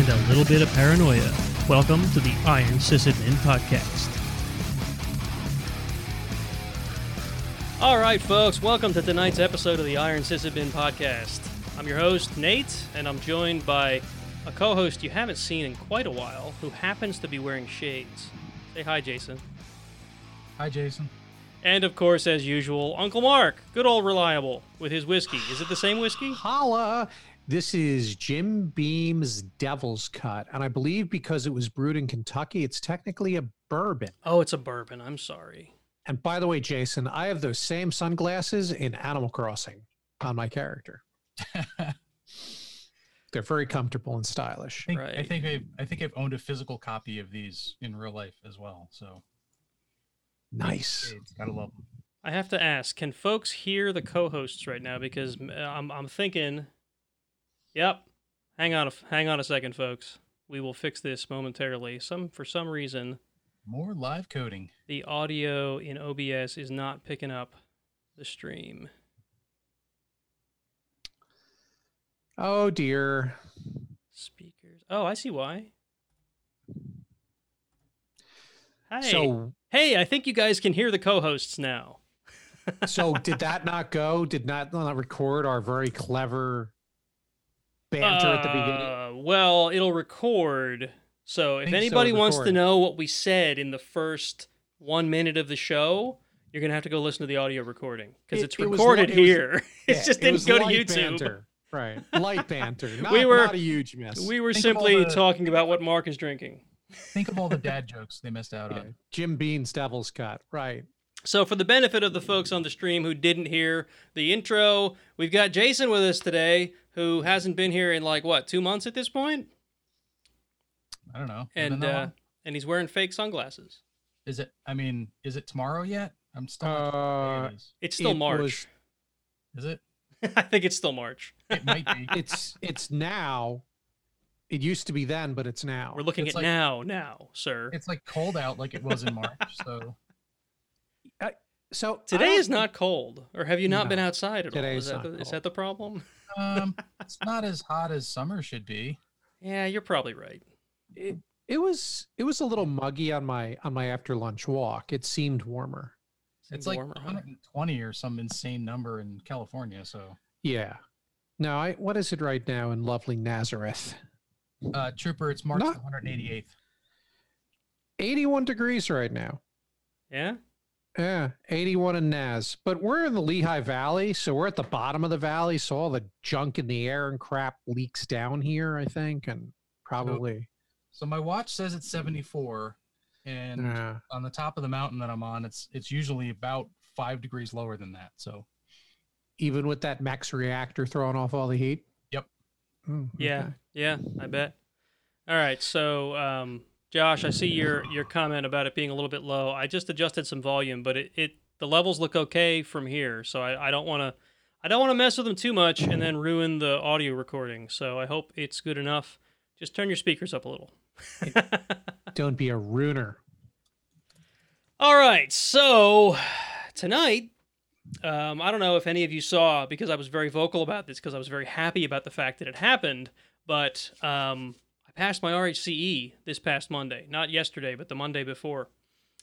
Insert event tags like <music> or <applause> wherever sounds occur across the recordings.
ops, and a little bit of paranoia. Welcome to the Iron Sysadmin Podcast. All right, folks, welcome to tonight's episode of the Iron Sysadmin Podcast. I'm your host, Nate, and I'm joined by a co host you haven't seen in quite a while who happens to be wearing shades. Say hi, Jason. Hi, Jason. And of course, as usual, Uncle Mark, good old reliable, with his whiskey. Is it the same whiskey? Holla! This is Jim Beam's Devil's Cut. And I believe because it was brewed in Kentucky, it's technically a bourbon. Oh, it's a bourbon. I'm sorry. And by the way, Jason, I have those same sunglasses in Animal Crossing on my character. <laughs> They're very comfortable and stylish. I think, Right. I think I've, I think I've owned a physical copy of these in real life as well. So Nice. it's gotta love them. I have to ask, can folks hear the co-hosts right now? Because uh, I'm, I'm thinking, yep. Hang on, a, hang on a second, folks. We will fix this momentarily. Some for some reason, More live coding. the audio in OBS is not picking up the stream. Oh dear. Speakers. Oh, I see why. Hey, So hey, I think you guys can hear the co-hosts now. <laughs> so did that not go? Did not not record our very clever banter at the beginning? Uh, well, it'll record. So if Think so, anybody wants to know what we said in the first one minute of the show, you're gonna have to go listen to the audio recording because It- it's it was recorded it was- here. <laughs> it Yeah, just it didn't was go to light YouTube. Banter. Right. Light banter. <laughs> Not, We were- not a huge mess. We were Think simply the- talking about what Mark is drinking. Think of all the dad jokes they missed out Yeah, on. Jim Beam's Devil's Cut. Right. So, for the benefit of the folks on the stream who didn't hear the intro, we've got Jason with us today, who hasn't been here in like what two months at this point, I don't know. Has it been and uh, and he's wearing fake sunglasses. is it? I mean, is it tomorrow yet? I'm still. Uh, what it is. Still It March. was- Is it? <laughs> I think it's still March. It might be. <laughs> it's it's now. It used to be then, but it's now. We're looking It's at like- now, now, sir. it's like cold out, like it was in March. <laughs> So so Today is not cold, or have you not been outside at all? today Is is that, not the, is that the problem? Um, it's not as hot as summer should be. Yeah, you're probably right. It, it was it was a little muggy on my on my after lunch walk. It seemed warmer. Seems It's like warmer, huh? 120 or some insane number in California. So, Yeah. Now, I what is it right now in lovely Nazareth? uh, Trooper, it's March Not- 188th. 81 degrees right now. Yeah. Yeah, 81 in Naz. But we're in the Lehigh Valley, so we're at the bottom of the valley, so all the junk in the air and crap leaks down here, I think, and probably So my watch says it's 74, and yeah. on the top of the mountain that I'm on, it's it's usually about five degrees lower than that. So even with that max reactor throwing off all the heat. Yep. Oh, Yeah. okay. Yeah. I bet. All right. So, um, Josh, I see your your comment about it being a little bit low. I just adjusted some volume, but it, it the levels look okay from here. So I, I don't want to I don't want to mess with them too much and then ruin the audio recording. So I hope it's good enough. Just turn your speakers up a little. <laughs> Don't be a ruiner. All right, so tonight, um, I don't know if any of you saw because I was very vocal about this because I was very happy about the fact that it happened. But um, I passed my RHCE this past Monday, not yesterday, but the Monday before.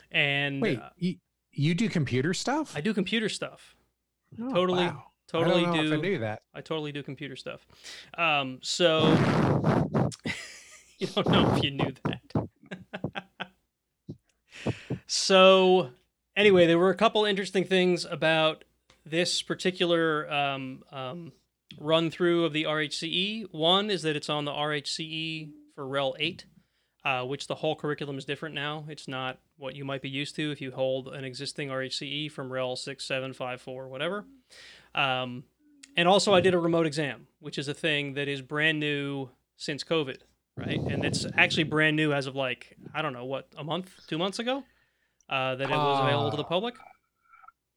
And Wait, uh, you, you do computer stuff? I do computer stuff. Oh, totally- wow. Totally I do. I knew that. I totally do computer stuff. Um, so <laughs> you don't know if you knew that. <laughs> so anyway, there were a couple interesting things about this particular um, um, run through of the RHCE. One is that it's on the RHCE for RHEL 8, uh, which the whole curriculum is different now. It's not what you might be used to if you hold an existing RHCE from RHEL 6, 7, 5, 4, whatever. Um, and also, I did a remote exam, which is a thing that is brand new since COVID, right? And it's actually brand new as of like, I don't know, what, a month, two months ago? Uh, that it was available to the Uh, public?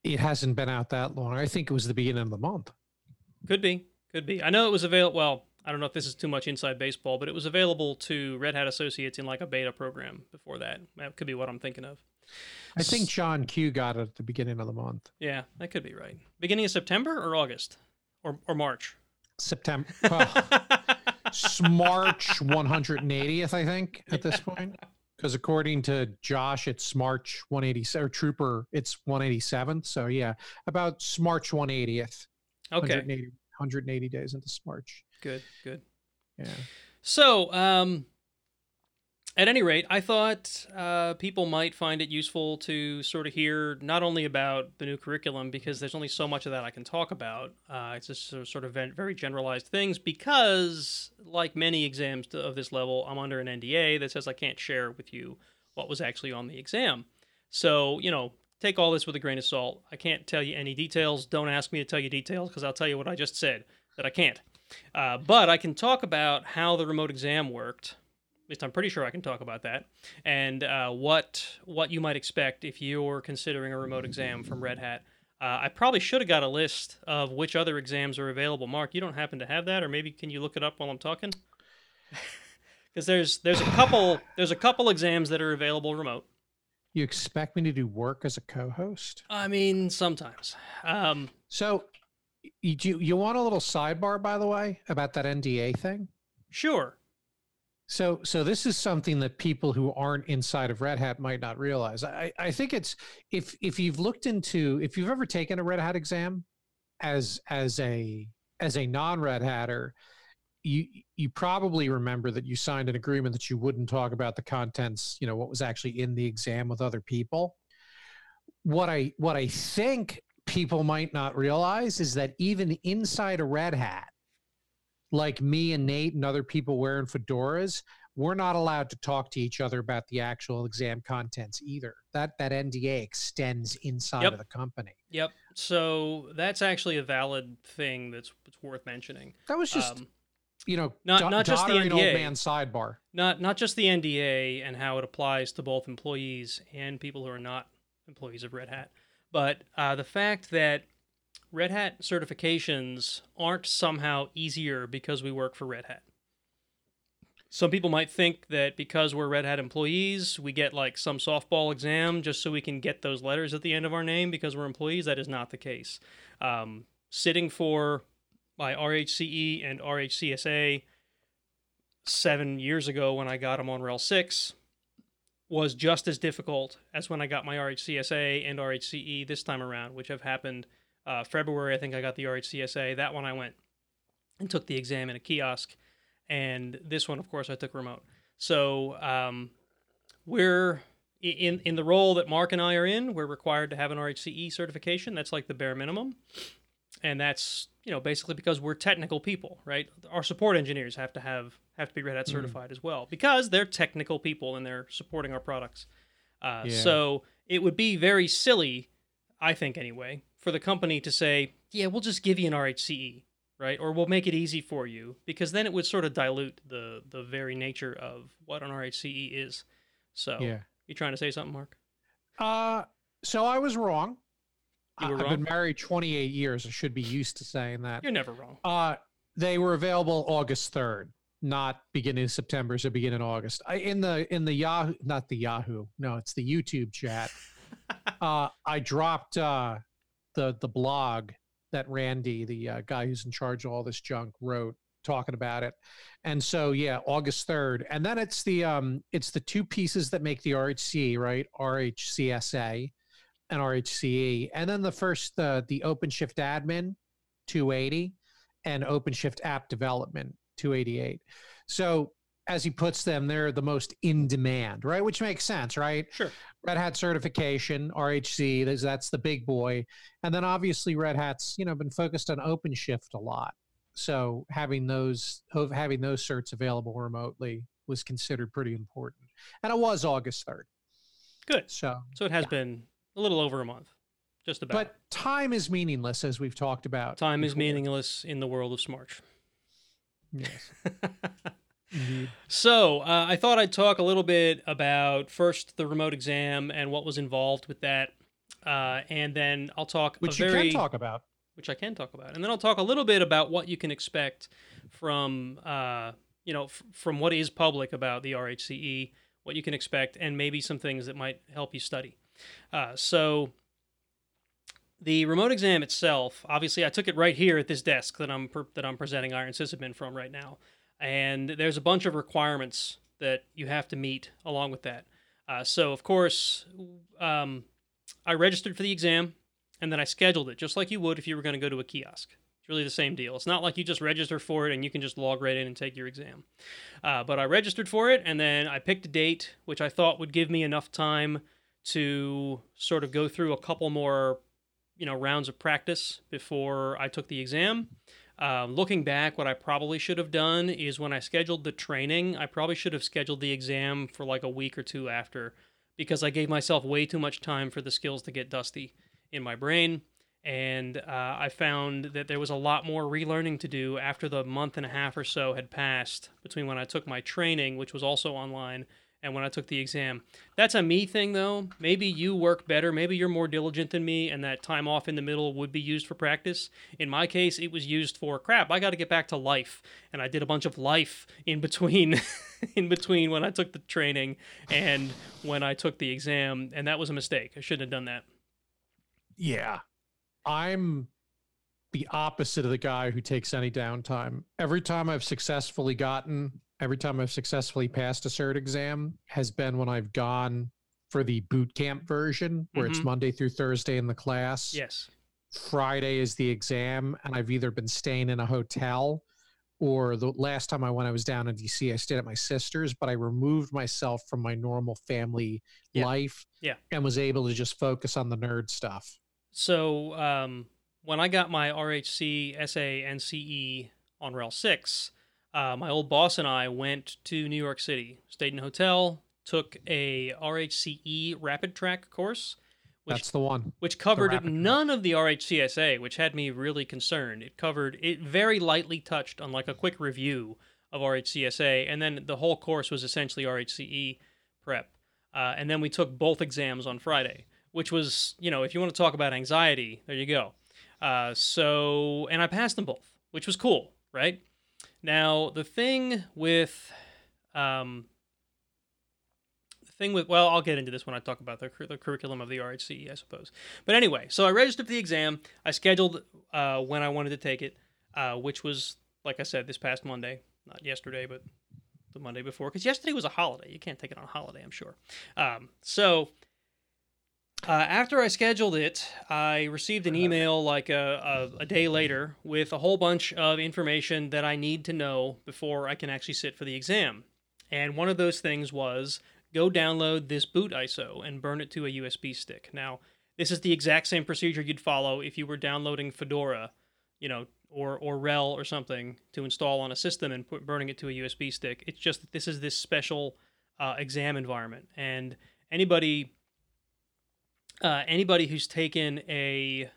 It hasn't been out that long. I think it was the beginning of the month. Could be. Could be. I know it was available. Well, I don't know if this is too much inside baseball, but it was available to Red Hat Associates in like a beta program before that. That could be what I'm thinking of. I think John Q got it at the beginning of the month. Yeah, that could be right. Beginning of September or August or or March. September. <laughs> Well, Smarch 180th, I think, at this point. Because according to Josh, it's March 187 or Trooper, it's 187th. So yeah, about Smarch 180th. Okay. 180, 180 days into Smarch. Good. Good. Yeah. So, um, at any rate, I thought uh, people might find it useful to sort of hear not only about the new curriculum because there's only so much of that I can talk about. Uh, it's just sort of very generalized things because, like many exams of this level, I'm under an NDA that says I can't share with you what was actually on the exam. So, you know, take all this with a grain of salt. I can't tell you any details. Don't ask me to tell you details because I'll tell you what I just said that I can't. Uh, but I can talk about how the remote exam worked At least I'm pretty sure I can talk about that, and uh, what what you might expect if you're considering a remote exam from Red Hat. Uh, I probably should have got a list of which other exams are available. Mark, you don't happen to have that, or maybe can you look it up while I'm talking? <laughs> Because there's there's a couple there's a couple exams that are available remote. You expect me to do work as a co-host? I mean, sometimes. Um, so, you you want a little sidebar, by the way, about that NDA thing? Sure. So, so this is something that people who aren't inside of Red Hat might not realize. I, I think it's if if you've looked into if you've ever taken a Red Hat exam as as a as a non Red Hatter, you you probably remember that you signed an agreement that you wouldn't talk about the contents, you know, what was actually in the exam with other people. What I what I think people might not realize is that even inside a Red Hat, like me and Nate and other people wearing fedoras, we're not allowed to talk to each other about the actual exam contents either. That that NDA extends inside yep. of the company. Yep. So that's actually a valid thing that's, that's worth mentioning. That was just um, you know not do- not just the NDA old man sidebar. Not not just the NDA and how it applies to both employees and people who are not employees of Red Hat, but uh, the fact that Red Hat certifications aren't somehow easier because we work for Red Hat. Some people might think that because we're Red Hat employees, we get like some softball exam just so we can get those letters at the end of our name because we're employees. That is not the case. Um, sitting for my RHCE and RHCSA seven years ago when I got them on RHEL 6 was just as difficult as when I got my RHCSA and RHCE this time around, which have happened – uh, February, I think I got the RHCSA. That one I went and took the exam in a kiosk, and this one, of course, I took remote. So um, we're in in the role that Mark and I are in. We're required to have an RHCE certification. That's like the bare minimum, and that's you know basically because we're technical people, right? Our support engineers have to have have to be Red Hat mm. certified mm. as well because they're technical people and they're supporting our products. Uh, yeah. So it would be very silly, I think anyway, for the company to say, yeah, we'll just give you an RHCE, right? Or we'll make it easy for you, because then it would sort of dilute the the very nature of what an RHCE is. So, yeah. you trying to say something, Mark? Uh, so I was wrong. I've wrong? been married 28 years. I should be used to saying that. You're never wrong. Uh, they were available August 3rd, not beginning of September, so beginning of August. I in the in the Yahoo, not the Yahoo. No, it's the YouTube chat. <laughs> uh, I dropped uh the the blog that Randy, the uh, guy who's in charge of all this junk, wrote talking about it. And so yeah, August 3rd. And then it's the um it's the two pieces that make the RHC, right? RHCSA and RHCE. And then the first the the OpenShift admin 280 and OpenShift app development 288. So as he puts them, they're the most in demand, right? Which makes sense, right? Sure. Red Hat certification, RHC, that's the big boy. And then obviously Red Hat's, you know, been focused on OpenShift a lot. So having those having those certs available remotely was considered pretty important. And it was August 3rd. Good. So So it has yeah. been a little over a month. Just about. But time is meaningless as we've talked about. Time before. is meaningless in the world of Smarch. Yes. <laughs> So uh, I thought I'd talk a little bit about first the remote exam and what was involved with that, uh, and then I'll talk which you very, can talk about, which I can talk about, and then I'll talk a little bit about what you can expect from uh, you know f- from what is public about the RHCE, what you can expect, and maybe some things that might help you study. Uh, so the remote exam itself, obviously, I took it right here at this desk that I'm that I'm presenting Iron Sysadmin from right now. and there's a bunch of requirements that you have to meet along with that. Uh, so, of course, um, I registered for the exam and then I scheduled it just like you would if you were going to go to a kiosk. It's really the same deal. It's not like you just register for it and you can just log right in and take your exam. Uh, but I registered for it and then I picked a date which I thought would give me enough time to sort of go through a couple more, you know, rounds of practice before I took the exam. Um, looking back, what I probably should have done is when I scheduled the training, I probably should have scheduled the exam for like a week or two after because I gave myself way too much time for the skills to get dusty in my brain. And uh, I found that there was a lot more relearning to do after the month and a half or so had passed between when I took my training, which was also online, and when I took the exam. That's a me thing, though. Maybe you work better. Maybe you're more diligent than me, and that time off in the middle would be used for practice. In my case, it was used for crap. I got to get back to life, and I did a bunch of life in between, <laughs> in between when I took the training and when I took the exam, and that was a mistake. I shouldn't have done that. Yeah. I'm the opposite of the guy who takes any downtime. Every time I've successfully gotten, every time I've successfully passed a cert exam has been when I've gone for the boot camp version where it's Mhm. Monday through Thursday in the class. Yes. Friday is the exam, and I've either been staying in a hotel or the last time I went, I was down in DC. I stayed at my sister's, but I removed myself from my normal family Yeah. life Yeah. and was able to just focus on the nerd stuff. So um, when I got my RHC SA NCE E on RHEL 6, uh, my old boss and I went to New York City, stayed in a hotel, took a RHCE rapid track course, which That's the one. which covered track. none of the RHCSA, which had me really concerned. It covered it very lightly touched on like a quick review of RHCSA, and then the whole course was essentially RHCE prep. Uh, and then we took both exams on Friday, which was, you know, if you want to talk about anxiety, there you go. Uh, so, and I passed them both, which was cool, right? Now, the thing with, um, the thing with, well, I'll get into this when I talk about the, the curriculum of the RHCE, I suppose. But anyway, so I registered for the exam. I scheduled uh, when I wanted to take it, uh, which was, like I said, this past Monday. Not yesterday, but the Monday before. Because yesterday was a holiday. You can't take it on a holiday, I'm sure. Um, so uh, after I scheduled it, I received an email like a, a, a day later with a whole bunch of information that I need to know before I can actually sit for the exam. And one of those things was go download this boot ISO and burn it to a USB stick. Now, this is the exact same procedure you'd follow if you were downloading Fedora, you know, or or RHEL or something to install on a system and put, burning it to a USB stick. It's just that this is this special uh, exam environment, and anybody uh, anybody who's taken a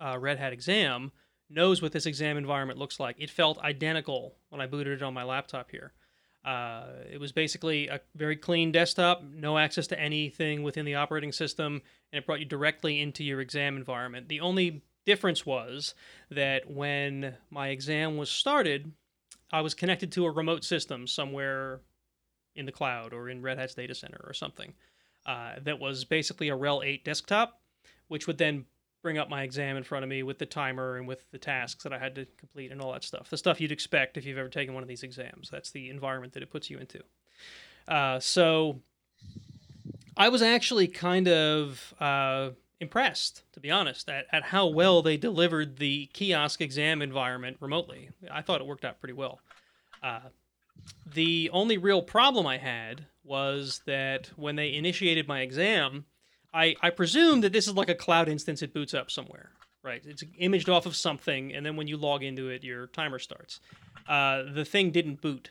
uh, Red Hat exam knows what this exam environment looks like. It felt identical when I booted it on my laptop here. Uh, it was basically a very clean desktop, no access to anything within the operating system, and it brought you directly into your exam environment. The only difference was that when my exam was started, I was connected to a remote system somewhere in the cloud or in Red Hat's data center or something uh, that was basically a RHEL 8 desktop, which would then bring up my exam in front of me with the timer and with the tasks that I had to complete and all that stuff. The stuff you'd expect if you've ever taken one of these exams. That's the environment that it puts you into. Uh, so I was actually kind of uh, impressed, to be honest, at, at how well they delivered the kiosk exam environment remotely. I thought it worked out pretty well. Uh, the only real problem I had was that when they initiated my exam, I, I presume that this is like a cloud instance it boots up somewhere, right? It's imaged off of something, and then when you log into it, your timer starts. Uh, the thing didn't boot.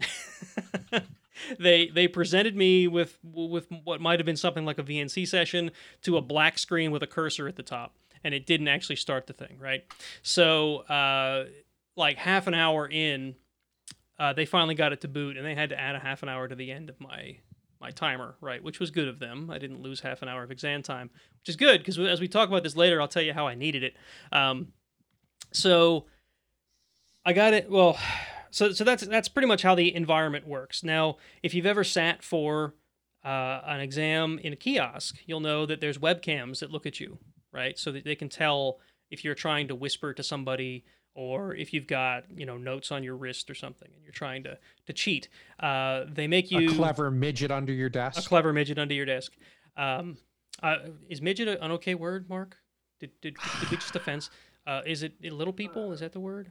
<laughs> they they presented me with with what might have been something like a VNC session to a black screen with a cursor at the top, and it didn't actually start the thing, right? So, uh, like half an hour in, uh, they finally got it to boot, and they had to add a half an hour to the end of my my timer, right? Which was good of them. I didn't lose half an hour of exam time, which is good because as we talk about this later, I'll tell you how I needed it. Um, so I got it. Well, <sighs> so so that's that's pretty much how the environment works. Now, if you've ever sat for uh, an exam in a kiosk, you'll know that there's webcams that look at you, right? So that they can tell if you're trying to whisper to somebody or if you've got you know notes on your wrist or something and you're trying to to cheat. Uh, they make you a clever midget under your desk. a clever midget under your desk. Um, uh, is midget an okay word, Mark? Did did, did we just offense? Uh, is it little people? Is that the word?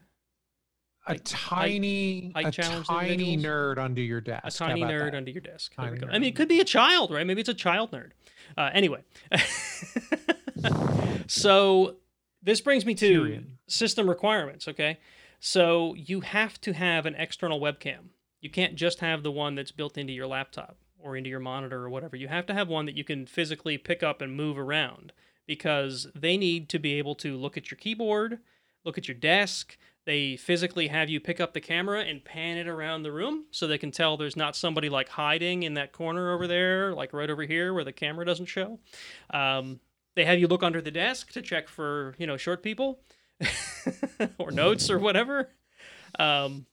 a tiny, height a tiny nerd under your desk. A tiny nerd that? under your desk. There we go. I mean, it could be a child, right? Maybe it's a child nerd. Uh, anyway, <laughs> so this brings me to system requirements. Okay, so you have to have an external webcam. You can't just have the one that's built into your laptop or into your monitor or whatever. You have to have one that you can physically pick up and move around because they need to be able to look at your keyboard, look at your desk. They physically have you pick up the camera and pan it around the room so they can tell there's not somebody like hiding in that corner over there, like right over here where the camera doesn't show. Um, they have you look under the desk to check for, you know, short people <laughs> or notes or whatever. Um,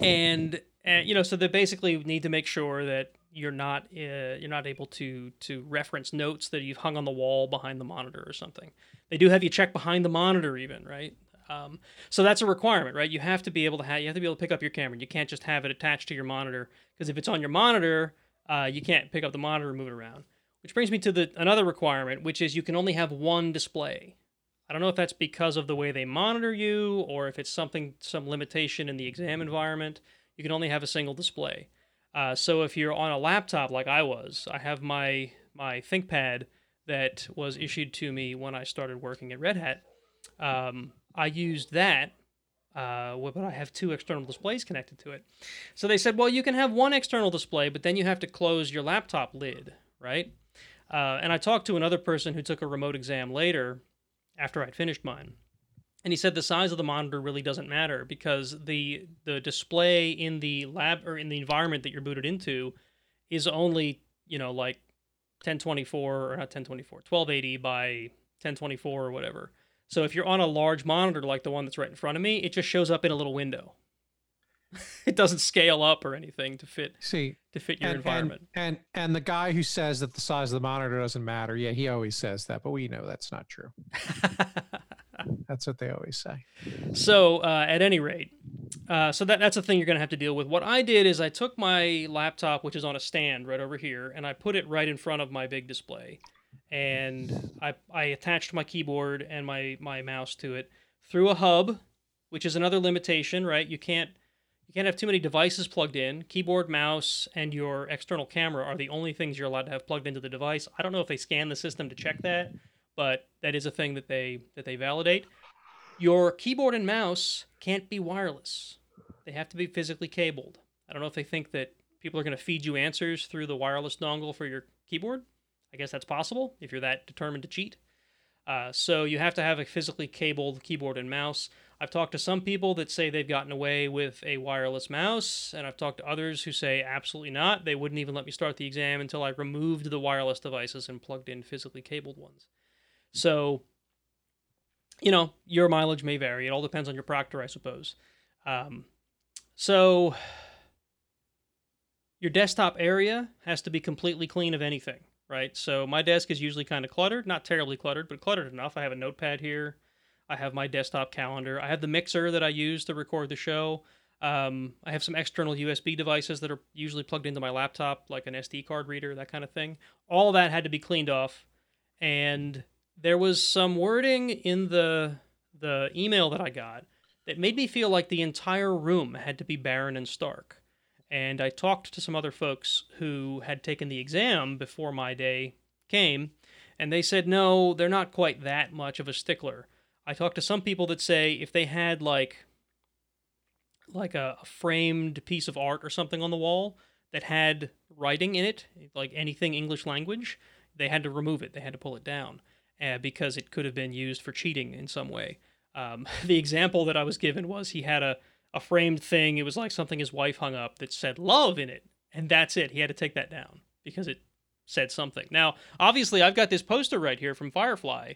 and, and you know, so they basically need to make sure that you're not uh, you're not able to to reference notes that you've hung on the wall behind the monitor or something. They do have you check behind the monitor even, right? Um, so that's a requirement, right? You have to be able to have you have to be able to pick up your camera. You can't just have it attached to your monitor because if it's on your monitor, uh, you can't pick up the monitor and move it around. Which brings me to the another requirement, which is you can only have one display. I don't know if that's because of the way they monitor you or if it's something some limitation in the exam environment. You can only have a single display. Uh, so if you're on a laptop like I was, I have my my ThinkPad that was issued to me when I started working at Red Hat. Um, I used that, uh, but I have two external displays connected to it. So they said, well, you can have one external display, but then you have to close your laptop lid, right? Uh, and I talked to another person who took a remote exam later after I'd finished mine. And he said the size of the monitor really doesn't matter because the the display in the lab or in the environment that you're booted into is only, you know, like 1024 or not 1024, 1280 by 1024 or whatever. So if you're on a large monitor like the one that's right in front of me, it just shows up in a little window. <laughs> it doesn't scale up or anything to fit See, to fit your and, environment. And, and and the guy who says that the size of the monitor doesn't matter, yeah, he always says that, but we know that's not true. <laughs> That's what they always say. So, uh, at any rate, uh, so that that's a thing you're going to have to deal with. What I did is I took my laptop, which is on a stand right over here, and I put it right in front of my big display, and I I attached my keyboard and my my mouse to it through a hub, which is another limitation, right? You can't you can't have too many devices plugged in. Keyboard, mouse, and your external camera are the only things you're allowed to have plugged into the device. I don't know if they scan the system to check that, but that is a thing that they that they validate. Your keyboard and mouse can't be wireless. They have to be physically cabled. I don't know if they think that people are going to feed you answers through the wireless dongle for your keyboard. I guess that's possible if you're that determined to cheat. Uh, so you have to have a physically cabled keyboard and mouse. I've talked to some people that say they've gotten away with a wireless mouse, and I've talked to others who say absolutely not. They wouldn't even let me start the exam until I removed the wireless devices and plugged in physically cabled ones. So, you know, your mileage may vary. It all depends on your proctor, I suppose. Um, so, your desktop area has to be completely clean of anything, right? So, my desk is usually kind of cluttered, not terribly cluttered, but cluttered enough. I have a notepad here. I have my desktop calendar. I have the mixer that I use to record the show. Um, I have some external USB devices that are usually plugged into my laptop, like an SD card reader, that kind of thing. All that had to be cleaned off, and there was some wording in the the email that I got that made me feel like the entire room had to be barren and stark. And I talked to some other folks who had taken the exam before my day came, and they said no, they're not quite that much of a stickler. I talked to some people that say if they had like like a, a framed piece of art or something on the wall that had writing in it, like anything English language, they had to remove it. They had to pull it down uh, because it could have been used for cheating in some way. Um, <laughs> the example that I was given was he had a, a framed thing. It was like something his wife hung up that said love in it. And that's it. He had to take that down because it said something. Now, obviously, I've got this poster right here from Firefly,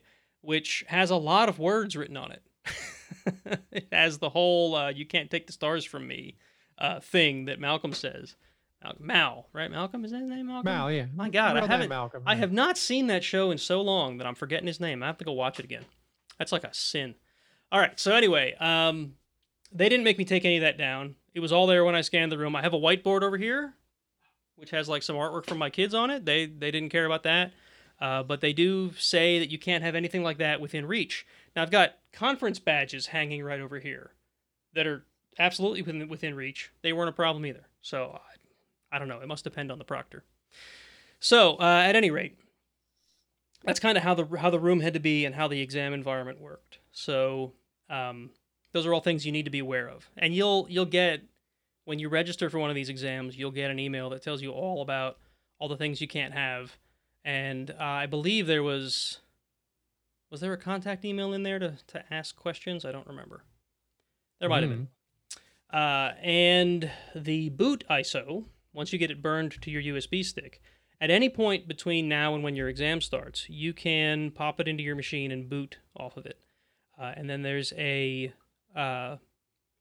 which has a lot of words written on it. <laughs> it has the whole uh, you can't take the stars from me uh, thing that Malcolm says. Mal- Mal, right? Malcolm? Is that his name, Malcolm? Mal, yeah. My God, I haven't. Malcolm. I have not seen that show in so long that I'm forgetting his name. I have to go watch it again. That's like a sin. All right. So anyway, um, they didn't make me take any of that down. It was all there when I scanned the room. I have a whiteboard over here, which has like some artwork from my kids on it. They they didn't care about that, uh, but they do say that you can't have anything like that within reach. Now I've got conference badges hanging right over here that are absolutely within within reach. They weren't a problem either. So I, I don't know. It must depend on the proctor. So uh, at any rate, that's kind of how the how the room had to be and how the exam environment worked. So um, those are all things you need to be aware of. And you'll you'll get when you register for one of these exams, you'll get an email that tells you all about all the things you can't have. And uh, I believe there was was there a contact email in there to to ask questions? I don't remember. There might have been. Uh, and the boot ISO, once you get it burned to your USB stick, at any point between now and when your exam starts, you can pop it into your machine and boot off of it. Uh, and then there's a uh,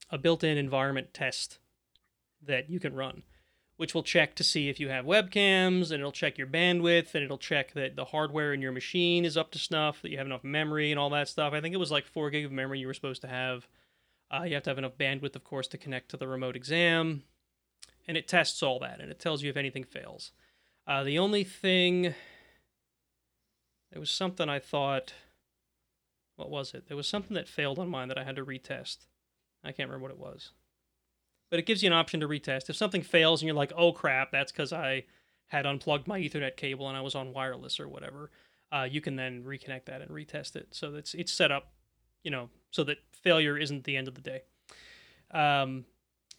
a built-in environment test that you can run, which will check to see if you have webcams, and it'll check your bandwidth, and it'll check that the hardware in your machine is up to snuff, that you have enough memory and all that stuff. I think it was like four gig of memory you were supposed to have. Uh, you have to have enough bandwidth, of course, to connect to the remote exam, and it tests all that, and it tells you if anything fails. Uh, the only thing, there was something I thought what was it? There was something that failed on mine that I had to retest. I can't remember what it was. But it gives you an option to retest. If something fails and you're like, oh crap, that's because I had unplugged my Ethernet cable and I was on wireless or whatever, uh, you can then reconnect that and retest it. So that's it's set up, you know, so that failure isn't the end of the day. Um,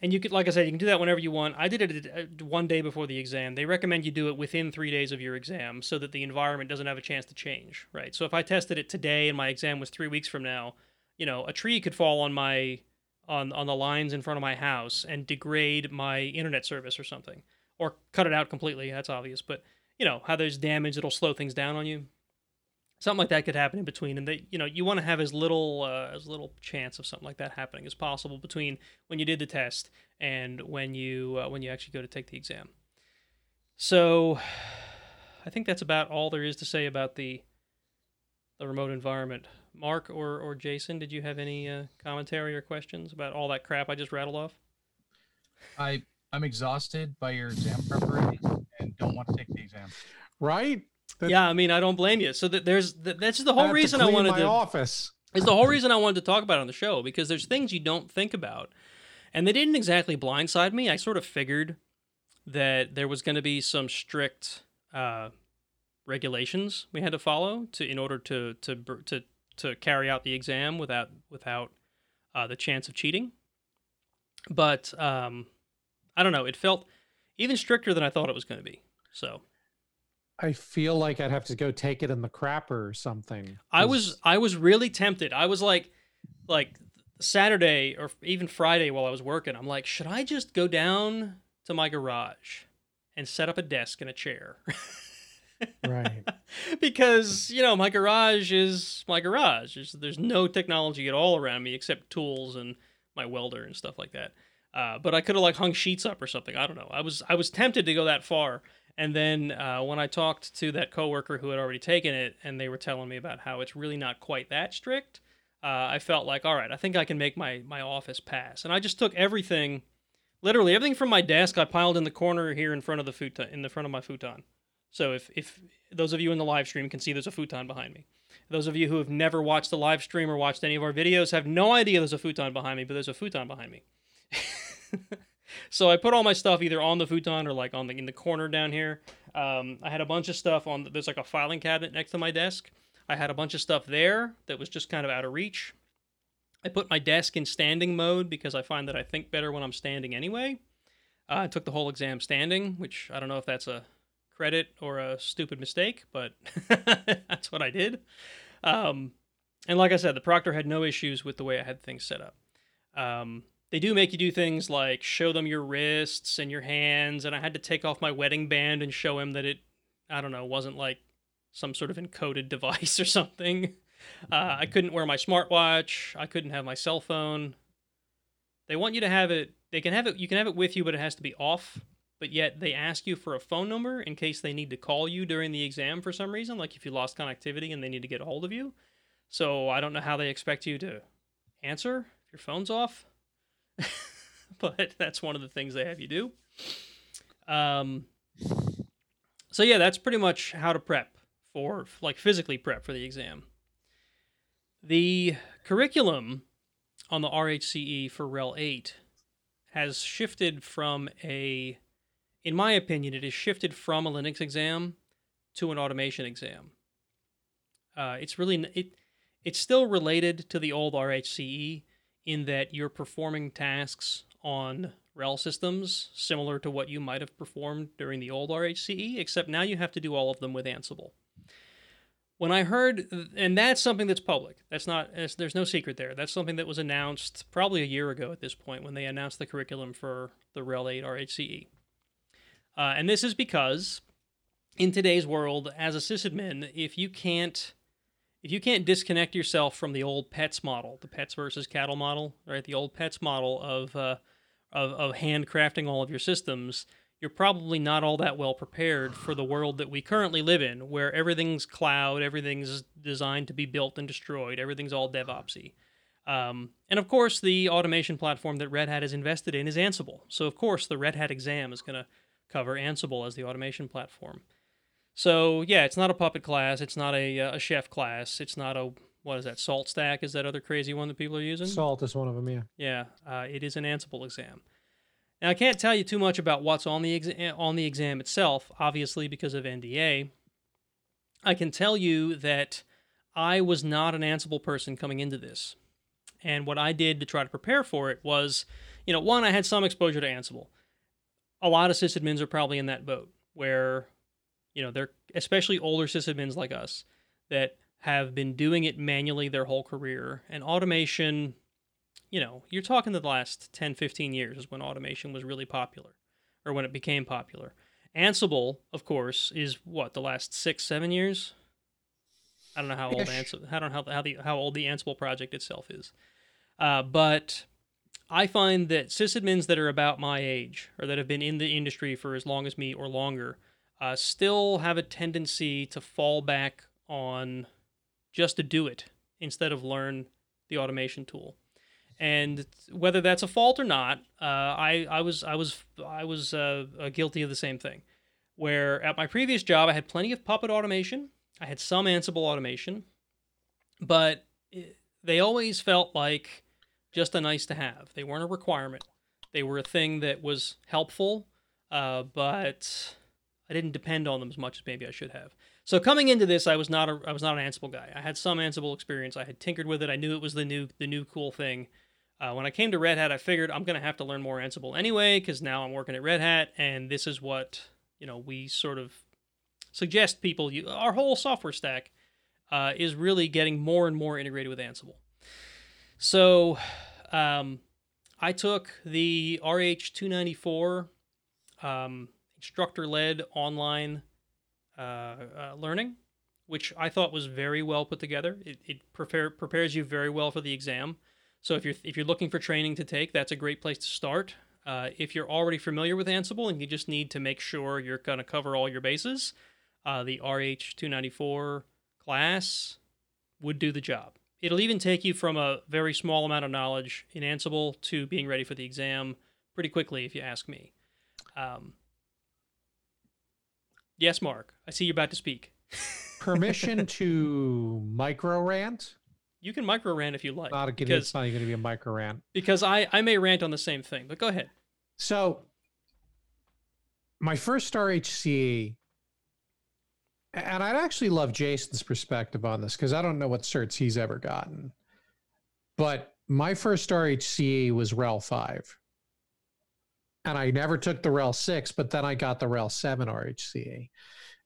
and you could, like I said, you can do that whenever you want. I did it uh, one day before the exam. They recommend you do it within three days of your exam so that the environment doesn't have a chance to change, right? So if I tested it today and my exam was three weeks from now, you know, a tree could fall on my on on the lines in front of my house and degrade my internet service or something, or cut it out completely. That's obvious, but you know how there's damage, it'll slow things down on you something like that could happen in between and they you know you want to have as little uh, as little chance of something like that happening as possible between when you did the test and when you uh, when you actually go to take the exam so i think that's about all there is to say about the the remote environment mark or or jason did you have any uh, commentary or questions about all that crap i just rattled off I I'm exhausted by your exam preparation and don't want to take the exam. Right? That- yeah i mean i don't blame you so that there's that, that's the I whole have to reason i clean wanted my to office. is the whole reason I wanted to talk about it on the show because there's things you don't think about. And they didn't exactly blindside me. I sort of figured that there was going to be some strict uh, regulations we had to follow to in order to to br- to to carry out the exam without without uh, the chance of cheating. But um, I don't know. It felt even stricter than I thought it was going to be. So I feel like I'd have to go take it in the crapper or something. I was I was really tempted. I was like like Saturday or even Friday while I was working, I'm like, should I just go down to my garage and set up a desk and a chair? <laughs> right. <laughs> because, you know, my garage is my garage. There's, there's no technology at all around me except tools and my welder and stuff like that. Uh, but I could have like hung sheets up or something. I don't know. I was I was tempted to go that far. And then uh, when I talked to that coworker who had already taken it, and they were telling me about how it's really not quite that strict, uh, I felt like, all right, I think I can make my my office pass. And I just took everything, literally everything from my desk, I piled in the corner here in front of the futon, in the front of my futon. So if if those of you in the live stream can see, there's a futon behind me. Those of you who have never watched the live stream or watched any of our videos have no idea there's a futon behind me, but there's a futon behind me. <laughs> so I put all my stuff either on the futon or like on the in the corner down here. Um, I had a bunch of stuff on. There's like a filing cabinet next to my desk. I had a bunch of stuff there that was just kind of out of reach. I put my desk in standing mode because I find that I think better when I'm standing anyway. Uh, I took the whole exam standing, which I don't know if that's a credit or a stupid mistake, but <laughs> that's what I did. Um, and like I said, the proctor had no issues with the way I had things set up. Um, they do make you do things like show them your wrists and your hands, and I had to take off my wedding band and show him that it, I don't know, wasn't like some sort of encoded <laughs> device or something. Uh, I couldn't wear my smartwatch. I couldn't have my cell phone. They want you to have it. They can have it. You can have it with you, but it has to be off. But yet they ask you for a phone number in case they need to call you during the exam for some reason, like if you lost connectivity and they need to get a hold of you. So I don't know how they expect you to answer if your phone's off. <laughs> but that's one of the things they have you do. Um, so yeah, that's pretty much how to prep for like physically prep for the exam. The curriculum on the RHCE for RHEL 8 has shifted from a in my opinion it has shifted from a Linux exam to an automation exam. Uh, it's really it it's still related to the old RHCE in that you're performing tasks on RHEL systems similar to what you might have performed during the old RHCE, except now you have to do all of them with Ansible. When I heard, and that's something that's public. That's not. There's no secret there. That's something that was announced probably a year ago at this point when they announced the curriculum for the RHEL 8 RHCE. Uh, and this is because in today's world, as a sysadmin, if you can't if you can't disconnect yourself from the old pets model, the pets versus cattle model, right? The old pets model of uh, of, of handcrafting all of your systems, you're probably not all that well prepared for the world that we currently live in, where everything's cloud, everything's designed to be built and destroyed, everything's all DevOpsy. Um, and of course, the automation platform that Red Hat is invested in is Ansible. So of course, the Red Hat exam is going to cover Ansible as the automation platform. So yeah, it's not a puppet class. It's not a, uh, a chef class. It's not a what is that? SaltStack is that other crazy one that people are using? Salt is one of them. Yeah. Yeah, uh, it is an Ansible exam. Now I can't tell you too much about what's on the exam on the exam itself, obviously because of NDA. I can tell you that I was not an Ansible person coming into this, and what I did to try to prepare for it was, you know, one I had some exposure to Ansible. A lot of sysadmins are probably in that boat where you know, they're especially older sysadmins like us that have been doing it manually their whole career. And automation, you know, you're talking the last 10, 15 years is when automation was really popular or when it became popular. Ansible, of course, is what, the last six, seven years? I don't know how old Ansible, I don't know how, how, the, how old the Ansible project itself is. Uh, but I find that sysadmins that are about my age or that have been in the industry for as long as me or longer uh, still have a tendency to fall back on just to do it instead of learn the automation tool. And whether that's a fault or not, uh, I, I was I was I was uh, uh guilty of the same thing. Where at my previous job, I had plenty of Puppet automation, I had some Ansible automation, but it, they always felt like just a nice to have. They weren't a requirement. They were a thing that was helpful, uh, but I didn't depend on them as much as maybe I should have. So coming into this, I was not a I was not an Ansible guy. I had some Ansible experience. I had tinkered with it. I knew it was the new the new cool thing. Uh, when I came to Red Hat, I figured I'm going to have to learn more Ansible anyway because now I'm working at Red Hat, and this is what you know we sort of suggest people. You, our whole software stack uh, is really getting more and more integrated with Ansible. So um, I took the RH 294. Um, instructor led online uh, uh, learning, which I thought was very well put together. It, it prepare, prepares you very well for the exam. So if you're if you're looking for training to take, that's a great place to start. Uh, if you're already familiar with Ansible and you just need to make sure you're going to cover all your bases, uh, the RH294 class would do the job. It'll even take you from a very small amount of knowledge in Ansible to being ready for the exam pretty quickly, if you ask me. Um, Yes, Mark. I see you're about to speak. <laughs> Permission to micro rant? You can micro rant if you like. Not a, because, it's not even going to be a micro rant. Because I, I may rant on the same thing, but go ahead. So, my first RHC, and I'd actually love Jason's perspective on this because I don't know what certs he's ever gotten. But my first RHCE was RHEL 5 and I never took the RHEL 6, but then I got the RHEL 7 RHCE.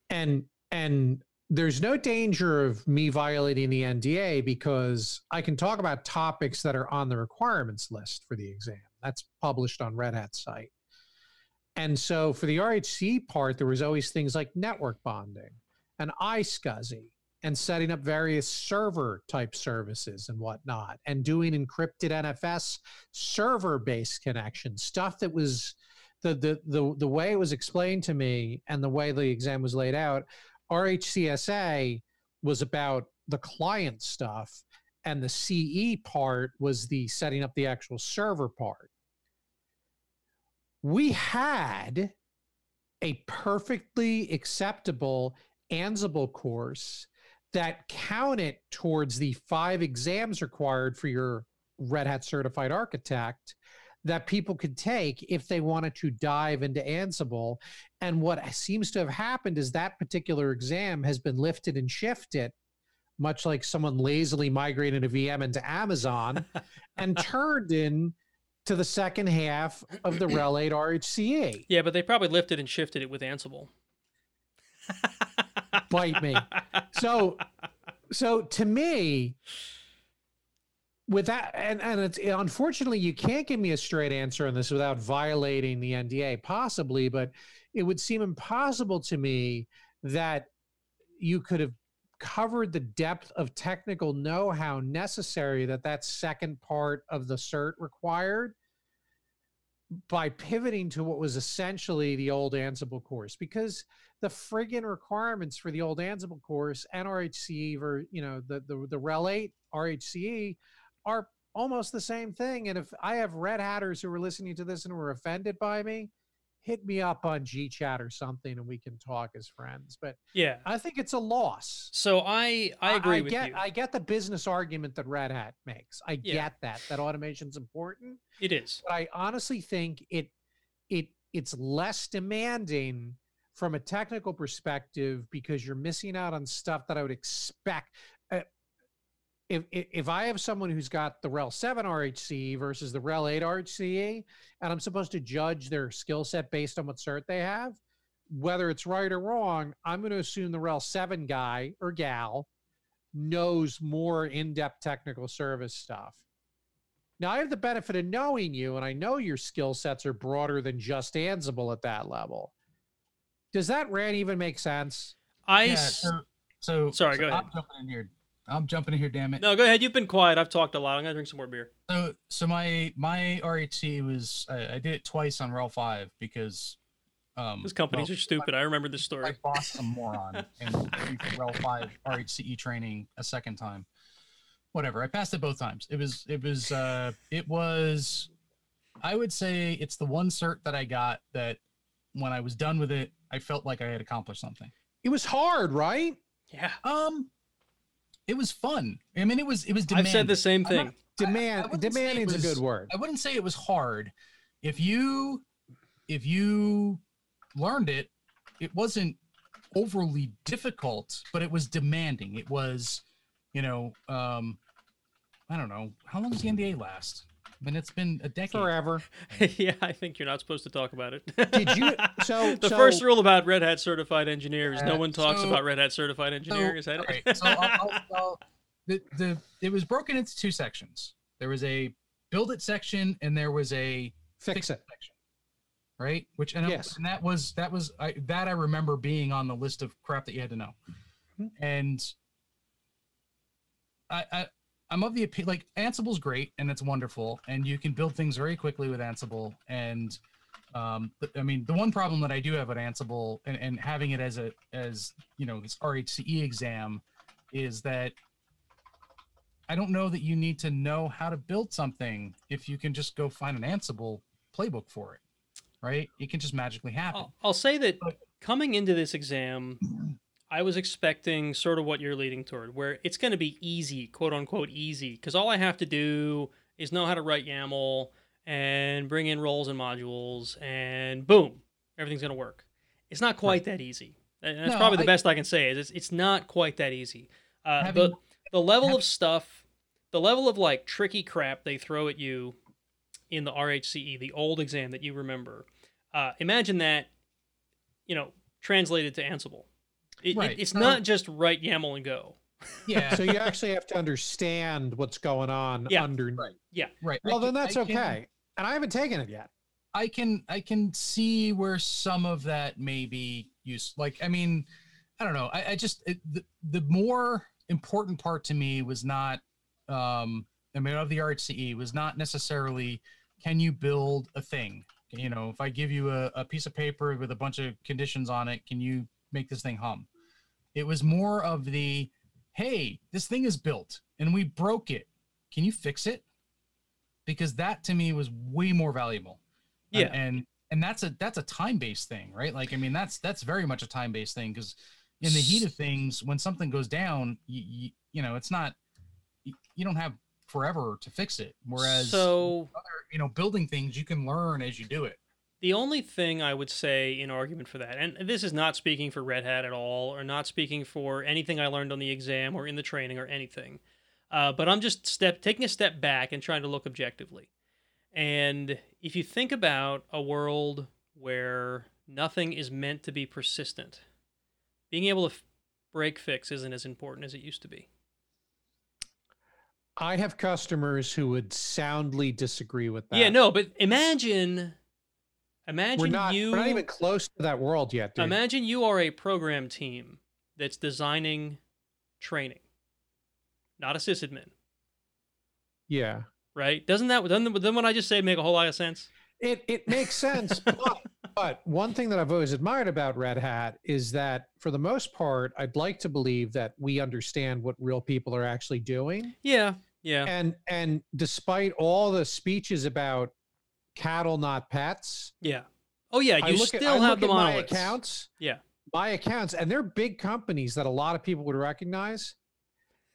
And and there's no danger of me violating the NDA because I can talk about topics that are on the requirements list for the exam. That's published on Red Hat's site. And so for the RHC part, there was always things like network bonding and iSCSI and setting up various server type services and whatnot and doing encrypted NFS server based connections, stuff that was the, the, the, the way it was explained to me and the way the exam was laid out, RHCSA was about the client stuff and the CE part was the setting up the actual server part. We had a perfectly acceptable Ansible course that counted towards the five exams required for your Red Hat certified architect that people could take if they wanted to dive into Ansible. And what seems to have happened is that particular exam has been lifted and shifted, much like someone lazily migrated a VM into Amazon <laughs> and turned in to the second half of the RHEL 8 RHCE. Yeah, but they probably lifted and shifted it with Ansible. <laughs> Bite me. So, so to me, with that, and and it's unfortunately you can't give me a straight answer on this without violating the NDA, possibly, but it would seem impossible to me that you could have covered the depth of technical know-how necessary that that second part of the cert required by pivoting to what was essentially the old Ansible course because the friggin' requirements for the old Ansible course and RHCE or you know the the the RHEL 8 RHCE are almost the same thing. And if I have red hatters who are listening to this and were offended by me, hit me up on GChat or something and we can talk as friends. But yeah, I think it's a loss. So I I agree I with get, you. I get the business argument that Red Hat makes. I Yeah. get that that automation's important. it is. But I honestly think it it it's less demanding from a technical perspective because you're missing out on stuff that I would expect. Uh, if, if I have someone who's got the RHEL 7 RHCE versus the RHEL 8 RHCE, and I'm supposed to judge their skill set based on what cert they have, whether it's right or wrong, I'm going to assume the RHEL 7 guy or gal knows more in-depth technical service stuff. Now I have the benefit of knowing you, and I know your skill sets are broader than just Ansible at that level. Does that rant even make sense? I Yeah, so, so Sorry, so go ahead. I'm jumping in here. I'm jumping in here. Damn it. no, go ahead. You've been quiet. I've talked a lot. I'm gonna drink some more beer. So, so my my RHC was I, I did it twice on RHEL five because um These companies well, are stupid. I remember this my story. boss is a moron and went for RHEL five RHCE training a second time. Whatever. I passed it both times. It was it was uh it was I would say it's the one cert that I got that when I was done with it, I felt like I had accomplished something. It was hard, right? Yeah, Um it was fun. I mean it was it was Demanding. I've said the same I'm not- thing. Demand wouldn't say it demanding's a good word. I wouldn't say it was hard. If you if you learned it, it wasn't overly difficult, but it was demanding. It was, you know, um I don't know, how long does the NDA last? I it's been a decade. Forever. <laughs> <laughs> yeah, I think you're not supposed to talk about it. Did you- <laughs> so- the so- first rule about Red Hat certified engineer is no Uh, one talks so- about Red Hat certified engineer. is that all it? right, so I'll, I'll, I'll, the, the it was broken into two sections. There was a build it section and there was a Fix it. section, right? Which and, I- Yes. and that was that was I, that I remember being on the list of crap that you had to know, Mhm. and I, I I'm of the opinion like Ansible's great and it's wonderful and you can build things very quickly with Ansible and um but, I mean the one problem that I do have with Ansible and, and having it as a as you know this RHCE exam is that I don't know that you need to know how to build something if you can just go find an Ansible playbook for it, right? It can just magically happen. I'll, I'll say that coming into this exam, I was expecting sort of what you're leading toward, where it's going to be easy, quote unquote easy, because all I have to do is know how to write YAML and bring in roles and modules, and boom, everything's going to work. It's not quite that easy. And that's No, probably the I- best I can say. Is it's, it's not quite that easy. Uh, Having- the the level have- of stuff, the level of like tricky crap they throw at you in the RHCE, the old exam that you remember. Uh, imagine that, you know, translated to Ansible. It, it- it's So- not just write YAML and go. yeah. <laughs> So you actually have to understand what's going on Yeah. under. Right. Yeah. right. I Well, then that's I can- okay. And I haven't taken it yet. I can I can see where some of that may be used. Like I mean, I don't know. I, I just it, the the more important part to me was not um I mean of the RHCE was not necessarily can you build a thing. You know, if I give you a, a piece of paper with a bunch of conditions on it, can you make this thing hum? It was more of the hey, this thing is built and we broke it. Can you fix it? Because that to me was way more valuable. Yeah. And and, and that's a that's a time-based thing, right? Like I mean that's that's very much a time-based thing because in the heat of things when something goes down, you, you, you know, it's not you, you don't have forever to fix it. Whereas so other, you know, building things you can learn as you do it. The only thing I would say in argument for that, and this is not speaking for Red Hat at all, or not speaking for anything I learned on the exam or in the training or anything, uh, but I'm just step taking a step back and trying to look objectively. And if you think about a world where nothing is meant to be persistent, being able to f- break fix isn't as important as it used to be. I have customers who would soundly disagree with that. Yeah, no, but imagine, imagine we're not, you. we're not even close to that world yet, dude. Imagine you are a program team that's designing training, not a sysadmin, yeah. right? Doesn't that doesn't doesn't what I just say make a whole lot of sense? It it makes sense, <laughs> but, but one thing that I've always admired about Red Hat is that for the most part, I'd like to believe that we understand what real people are actually doing. Yeah, yeah, And and despite all the speeches about cattle not pets, yeah. Oh yeah, I you look at, still I have look the at my accounts. Yeah. My accounts, and they're big companies that a lot of people would recognize.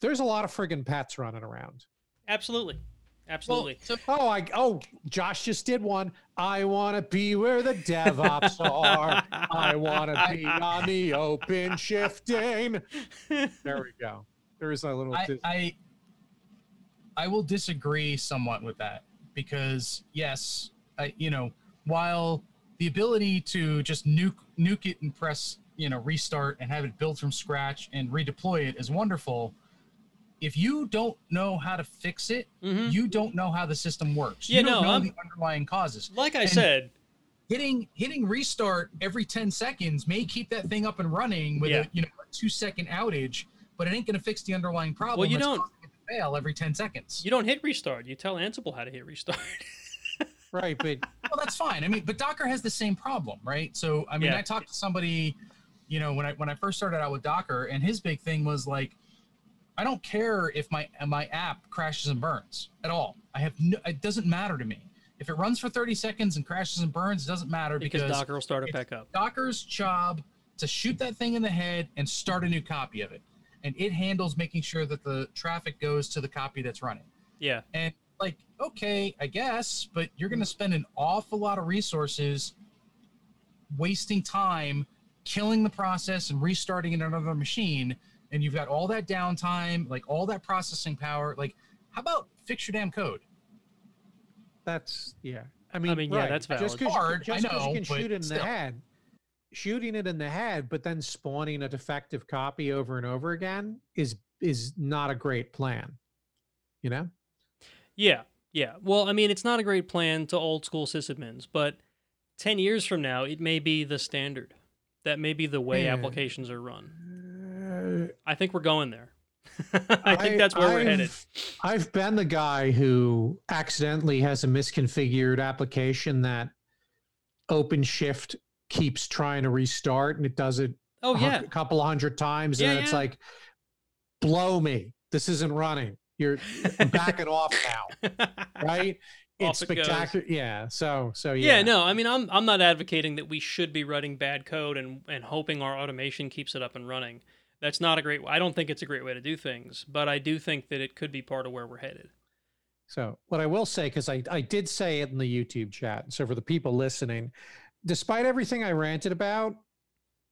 There's a lot of friggin' pets running around. Absolutely, absolutely. so Oh, I oh, Josh just did one. I want to be where the DevOps are. I want to be on the open shifting. There we go. There's a little. I, I I will disagree somewhat with that because yes, I, you know, while the ability to just nuke nuke it and press you know restart and have it build from scratch and redeploy it is wonderful. If you don't know how to fix it, Mhm. you don't know how the system works. Yeah, you don't no, know I'm- the underlying causes. Like I And- said, Hitting hitting restart every 10 seconds may keep that thing up and running with Yeah. a you know a two second outage, but it ain't gonna fix the underlying problem. Well, you don't- to fail every 10 seconds. you don't hit restart. You tell Ansible how to hit restart. <laughs> right, but well, that's fine. I mean, but Docker has the same problem, right? So, I mean, Yeah. I talked to somebody, you know, when I when I first started out with Docker, and his big thing was like, I don't care if my my app crashes and burns at all. I have no, it doesn't matter to me. If it runs for 30 seconds and crashes and burns, it doesn't matter because because, Docker will start it it's back up. Docker's job to shoot that thing in the head and start a new copy of it, and it handles making sure that the traffic goes to the copy that's running. Yeah, And like, okay, I guess, but you're going to spend an awful lot of resources wasting time killing the process and restarting it on another machine. And you've got all that downtime, like all that processing power. Like, how about fix your damn code? that's yeah. I mean, I mean, yeah, right. that's Just valid. because Hard, I you, know, you can shoot in still. the head, shooting it in the head, but then spawning a defective copy over and over again is is not a great plan. You know. yeah, yeah. Well, I mean, it's not a great plan to old school sysadmins, but ten years from now, it may be the standard. That may be the way Yeah. applications are run. I think we're going there. <laughs> I think that's where we're headed. I've been the guy who accidentally has a misconfigured application that OpenShift keeps trying to restart and it does it Oh yeah a couple hundred times and Yeah, then it's yeah. like blow me this isn't running you're backing off now <laughs> right it's it goes. spectacular yeah so so yeah Yeah, no, I mean, I'm I'm not advocating that we should be writing bad code and and hoping our automation keeps it up and running. That's not a great. I don't think it's a great way to do things, but I do think that it could be part of where we're headed. So, what I will say, because I, I did say it in the YouTube chat. So, for the people listening, despite everything I ranted about,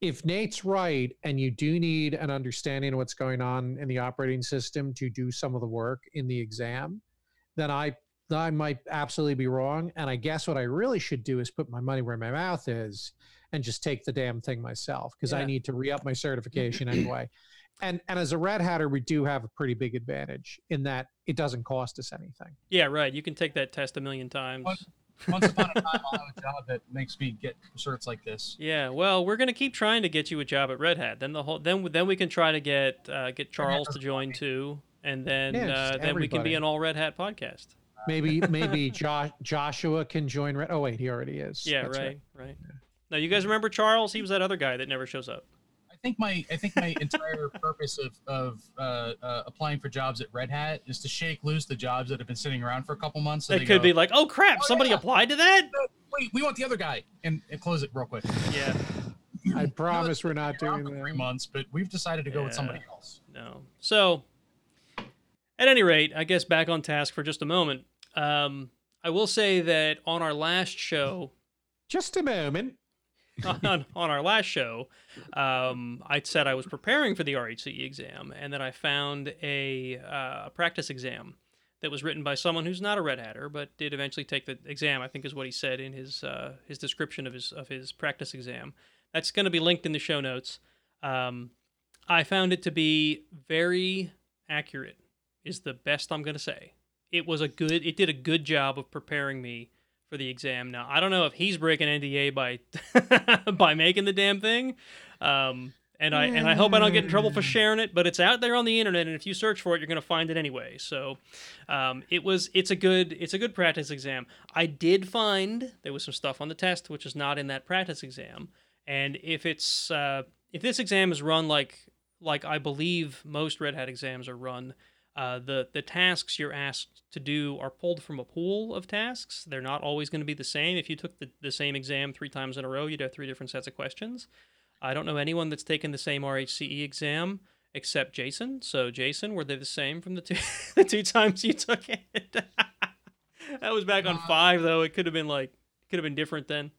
if Nate's right and you do need an understanding of what's going on in the operating system to do some of the work in the exam, then I I might absolutely be wrong. And I guess what I really should do is put my money where my mouth is and just take the damn thing myself because I need to re up my certification anyway. <clears throat> And and as a Red Hatter, we do have a pretty big advantage in that it doesn't cost us anything. Yeah, right. You can take that test a million times. Once upon a time, I'll have a job that makes me get shirts like this. Yeah, well, we're gonna keep trying to get you a job at Red Hat. Then the whole then then we can try to get uh, get Charles to join want too, and then Yeah, uh, then we can be an all Red Hat podcast. Maybe <laughs> maybe jo- Joshua can join. Red- oh wait, he already is. Yeah, That's right, right. Now you guys remember Charles? He was that other guy that never shows up. I think my I think my entire purpose of of uh, uh, applying for jobs at Red Hat is to shake loose the jobs that have been sitting around for a couple months. So It could go, be like, oh crap, "Oh, somebody yeah." applied to that. wait, we want the other guy, and, and close it real quick. Yeah, I <laughs> promise we're not doing for three months, but we've decided to go with somebody else. no. So, at any rate, I guess back on task for just a moment. Um, I will say that on our last show, Just a moment. <laughs> on, on our last show, um, I said I was preparing for the RHCE exam, and that I found a uh, practice exam that was written by someone who's not a Red Hatter, but did eventually take the exam. I think is what he said in his uh, his description of his of his practice exam. That's going to be linked in the show notes. Um, I found it to be very accurate. Is the best I'm going to say. It was a good. It did a good job of preparing me for the exam. Now I don't know if he's breaking NDA by <laughs> by making the damn thing, um, and I and I hope I don't get in trouble for sharing it. But it's out there on the internet, and if you search for it, you're going to find it anyway. So um, it was it's a good it's a good practice exam. I did find there was some stuff on the test which is not in that practice exam, and if it's uh, if this exam is run like like I believe most Red Hat exams are run. Uh, the the tasks you're asked to do are pulled from a pool of tasks. They're not always going to be the same. If you took the, the same exam three times in a row, you'd have three different sets of questions. I don't know anyone that's taken the same RHCE exam except Jason. So Jason, were they the same from the two <laughs> the two times you took it? <laughs> that was back on Uh, five though. It could have been like could have been different then.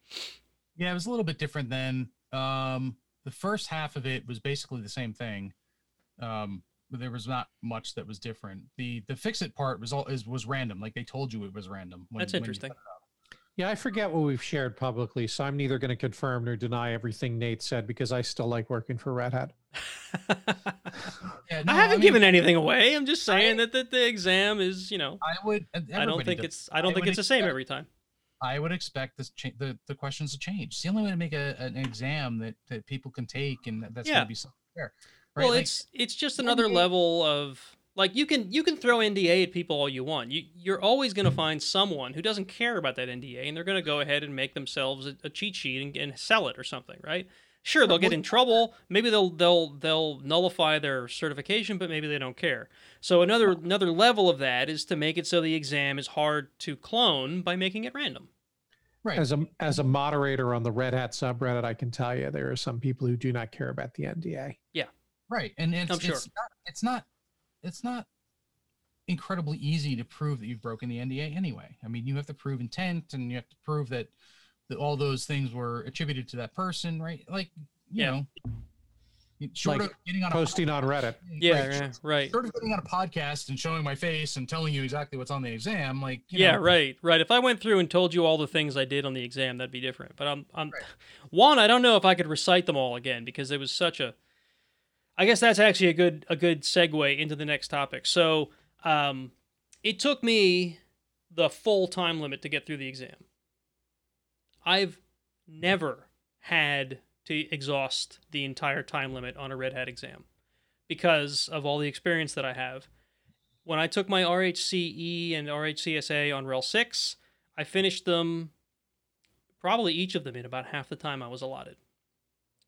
Yeah, it was a little bit different then. Um, the first half of it was basically the same thing. Um, there was not much that was different. The the fix it part was all is was random. Like they told you it was random. when- That's interesting. set Yeah, I forget what we've shared publicly, so I'm neither going to confirm nor deny everything Nate said because I still like working for Red Hat. <laughs> Yeah, no, I haven't mean, given anything away. I'm just saying that, that the exam is, you know, I would. I don't think does. it's I don't I think would it's the same every time. I would expect this cha- the the questions to change. It's the only way to make a, an exam that that people can take, and that's Yeah. going to be something fair. Right? Well, Like, it's it's just another NDA level of like you can you can throw NDA at people all you want. You you're always going to mm-hmm. find someone who doesn't care about that NDA, and they're going to go ahead and make themselves a, a cheat sheet and, and sell it or something, right? Sure, they'll get in trouble. Maybe they'll they'll they'll nullify their certification, but maybe they don't care. So another another level of that is to make it so the exam is hard to clone by making it random. right. As a as a moderator on the Red Hat subreddit, I can tell you there are some people who do not care about the NDA. Right, and it's I'm sure. it's not it's not it's not incredibly easy to prove that you've broken the NDA anyway. I mean, you have to prove intent, and you have to prove that, that all those things were attributed to that person, right? Like, you Yeah. know, you- short Like of getting on a Posting on Reddit. Yeah, right, yeah, right. Short of getting on a podcast and showing my face and telling you exactly what's on the exam, like, you yeah, know, right, right. If I went through and told you all the things I did on the exam, that'd be different. But I'm, I'm Right. one. I don't know if I could recite them all again because it was such a. I guess that's actually a good a good segue into the next topic. So, um, it took me the full time limit to get through the exam. I've never had to exhaust the entire time limit on a Red Hat exam because of all the experience that I have when I took my RHCE and RHCSA on RHEL 6, I finished them probably each of them in about half the time I was allotted.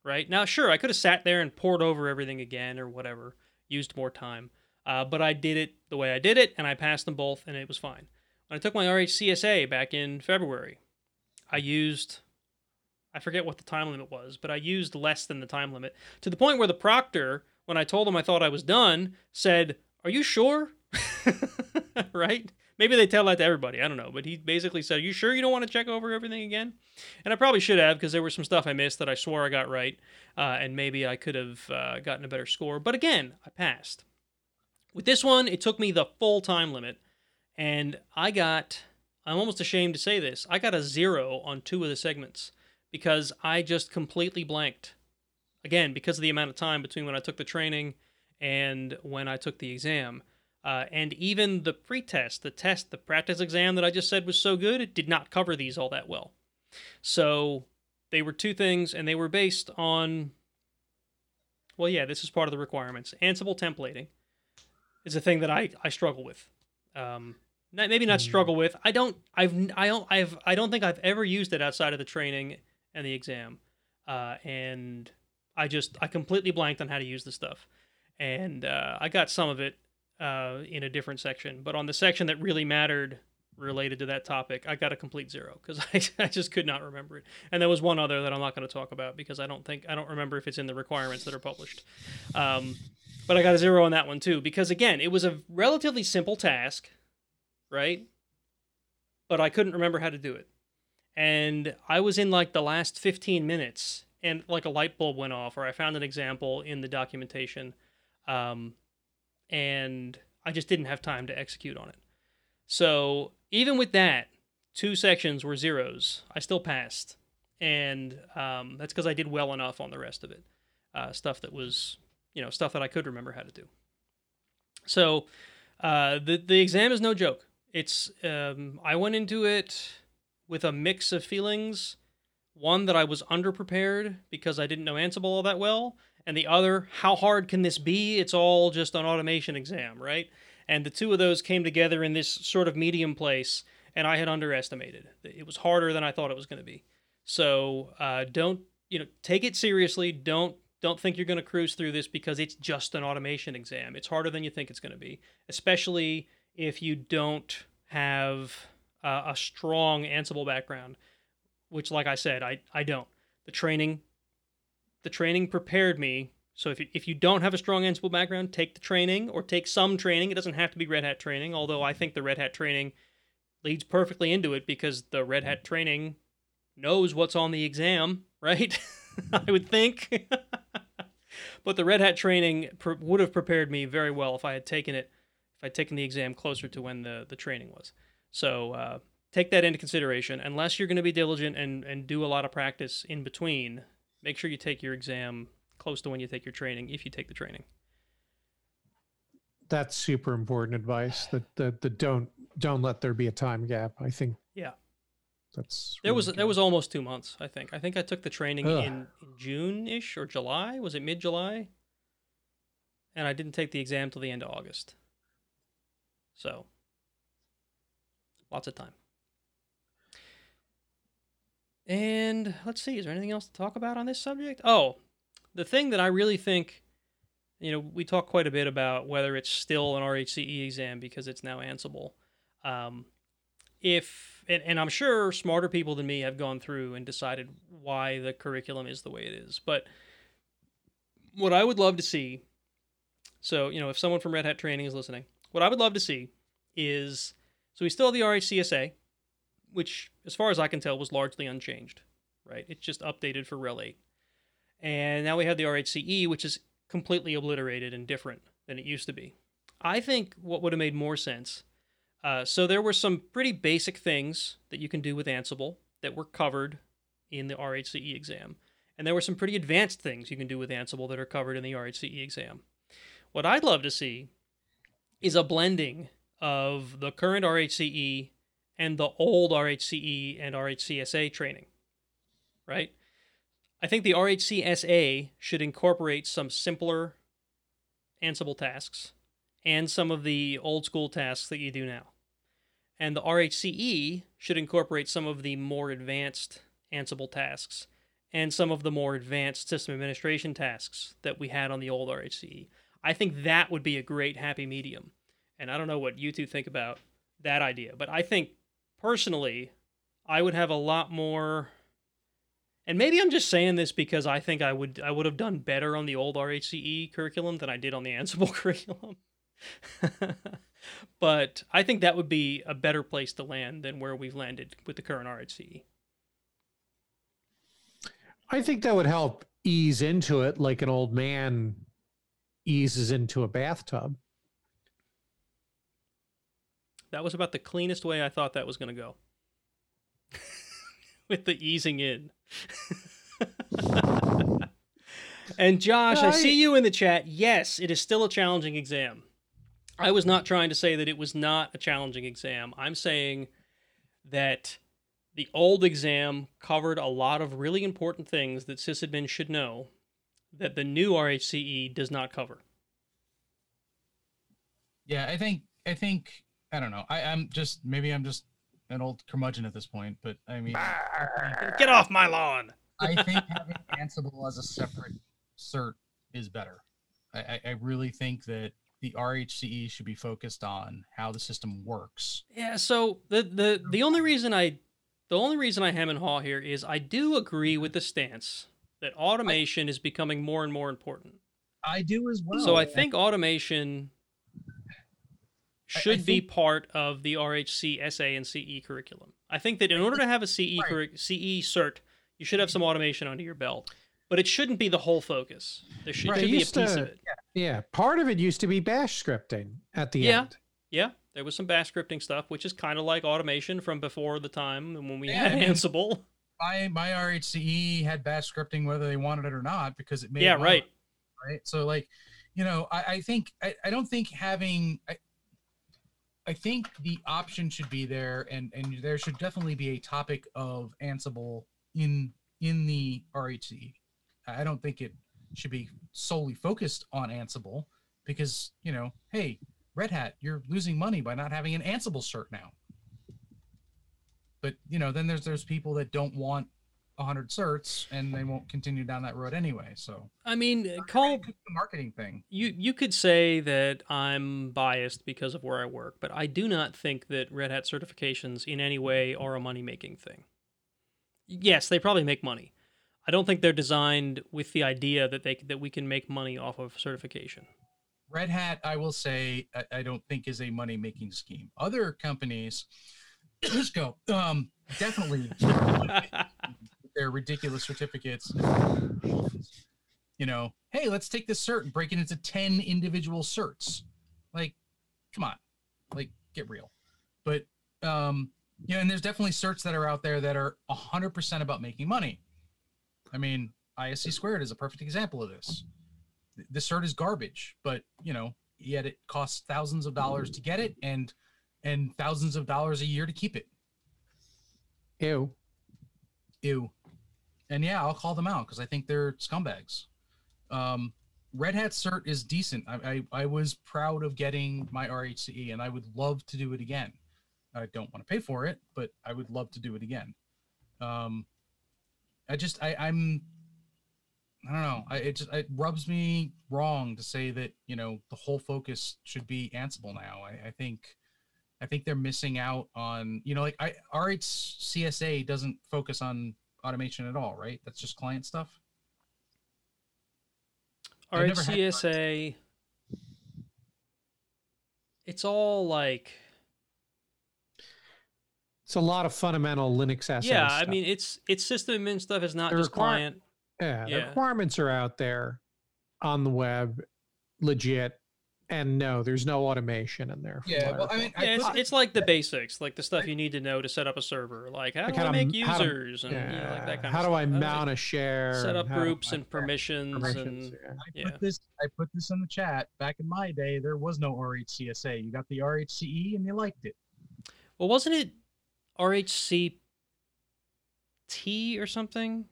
Right? Now, sure, I could have sat there and poured over everything again or whatever, used more time. Uh, but I did it the way I did it, and I passed them both, and it was fine. When I took my RHCSA back in February, I used, I forget what the time limit was, but I used less than the time limit to the point where the proctor, when I told him I thought I was done, said, Are you sure? <laughs> right? Maybe they tell that to everybody. I don't know. But he basically said, You sure you don't want to check over everything again? And I probably should have because there was some stuff I missed that I swore I got right. Uh, and maybe I could have uh, gotten a better score. But again, I passed. With this one, it took me the full time limit. And I got, I'm almost ashamed to say this, I got a zero on two of the segments because I just completely blanked. Again, because of the amount of time between when I took the training and when I took the exam. Uh, and even the pretest, the test, the practice exam that I just said was so good, it did not cover these all that well. So they were two things, and they were based on. Well, yeah, this is part of the requirements. Ansible templating is a thing that I, I struggle with. Um, not, maybe not Mm. struggle with. I don't. I've. I don't. I've. I don't think I've ever used it outside of the training and the exam. Uh, and I just I completely blanked on how to use the stuff, and uh, I got some of it uh, in a different section, but on the section that really mattered related to that topic, I got a complete zero because <laughs> I, I just could not remember it. And there was one other that I'm not going to talk about because I don't think I don't remember if it's in the requirements that are published. Um, but I got a zero on that one too because again, it was a relatively simple task, right? But I couldn't remember how to do it, and I was in like the last 15 minutes, and like a light bulb went off, or I found an example in the documentation, um, and I just didn't have time to execute on it. So even with that, two sections were zeros. I still passed, and um, that's because I did well enough on the rest of it. Uh, stuff that was, you know, stuff that I could remember how to do. So uh, the the exam is no joke. It's um, I went into it with a mix of feelings. One that I was underprepared because I didn't know Ansible all that well, and the other, how hard can this be? It's all just an automation exam, right? And the two of those came together in this sort of medium place, and I had underestimated. It was harder than I thought it was going to be. So uh, don't you know take it seriously. Don't don't think you're going to cruise through this because it's just an automation exam. It's harder than you think it's going to be, especially if you don't have uh, a strong Ansible background, which, like I said, I I don't. The training, the training prepared me so if you, if you don't have a strong Ansible background, take the training or take some training. It doesn't have to be Red Hat training, although I think the Red Hat training leads perfectly into it because the Red Hat training knows what's on the exam, <laughs> right? <laughs> I would think. <laughs> but the Red Hat training pr- would have prepared me very well if I had taken it, if I'd taken the exam closer to when the, the training was. So uh, take that into consideration. Unless you're going to be diligent and, and do a lot of practice in between, make sure you take your exam close to when you take your training, if you take the training. That's super important advice. That that the don't don't let there be a time gap. I think. Yeah. That's there was good. there was almost two months. I think. I think I took the training in, in June ish or July. Was it mid July? And I didn't take the exam till the end of August. So. Lots of time. And let's see, is there anything else to talk about on this subject? Oh, the thing that I really think, you know, we talk quite a bit about whether it's still an RHCE exam because it's now Ansible. Um, if and, and I'm sure smarter people than me have gone through and decided why the curriculum is the way it is. But what I would love to see, so you know, if someone from Red Hat Training is listening, what I would love to see is so we still have the RHCSA, which, as far as I can tell, was largely unchanged. Right? It's just updated for RHEL 8. And now we have the RHCE, which is completely obliterated and different than it used to be. I think what would have made more sense. Uh, so there were some pretty basic things that you can do with Ansible that were covered in the RHCE exam. And there were some pretty advanced things you can do with Ansible that are covered in the RHCE exam. What I'd love to see is a blending of the current RHCE and the old RHCE and RHCSA training, right? I think the RHCSA should incorporate some simpler Ansible tasks and some of the old school tasks that you do now. And the RHCE should incorporate some of the more advanced Ansible tasks and some of the more advanced system administration tasks that we had on the old RHCE. I think that would be a great happy medium. And I don't know what you two think about that idea, but I think personally, I would have a lot more and maybe I'm just saying this because I think I would I would have done better on the old RHCE curriculum than I did on the Ansible <laughs> curriculum. <laughs> but I think that would be a better place to land than where we've landed with the current RHCE. I think that would help ease into it like an old man eases into a bathtub. That was about the cleanest way I thought that was going to go. <laughs> with the easing in. <laughs> and Josh, I see you in the chat. Yes, it is still a challenging exam. I was not trying to say that it was not a challenging exam. I'm saying that the old exam covered a lot of really important things that sysadmin should know that the new RHCE does not cover. Yeah, I think I think I don't know. I, I'm just maybe I'm just an old curmudgeon at this point, but I mean, get off my lawn. I think having Ansible as a separate cert is better. I, I, I really think that the RHCE should be focused on how the system works. Yeah, so the the the only reason I the only reason I hem and haw here is I do agree with the stance that automation is becoming more and more important. I do as well. So I think automation I should be think- part of the RHC SA and CE curriculum. I think that in order to have a CE Right. curri- CE cert, you should have some automation under your belt, but it shouldn't be the whole focus. There should, Right. should be a piece to- of it. Yeah, part of it used to be bash scripting at the Yeah. end. Yeah, there was some bash scripting stuff, which is kind of like automation from before the time when we Yeah, had Ansible. my my RHCE had bash scripting whether they wanted it or not because it made Yeah, it right. right? So like, you know, I, I think I, I don't think having I, I think the option should be there and and there should definitely be a topic of Ansible in in the RHC. I don't think it should be solely focused on Ansible because, you know, hey, Red Hat, you're losing money by not having an Ansible cert now. But, you know, then there's there's people that don't want 100 certs and they won't continue down that road anyway. So, I mean, call the marketing thing. you you could say that I'm biased because of where I work, but I do not think that Red Hat certifications in any way are a money making thing. Yes, they probably make money. I don't think they're designed with the idea that they that we can make money off of certification. Red Hat, I will say, I, I don't think is a money making scheme. Other companies, <coughs> let's go, um, definitely <laughs> their ridiculous certificates. You know, hey, let's take this cert and break it into 10 individual certs. Like, come on, like, get real. But, um, you know, and there's definitely certs that are out there that are 100% about making money. I mean, ISC squared is a perfect example of this the cert is garbage, but you know, yet it costs thousands of dollars to get it and and thousands of dollars a year to keep it. Ew. Ew. And yeah, I'll call them out because I think they're scumbags. Um, Red Hat cert is decent. I, I I was proud of getting my RHCE, and I would love to do it again. I don't want to pay for it, but I would love to do it again. Um, I just I I'm I don't know. I, it just it rubs me wrong to say that you know the whole focus should be Ansible now. I, I think I think they're missing out on you know like I RHCSA doesn't focus on automation at all, right? That's just client stuff. All I've right, never had CSA. It's all like It's a lot of fundamental Linux SA yeah. I mean, it's it's system admin stuff. It's not The just require- client. yeah, the yeah. requirements are out there on the web, legit, and no, there's no automation in there. from Yeah, well, I recall. mean, I Yeah, it's, put- it's like the basics, like the stuff you need to know to set up a server, like how Like do how I to- make how to- users and you know, like that kind how of do stuff. I mount a share? set up groups and permissions, permissions, and yeah. I yeah. put this I put this in the chat. Back in my day, there was no RHCSA. You got the RHCE and you liked it. Well, wasn't it RHCT or something?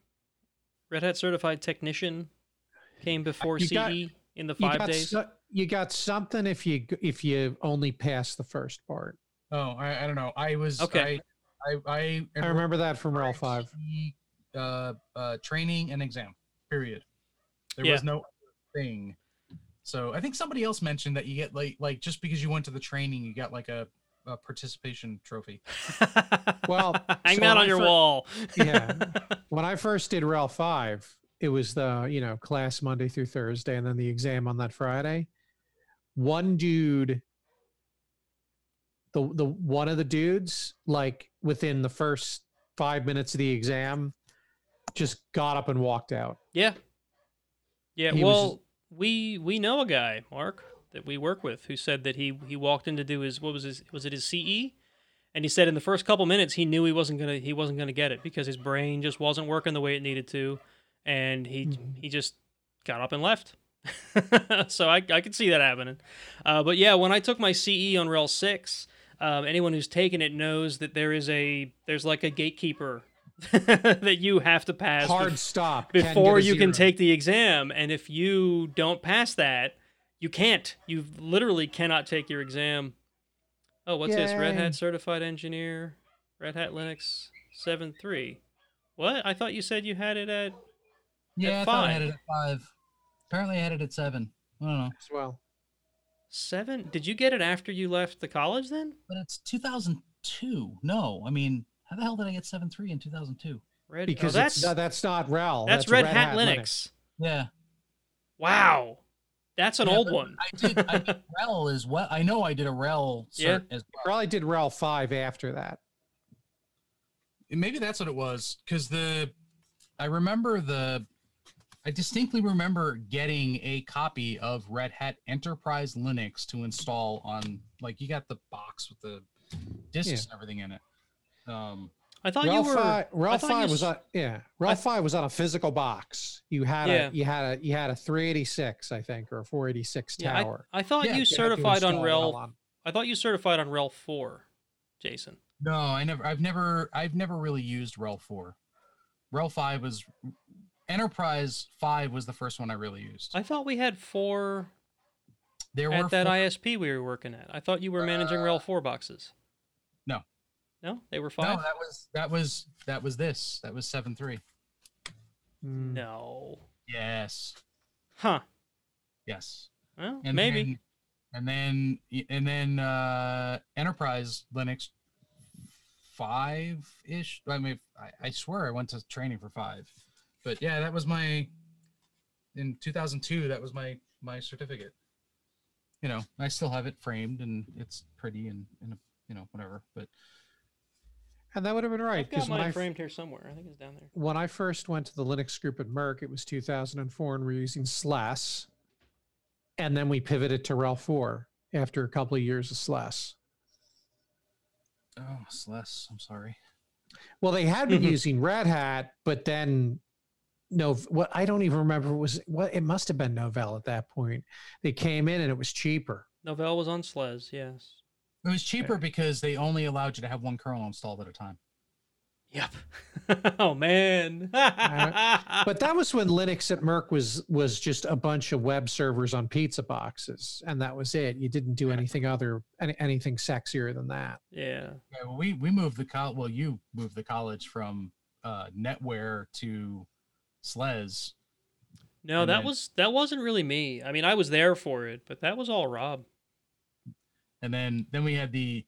Red Hat Certified Technician came before You CE got- in the five days. so- you got something if you if you only pass the first part. Oh, I, I don't know. I was Okay. I I I, I remember that from RHEL five. Uh, uh, training and exam. Period. There Yeah. was no thing. So I think somebody else mentioned that you get like like just because you went to the training, you got like a, a participation trophy. <laughs> Well, hang so that on I your fir- wall. Yeah. <laughs> When I first did RHEL five, it was the you know class Monday through Thursday, and then the exam on that Friday. One dude, the the one of the dudes, like within the first five minutes of the exam, just got up and walked out. Yeah. Yeah. He well, we we know a guy, Mark, that we work with, who said that he he walked in to do his what was his was it his CE, and he said in the first couple minutes he knew he wasn't gonna he wasn't gonna get it because his brain just wasn't working the way it needed to, and he Mhm. he just got up and left. <laughs> so I I could see that happening, uh, but yeah, when I took my CE on RHEL six. Um, anyone who's taken it knows that there is a there's like a gatekeeper <laughs> that you have to pass Hard stop. Before you can take the exam. And if you don't pass that you can't. You literally cannot take your exam. Oh what's this? Red hat certified engineer red hat linux 7.3 what? I thought you said you had it at Yeah, At I thought I had it at five. Apparently, I had it at seven. I don't know, as well. Seven? Did you get it after you left the college then? but it's 2002. No, I mean, how the hell did I get seven three in 2002? Red Because oh, that's that's no, that's not RHEL. that's, Red, Hat, Linux. Yeah, Wow. That's an Yeah, old one. I did. I did <laughs> RHEL as well. I know I did a RHEL cert Yeah. as well. Probably did RHEL five after that. Maybe that's what it was. Because the, I remember the, I distinctly remember getting a copy of Red Hat Enterprise Linux to install on, like, you got the box with the discs Yeah. and everything in it. Um, I thought you were five, I RHEL thought you five was on yeah. RHEL five was on a physical box. You had Yeah. a you had a you had a 386, I think, or a 486 yeah, tower. I, I thought Yeah, you you had to certified on RHEL. I thought you certified on RHEL 4, Jason. no, I never, I've never, I've never really used RHEL 4. RHEL 5 was, Enterprise 5 was the first one I really used. I thought we had 4 There were at that four- ISP we were working at. I thought you were managing RHEL 4 boxes. no. No, they were five. No, that was that was that was this. That was seven three. Mm. No. Yes. Huh. Yes. Well, And maybe. Then, and then and then uh Enterprise Linux five ish. I mean, I, I swear I went to training for five, but yeah, that was my in 2002. That was my my certificate. You know, I still have it framed and it's pretty and and you know whatever. But And that would have been right I've got because when mine I f- framed here somewhere. I think it's down there. when I first went to the Linux group at Merck, it was 2004, and we were using SLES, and then we pivoted to RHEL 4 after a couple of years of SLES. oh, Celeste, I'm sorry. Well, they had been <laughs> using Red Hat, but then no, what I don't even remember was what it must have been Novell at that point. They came in and it was cheaper. Novell was on SLES, yes. It was cheaper because they only allowed you to have one kernel installed at a time. Yep. <laughs> oh man. But that was when Linux at Merck was was just a bunch of web servers on pizza boxes, and that was it. You didn't do anything other any, anything sexier than that. yeah. Yeah, well, we we moved the college. Well, you moved the college from uh, NetWare to SLES. No, And that then- was that wasn't really me. I mean, I was there for it, but that was all Rob. and then then we had the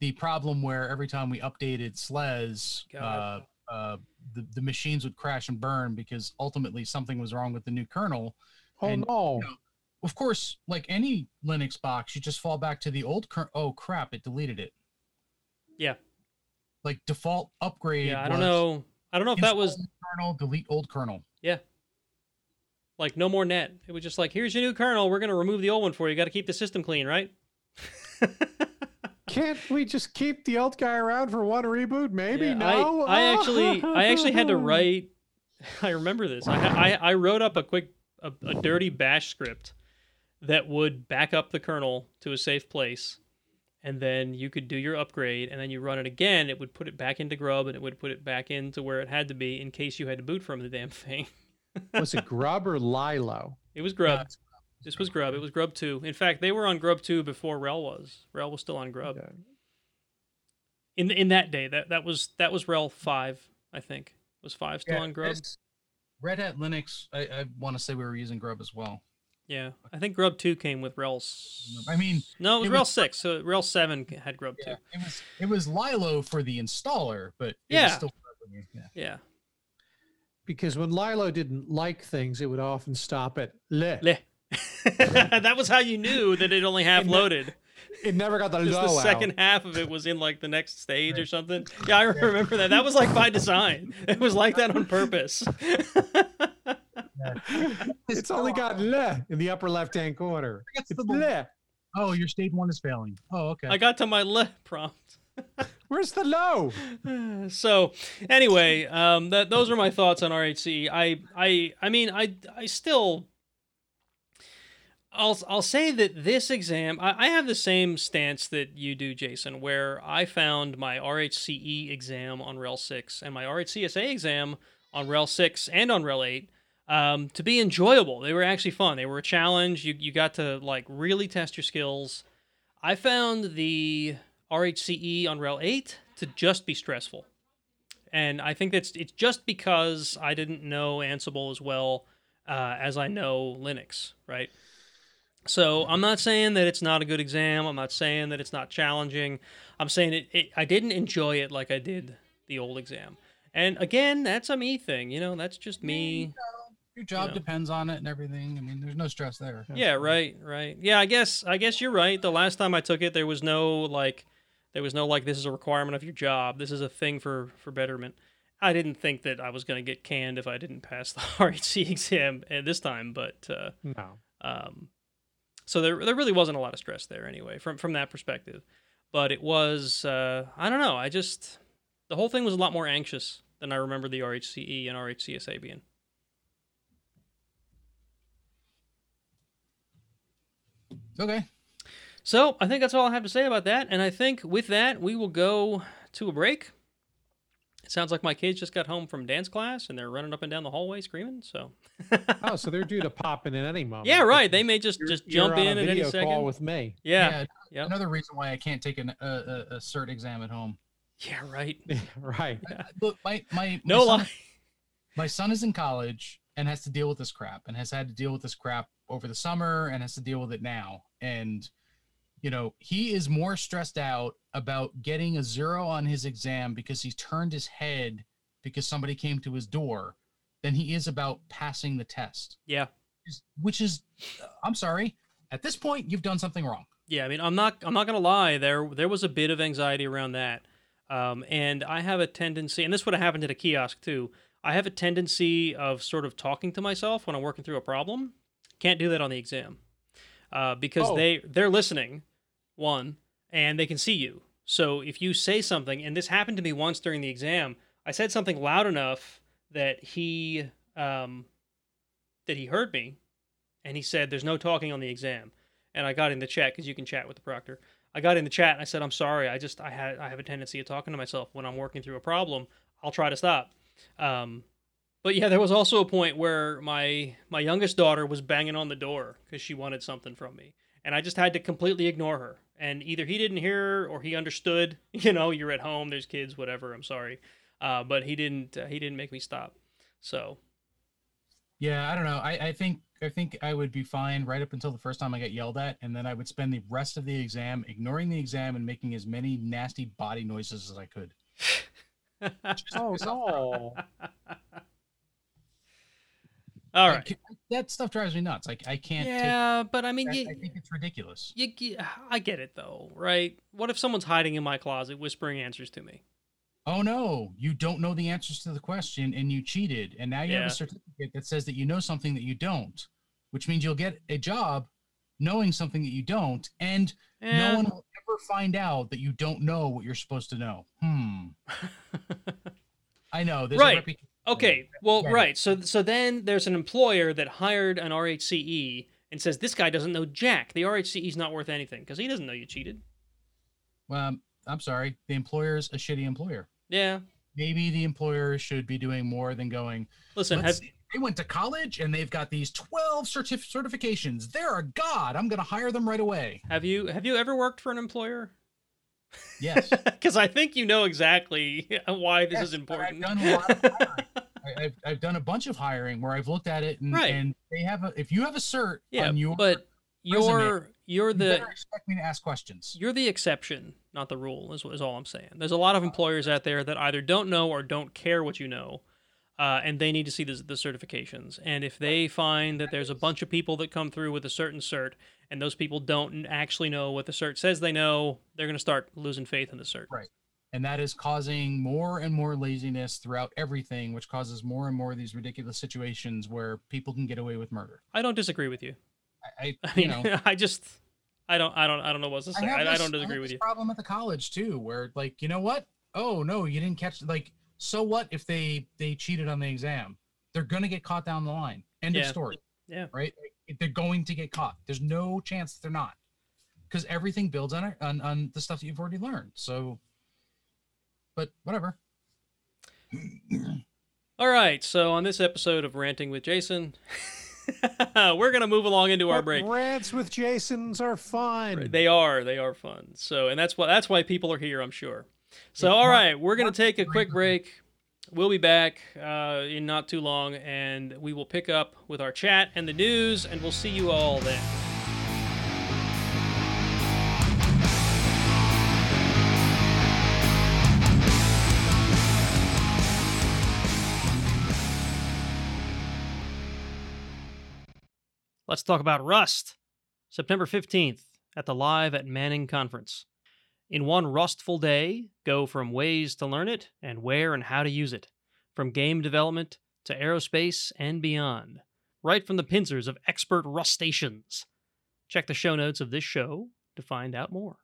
the problem where every time we updated SLES, uh, uh, the the machines would crash and burn because ultimately something was wrong with the new kernel. Oh And, no! you know, Of course, like any Linux box, you just fall back to the old kernel. Oh crap! It deleted it. Yeah. Like default upgrade. Yeah, I don't know. I don't know if that was kernel, delete old kernel. Yeah. Like no more net. It was just like, here's your new kernel. We're gonna remove the old one for you. You got to keep the system clean, right? <laughs> Can't we just keep the old guy around for one reboot? Maybe Yeah, no. I, I actually, I actually had to <laughs> write. <laughs> I remember this. I, I, I wrote up a quick, a, a dirty bash script that would back up the kernel to a safe place, and then you could do your upgrade, and then you run it again. It would put it back into Grub, and it would put it back into where it had to be in case you had to boot from the damn thing. <laughs> was it Grub or Lilo? It was Grub. This was Grub. It was Grub two. In fact, they were on Grub two before RHEL was. RHEL was still on Grub. Okay. In in that day, that that was that was RHEL five. I think was five still Yeah, on Grub. Red Hat Linux. I, I want to say we were using Grub as well. Yeah, I think Grub two came with RHEL. s- I mean, no, it was it RHEL was- six. So RHEL seven had Grub Yeah, two. it was it was Lilo for the installer, but it Yeah. was still Grub when you- yeah. Yeah, Because when Lilo didn't like things, it would often stop at le. Le. <laughs> that was how you knew that it only half And the- loaded. It never got the Because low the second out. half of it was in like the next stage or something. Yeah, I remember that. That was like by design. It was like that on purpose. <laughs> <laughs> It's only got le in the upper left hand corner. It's le. Oh, your state one is failing. Oh, okay. I got to my le prompt. <laughs> Where's the low? <sighs> so anyway, um, that those are my thoughts on RHC. I I I mean I I still. I'll I'll say that this exam I, I have the same stance that you do, Jason, where I found my RHCE E exam on RHEL six and my RHCSA exam on RHEL six and on RHEL eight um, to be enjoyable. They were actually fun. They were a challenge. You you got to like really test your skills. I found the RHCE on RHEL 8 to just be stressful. And I think that's it's just because I didn't know Ansible as well uh, as I know Linux, right? So I'm not saying that it's not a good exam. I'm not saying that it's not challenging. I'm saying it, it I didn't enjoy it like I did the old exam. And again, that's a me thing, you know, that's just me. Your job know. depends on it and everything. I mean, there's no stress there. Yeah, right, right. Yeah, I guess I guess you're right. The last time I took it there was no like there was no like this is a requirement of your job. This is a thing for for betterment. I didn't think that I was going to get canned if I didn't pass the <laughs> RHC exam at this time, but uh No. um, so there, there really wasn't a lot of stress there anyway, from from that perspective. But it was, uh, I don't know. I just the whole thing was a lot more anxious than I remember the RHCE and RHCSA being. Okay. So I think that's all I have to say about that. And I think with that we will go to a break. It sounds like my kids just got home from dance class and they're running up and down the hallway screaming. So <laughs> Oh, so they're due to pop in at any moment. yeah, right. They may just You're- just you're jump on a in at any video second. call with me. yeah, yep. Another reason why I can't take an, a, a, a cert exam at home. yeah, right. <laughs> right. I- I- Look, my my No son, lie. my son is in college and has to deal with this crap and has had to deal with this crap over the summer and has to deal with it now. And you know, he is more stressed out about getting a zero on his exam because he turned his head because somebody came to his door than he is about passing the test. Yeah. Which is, I'm sorry, at this point you've done something wrong. Yeah, I mean, I'm not I'm not gonna lie. There there was a bit of anxiety around that, um, and I have a tendency, and this would have happened at a kiosk too. I have a tendency of sort of talking to myself when I'm working through a problem. Can't do that on the exam uh, because Oh. they they're listening, one, and they can see you. So if you say something, and this happened to me once during the exam, I said something loud enough that he um, that he heard me, and he said, "There's no talking on the exam." and I got in the chat because you can chat with the proctor. I got in the chat and I said, "I'm sorry. I just I had I have a tendency of talking to myself when I'm working through a problem. I'll try to stop." Um, but yeah, there was also a point where my my youngest daughter was banging on the door because she wanted something from me, and I just had to completely ignore her. And either he didn't hear or he understood. <laughs> You know, you're at home. There's kids. Whatever. I'm sorry, uh, but he didn't. Uh, he didn't make me stop. So Yeah, I don't know. I, I think I think I would be fine right up until the first time I got yelled at, and then I would spend the rest of the exam ignoring the exam and making as many nasty body noises as I could. <laughs> Oh no. <laughs> all I that stuff drives me nuts. Like I can't. Yeah, but I mean, take, you, I, I think it's ridiculous. You, ge- I get it though, right? What if someone's hiding in my closet whispering answers to me? Oh no, you don't know the answers to the question and you cheated, and now you have a certificate that says that you know something that you don't, which means you'll get a job knowing something that you don't, and no Eh, one will ever find out that you don't know what you're supposed to know. Hmm. <laughs> I know. There's Right. A reputation okay, well, Right. So, so then there's an employer that hired an RHCE and says this guy doesn't know jack. The RHCE is not worth anything because he doesn't know you cheated. Well, um, I'm sorry. The employer's a shitty employer. Yeah. Maybe the employer should be doing more than going. Listen, "Let's have they went to college and they've got these 12 certif- certifications. They're a god. I'm going to hire them right away. have you have you ever worked for an employer? Yes. <laughs> Because I think you know exactly <laughs> why this Yes, is but I've important. done a lot of hiring. <laughs> I, I've, I've done a bunch of hiring where I've looked at it and, Right. and they have a, if you have a cert yeah, on your, but you're you're the better expect me to ask questions. You're the exception, not the rule, is, is all I'm saying. There's a lot of employers out there that either don't know or don't care what you know, uh, and they need to see the, the certifications. And if they find that there's a bunch of people that come through with a certain cert, and those people don't actually know what the cert says they know, they're going to start losing faith in the cert. Right. And that is causing more and more laziness throughout everything, which causes more and more of these ridiculous situations where people can get away with murder. I don't disagree with you. I, I I you mean, know, <laughs> I just, I don't, I don't, I don't know what to say. I, I, this- don't have disagree with you. Problem at the college too, where like you know what? Oh no, you didn't catch. Like, so what if they they cheated on the exam? They're gonna get caught down the line. End Yeah. of story. Yeah. Right. They're going to get caught. There's no chance that they're not, because everything builds on it on on the stuff that you've already learned. So, but whatever. <clears throat> All right, so on this episode of Ranting with Jason, <laughs> we're going to move along into our But break. Rants with Jasons are fun. They are. They are fun. So, and that's why that's why people are here. I'm sure. So, all right, we're gonna take a quick break. we'll be back uh, in not too long, and we will pick up with our chat and the news, and we'll see you all then. Let's talk about Rust. September 15th at the Live at Manning Conference. In one rustful day, go from ways to learn it and where and how to use it, from game development to aerospace and beyond, right from the pincers of expert Rustaceans. Check the show notes of this show to find out more.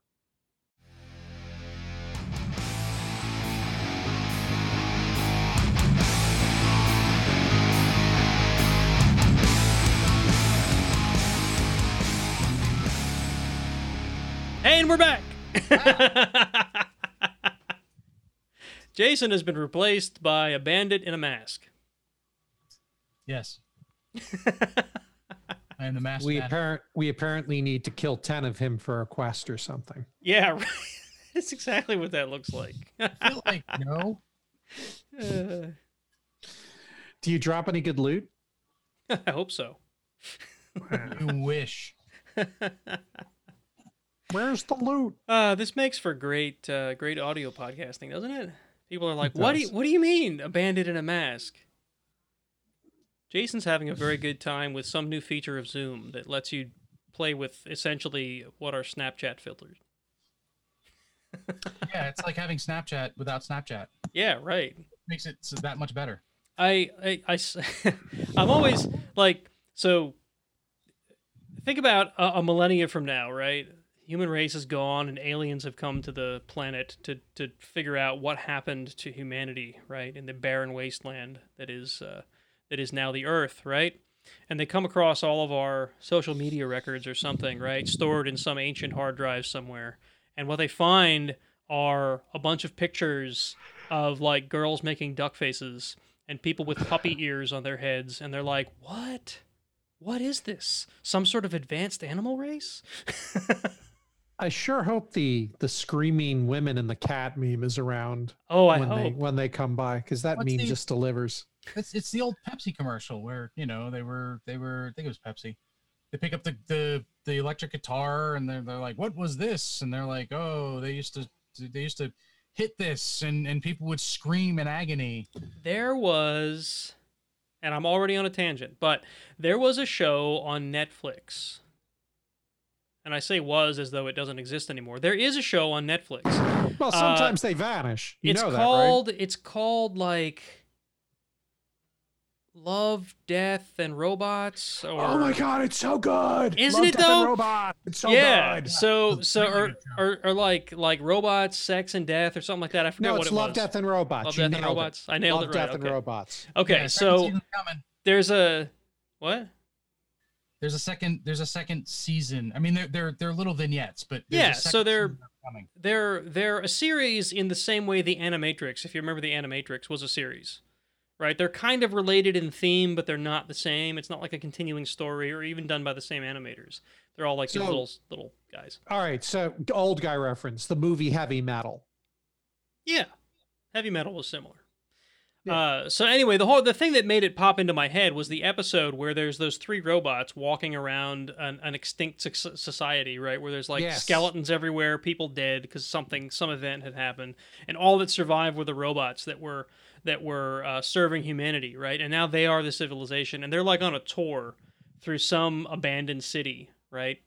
And we're back. <laughs> Jason has been replaced by a bandit in a mask. Yes. <laughs> I am the master. We man. apparent we apparently need to kill ten of him for a quest or something. Yeah, <laughs> right. That's exactly what that looks like. I feel like no. Uh, Do you drop any good loot? I hope so. You wish. Where's the loot? Uh, this makes for great, uh, great audio podcasting, doesn't it? People are like, It "What do you, what do you mean, a bandit in a mask?" Jason's having a very good time with some new feature of Zoom that lets you play with essentially what are Snapchat filters. <laughs> Yeah, it's like having Snapchat without Snapchat. Yeah, right. Makes it so that much better. I, I, <laughs> I'm always like, so think about a, a millennia from now, right? Human race is gone and aliens have come to the planet to, to figure out what happened to humanity, right? In the barren wasteland that is, uh, that is now the Earth, right? And they come across all of our social media records or something, right? Stored in some ancient hard drive somewhere. And what they find are a bunch of pictures of like girls making duck faces and people with puppy <laughs> ears on their heads and they're like what what is this some sort of advanced animal race <laughs> I sure hope the the screaming women and the cat meme is around oh i when they hope when they come by because that What's meme the- just delivers. It's it's the old Pepsi commercial where you know they were they were I think it was Pepsi. They pick up the the, the electric guitar and they're they're like, what was this? And they're like, oh, they used to they used to hit this and and people would scream in agony. there was and i'm already on a tangent but there was a show on netflix and i say was as though it doesn't exist anymore there is a show on netflix Well, sometimes they vanish. You Uh, it's know called it's called like love death and robots or? Oh my god, it's so good! Isn't Love, it, Death, and though? Robot. It's so yeah. good. So so or, or or like like robots, sex and death or something like that. I forget No, what it's it Love, was. Death, and Robots. Love, You death and nailed it. robots. I nailed Love, it right. Death, and. Robots. Okay, Yeah, so there's a what? There's a second there's a second season. I mean they're they're they're little vignettes, but Yeah, so they're- coming. They're they're a series in the same way the Animatrix, if you remember the Animatrix, was a series. Right? They're kind of related in theme, but they're not the same. It's not like a continuing story or even done by the same animators. They're all like So- little little guys. All right, so old guy reference, the movie Heavy Metal. Yeah, heavy metal was similar. Yeah. Uh, so anyway, the whole the thing that made it pop into my head was the episode where there's those three robots walking around an, an extinct society, right? Where there's like Yes. skeletons everywhere, people dead because something, some event had happened, and all that survived were the robots that were that were uh, serving humanity, right? And now they are the civilization, and they're like on a tour through some abandoned city, right?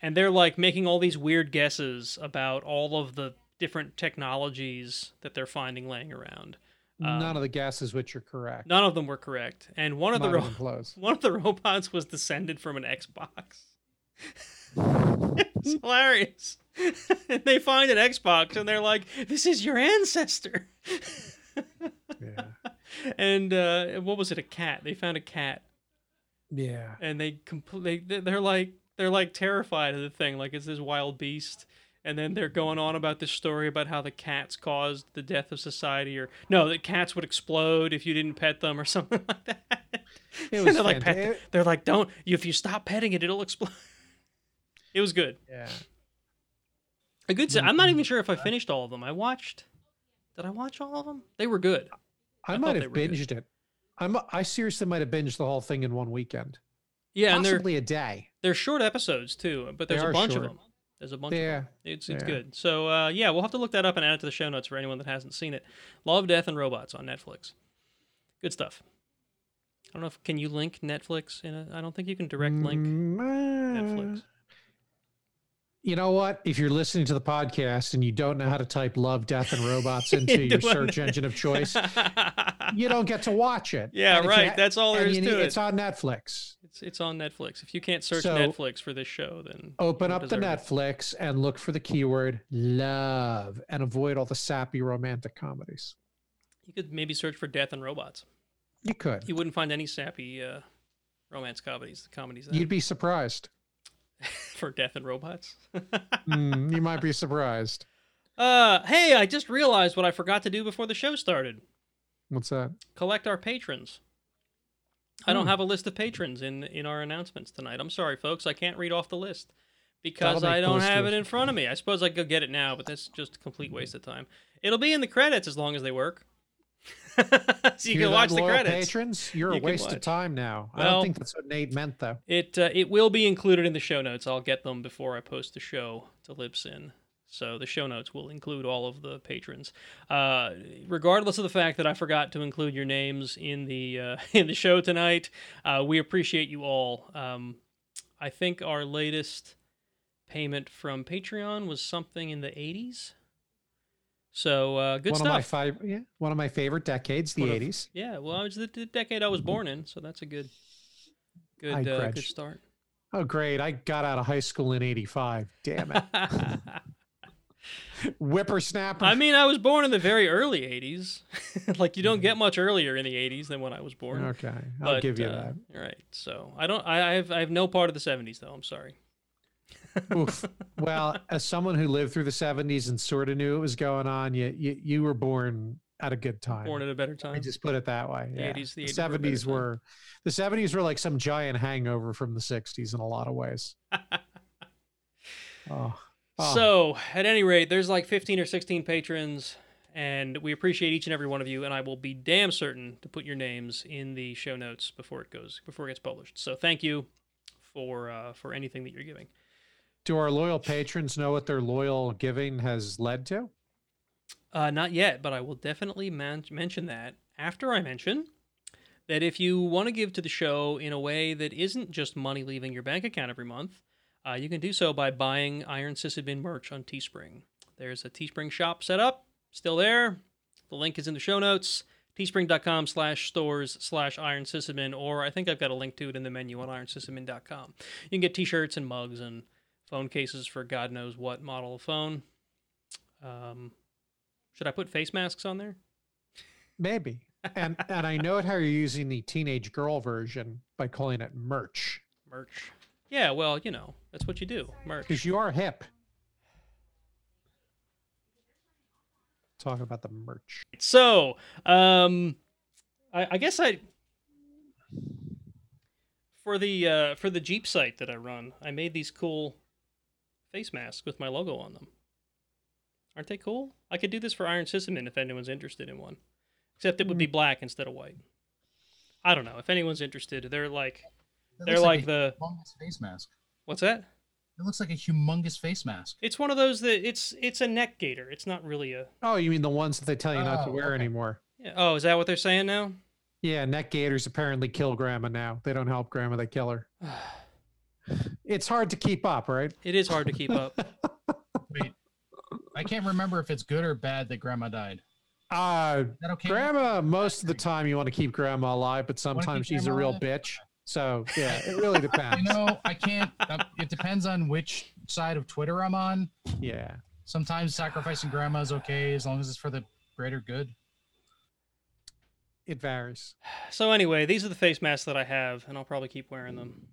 And they're like making all these weird guesses about all of the different technologies that they're finding laying around. Um, None of the guesses which are correct. None of them were correct, and one of the ro- <laughs> one of the robots was descended from an Xbox. <laughs> it's hilarious. and <laughs> they find an Xbox, and they're like, "This is your ancestor." Yeah. and uh, what was it? A cat. They found a cat, Yeah. and they completely they're like they're like terrified of the thing, like it's this wild beast. And then they're going on about this story about how the cats caused the death of society, or no, that cats would explode if you didn't pet them, or <laughs> something like that. It was they're like, pet, they're like, don't if you stop petting it, it'll explode. <laughs> It was good. Yeah. A good. I'm not even sure if I mm-hmm. finished all of them. I watched. Did I watch all of them? They were good. I, I might have were good. binged it. I'm I seriously might have binged the whole thing in one weekend. Yeah, and they're Possibly a day. they're short episodes too, but there's a bunch short. of them. There's a bunch Yeah. It's it's yeah. good. So uh, yeah, we'll have to look that up and add it to the show notes for anyone that hasn't seen it. Love, Death, and Robots on Netflix. Good stuff. I don't know if can you link Netflix in a. I don't think you can direct link Mm, uh, Netflix. You know what? If you're listening to the podcast and you don't know how to type love, death, and robots <laughs> into your search engine of choice, <laughs> you don't get to watch it. Yeah, And right. That's all there is to it. It's on Netflix. It's it's on Netflix. If you can't search So- Netflix for this show, then Open up the deserve it. Netflix and look for the keyword love and avoid all the sappy romantic comedies. You could maybe search for Death and Robots. You could. You wouldn't find any sappy uh, romance comedies. The Comedies You'd be surprised. <laughs> for Death and Robots. <laughs> Mm, you might be surprised. uh, hey, I just realized what I forgot to do before the show started. What's that? collect our patrons. I don't Hmm. have a list of patrons in in our announcements tonight. I'm sorry, folks. I can't read off the list because I don't most have it in front of me. I suppose I could get it now, but that's just a complete waste of time. It'll be in the credits as long as they work. <laughs> so you Hear can watch the credits. Patrons, you're You a waste watch. of time now. I don't think that's what Nate meant, though. It uh, it will be included in the show notes. I'll get them before I post the show to Libsyn. So the show notes will include all of the patrons, uh, regardless of the fact that I forgot to include your names in the uh, <laughs> in the show tonight. Uh, we appreciate you all. Um, I think our latest payment from Patreon was something in the 80s. So uh, good one stuff. of my five, yeah, one of my favorite decades, the One of- '80s. yeah, well, it was the, the decade I was born in, so that's a good, good, uh, good start. Oh, great! I got out of high school in '85. Damn it, <laughs> whippersnapper. I mean, I was born in the very early 80s. <laughs> like, you don't get much earlier in the 80s than when I was born. okay, I'll But, give you uh, All right. So, I don't, I, I, have, I have no part of the 70s, though. I'm sorry. <laughs> Well, as someone who lived through the '70s and sort of knew what was going on, you you, you were born at a good time. Born at a better time. I just put it that way. The Yeah. 80s- the the 80s were were, the seventies were like some giant hangover from the sixties in a lot of ways. <laughs> oh, oh. So, at any rate, there's like 15 or 16 patrons, and we appreciate each and every one of you. And I will be damn certain to put your names in the show notes before it goes before it gets published. So, thank you for uh, for anything that you're giving. do our loyal patrons know what their loyal giving has led to? Uh, not yet, but I will definitely man- mention that after I mention that if you want to give to the show in a way that isn't just money leaving your bank account every month, uh, you can do so by buying Iron Sysadmin merch on Teespring. There's a Teespring shop set up, still there. The link is in the show notes. Teespring.com slash stores slash Iron Sysadmin, or I think I've got a link to it in the menu on IronSysadmin.com. You can get t-shirts and mugs and phone cases for God knows what model of phone. Um, should I put face masks on there? Maybe. And <laughs> and I know how you're using the teenage girl version by calling it merch Merch. Yeah, well, you know, that's what you do. Merch. because you are hip. Talk about the merch. So, um, I, I guess I for the uh, for the Jeep site that I run, I made these cool face masks with my logo on them. Aren't they cool? I could do this for Iron Sysadmin if anyone's interested in one. Except it would be black instead of white. I don't know if anyone's interested. They're like That they're like a the humongous face mask. What's that? It looks like a humongous face mask. It's one of those that it's it's a neck gaiter. It's not really a. Oh, you mean the ones that they tell you not to Oh, wear okay. anymore? Yeah. Oh, is that what they're saying now? Yeah, neck gaiters apparently kill grandma now. They don't help grandma, they kill her. <sighs> It's hard to keep up, right? It is hard to keep up. <laughs> Wait, I can't remember if it's good or bad that Grandma died. Uh, that okay? grandma, most of the time you want to keep grandma alive, but sometimes she's a real alive? bitch. So, yeah, it <laughs> really depends. You know, I can't. Uh, it depends on which side of Twitter I'm on. yeah. Sometimes sacrificing grandma is okay as long as it's for the greater good. It varies. <sighs> So anyway, these are the face masks that I have, and I'll probably keep wearing them.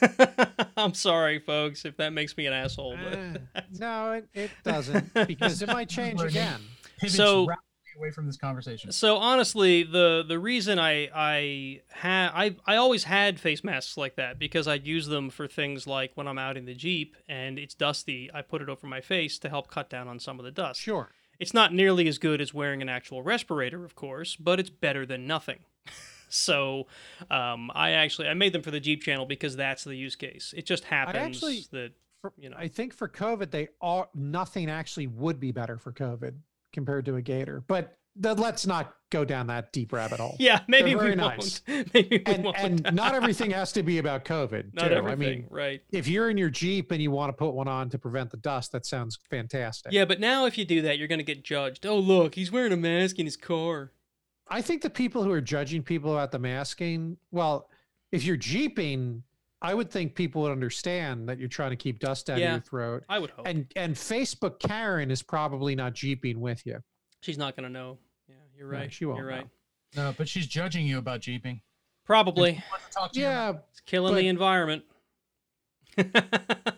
<laughs> I'm sorry, folks, if that makes me an asshole. But Eh, no, it, it <laughs> doesn't because it might change again. Pivots So- rapidly away from this conversation. so honestly, the the reason I I had I I always had face masks like that because I'd use them for things like when I'm out in the jeep and it's dusty, I put it over my face to help cut down on some of the dust. Sure. It's not nearly as good as wearing an actual respirator, of course, but it's better than nothing. <laughs> so um, I actually I made them for the Jeep channel because that's the use case. It just happens actually- that you know I think for COVID, they are nothing actually would be better for COVID compared to a gaiter. But th- let's not go down that deep rabbit hole. yeah maybe we very won't. nice. <laughs> maybe we And won't. and not everything has to be about COVID. not too. everything, I mean, right? if you're in your Jeep and you want to put one on to prevent the dust, that sounds fantastic. Yeah, but now if you do that, you're going to get judged. Oh, look, he's wearing a mask in his car. I think the people who are judging people about the masking, well, if you're jeeping, I would think people would understand that you're trying to keep dust down Yeah. your throat. I would hope. And and Facebook Karen is probably not jeeping with you. She's not going to know. Yeah, you're right. No, right. she won't You're right. No, but she's judging you about jeeping. Probably. Wants to talk to you Yeah, It's killing But- the environment. <laughs>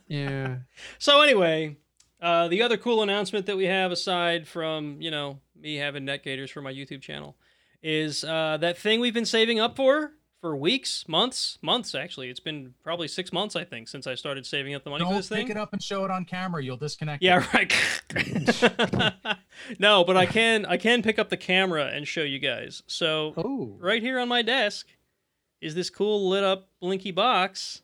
yeah. so anyway, uh, the other cool announcement that we have aside from you know me having neck gaiters for my YouTube channel is uh, that thing we've been saving up for for weeks, months, months actually. It's been probably six months I think since I started saving up the money for Don't this thing. pick it up and show it on camera. You'll disconnect. Yeah, it. <laughs> right. no, but I can I can pick up the camera and show you guys. So Oh, right here on my desk is this cool lit up blinky box,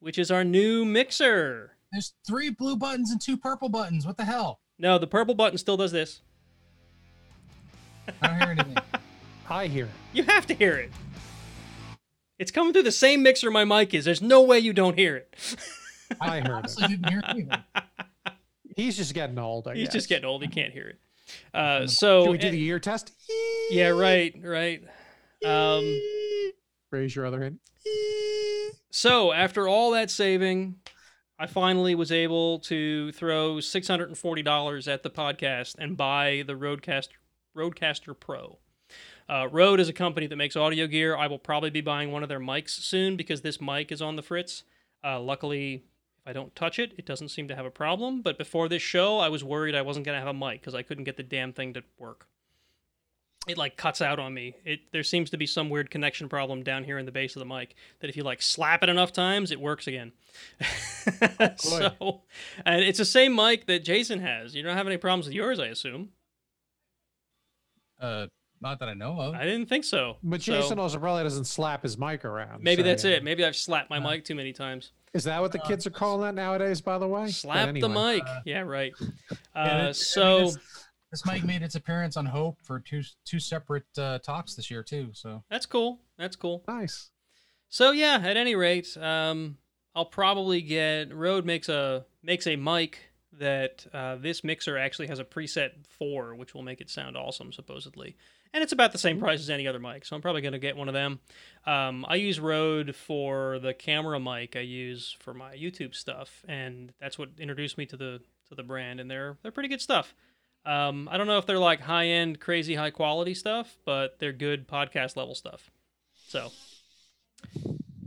which is our new mixer. There's three blue buttons and two purple buttons. What the hell? No, the purple button still does this. I don't hear anything. <laughs> I hear. You have to hear it. It's coming through the same mixer my mic is. There's no way you don't hear it. I heard <laughs> honestly didn't hear anything. He's just getting old. I He's guess. just getting old. He can't hear it. Uh, so Can we do the ear test? yeah, right, right. Um, Raise your other hand. So after all that saving, I finally was able to throw six hundred and forty dollars at the podcast and buy the RodeCaster RodeCaster Pro. Uh, Rode is a company that makes audio gear. I will probably be buying one of their mics soon because this mic is on the fritz. Uh, luckily, if I don't touch it, it doesn't seem to have a problem. But before this show, I was worried I wasn't gonna have a mic because I couldn't get the damn thing to work. It like cuts out on me. It there seems to be some weird connection problem down here in the base of the mic that if you like slap it enough times, it works again. <laughs> so, and it's the same mic that Jason has. You don't have any problems with yours, I assume. Uh, not that I know of. I didn't think so. But So, Jason also probably doesn't slap his mic around. maybe so, that's yeah. it. Maybe I've slapped my Uh, mic too many times. Is that what the kids are calling that nowadays? By the way, But Slap the anyway. mic. yeah, right. Yeah, Uh, that- I mean, so this, this mic made its appearance on Hope for two two separate uh, talks this year too. So that's cool. That's cool. Nice. So yeah, at any rate, um, I'll probably get Rode makes a makes a mic that uh, this mixer actually has a preset for, which will make it sound awesome supposedly, and it's about the same price as any other mic. So I'm probably gonna get one of them. Um, I use Rode for the camera mic I use for my YouTube stuff, and that's what introduced me to the to the brand, and they're they're pretty good stuff. Um, I don't know if they're like high end, crazy high quality stuff, but they're good podcast level stuff. So.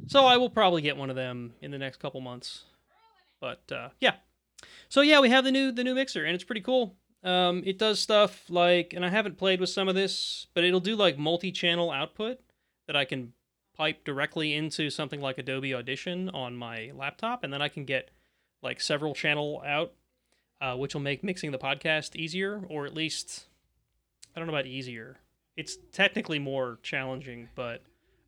So I will probably get one of them in the next couple months. But uh, yeah. So yeah, we have the new the new mixer and it's pretty cool. Um, it does stuff like, and I haven't played with some of this, but it'll do like multi-channel output that I can pipe directly into something like Adobe Audition on my laptop, and then I can get like several channel out, uh, which will make mixing the podcast easier, or at least I don't know about easier. It's technically more challenging, but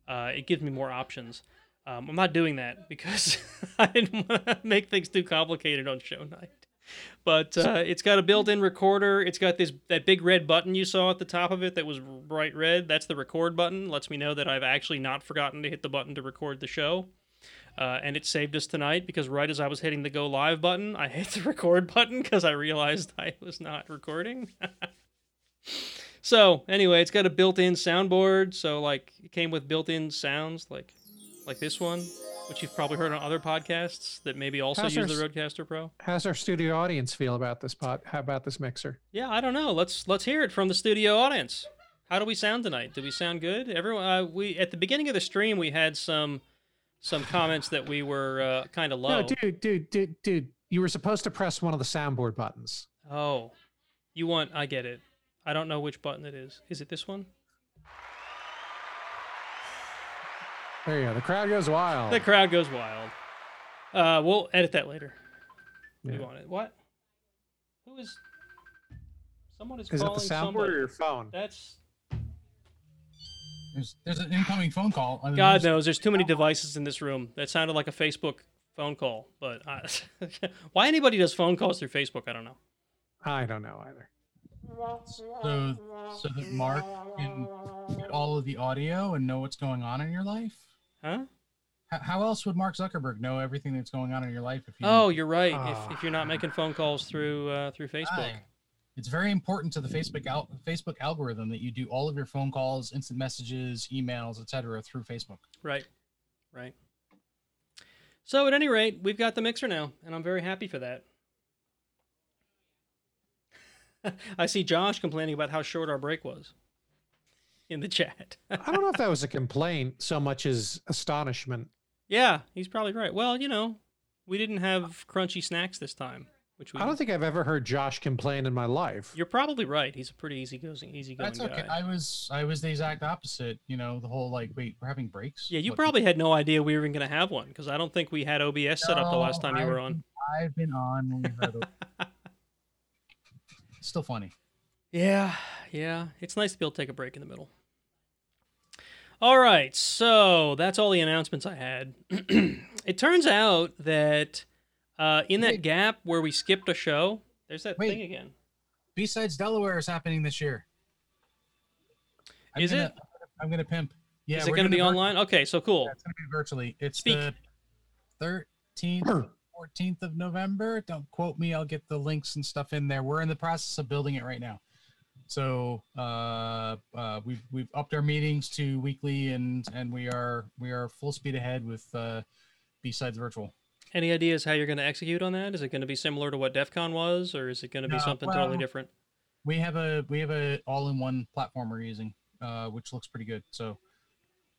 uh, it gives me more options. Um, I'm not doing that because <laughs> I didn't want to make things too complicated on show night. But uh, it's got a built-in recorder. It's got this that big red button you saw at the top of it that was bright red. That's the record button. Lets me know that I've actually not forgotten to hit the button to record the show. Uh, and it saved us tonight because right as I was hitting the go live button, I hit the <laughs> record button because I realized I was not recording. <laughs> so anyway, it's got a built-in soundboard. So like it came with built-in sounds like like this one, which you've probably heard on other podcasts that maybe also How's use the our RodeCaster Pro. How's our studio audience feel about this pot? How about this mixer? Yeah, I don't know. Let's let's hear it from the studio audience. How do we sound tonight? Do we sound good? Everyone, uh, we at the beginning of the stream we had some some comments that we were uh, kind of low. No, dude, dude, dude, dude. You were supposed to press one of the soundboard buttons. Oh, you want? I get it. I don't know which button it is. Is it this one? There you go. The crowd goes wild. The crowd goes wild. Uh, we'll edit that later. Yeah. We want it. What? Who is? Someone is, Is it calling the soundboard or your phone? That's There's there's an incoming phone call. I mean, God there's- knows. There's too many devices in this room. That sounded like a Facebook phone call. But I, <laughs> why anybody does phone calls through Facebook, I don't know. I don't know either. So so that Mark can get all of the audio and know what's going on in your life. Huh? How, how else would Mark Zuckerberg know everything that's going on in your life if you? Oh, you're right. Ah. If, if you're not making phone calls through uh, through Facebook, Aye. It's very important to the Facebook al- Facebook algorithm that you do all of your phone calls, instant messages, emails, etc. through Facebook. right, right. So at any rate, we've got the mixer now, and I'm very happy for that. <laughs> I see Josh complaining about how short our break was in the chat. I don't know if that was a complaint so much as astonishment. yeah, he's probably right. Well, you know, we didn't have crunchy snacks this time, which we. I don't think I've ever heard Josh complain in my life. You're probably right. He's a pretty easygoing, easygoing That's okay. guy. I was I was the exact opposite. You know, the whole like, wait, we're having breaks. Yeah, you What- probably had no idea we were even going to have one because I don't think we had OBS set up the last No, time you were I've- on. I've been on. when we've had a- <laughs> Still funny. Yeah, yeah. It's nice to be able to take a break in the middle. All right, so that's all the announcements I had. <clears throat> it turns out that uh, in that Wait. gap where we skipped a show, there's that Wait. thing again. BSides Delaware is happening this year. I'm Is gonna, it? I'm gonna pimp. Yeah, Is it going to be vir- online? Okay, so cool. Yeah, it's gonna be virtually. It's Speak. the 13th, 14th of November. Don't quote me. I'll get the links and stuff in there. We're in the process of building it right now. So uh, uh, we've we've upped our meetings to weekly, and and we are we are full speed ahead with uh, B-sides virtual. Any ideas how you're going to execute on that? Is it going to be similar to what DEF CON was, or is it going to be something totally different? We have a we have a all-in-one platform we're using, uh, which looks pretty good. So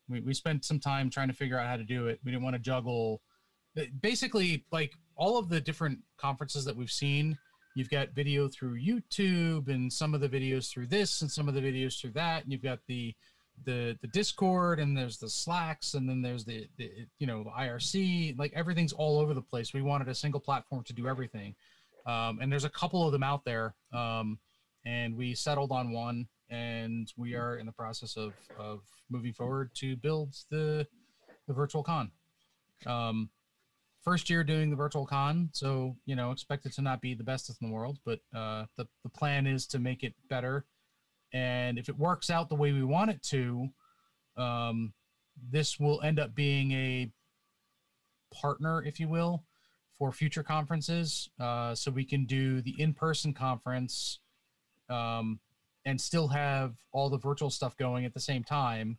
we we spent some time trying to figure out how to do it. We didn't want to juggle. Basically, like all of the different conferences that we've seen, you've got video through YouTube and some of the videos through this and some of the videos through that. And you've got the the the Discord and there's the Slacks and then there's the, the you know IRC. Like everything's all over the place. We wanted a single platform to do everything. Um, and there's a couple of them out there. Um, and we settled on one and we are in the process of, of moving forward to build the, the virtual con. Um, first year doing the virtual con, so you know, expect it to not be the best in the world, but uh, the the plan is to make it better. And if it works out the way we want it to, um, this will end up being a partner, if you will, for future conferences. Uh, so we can do the in-person conference um, and still have all the virtual stuff going at the same time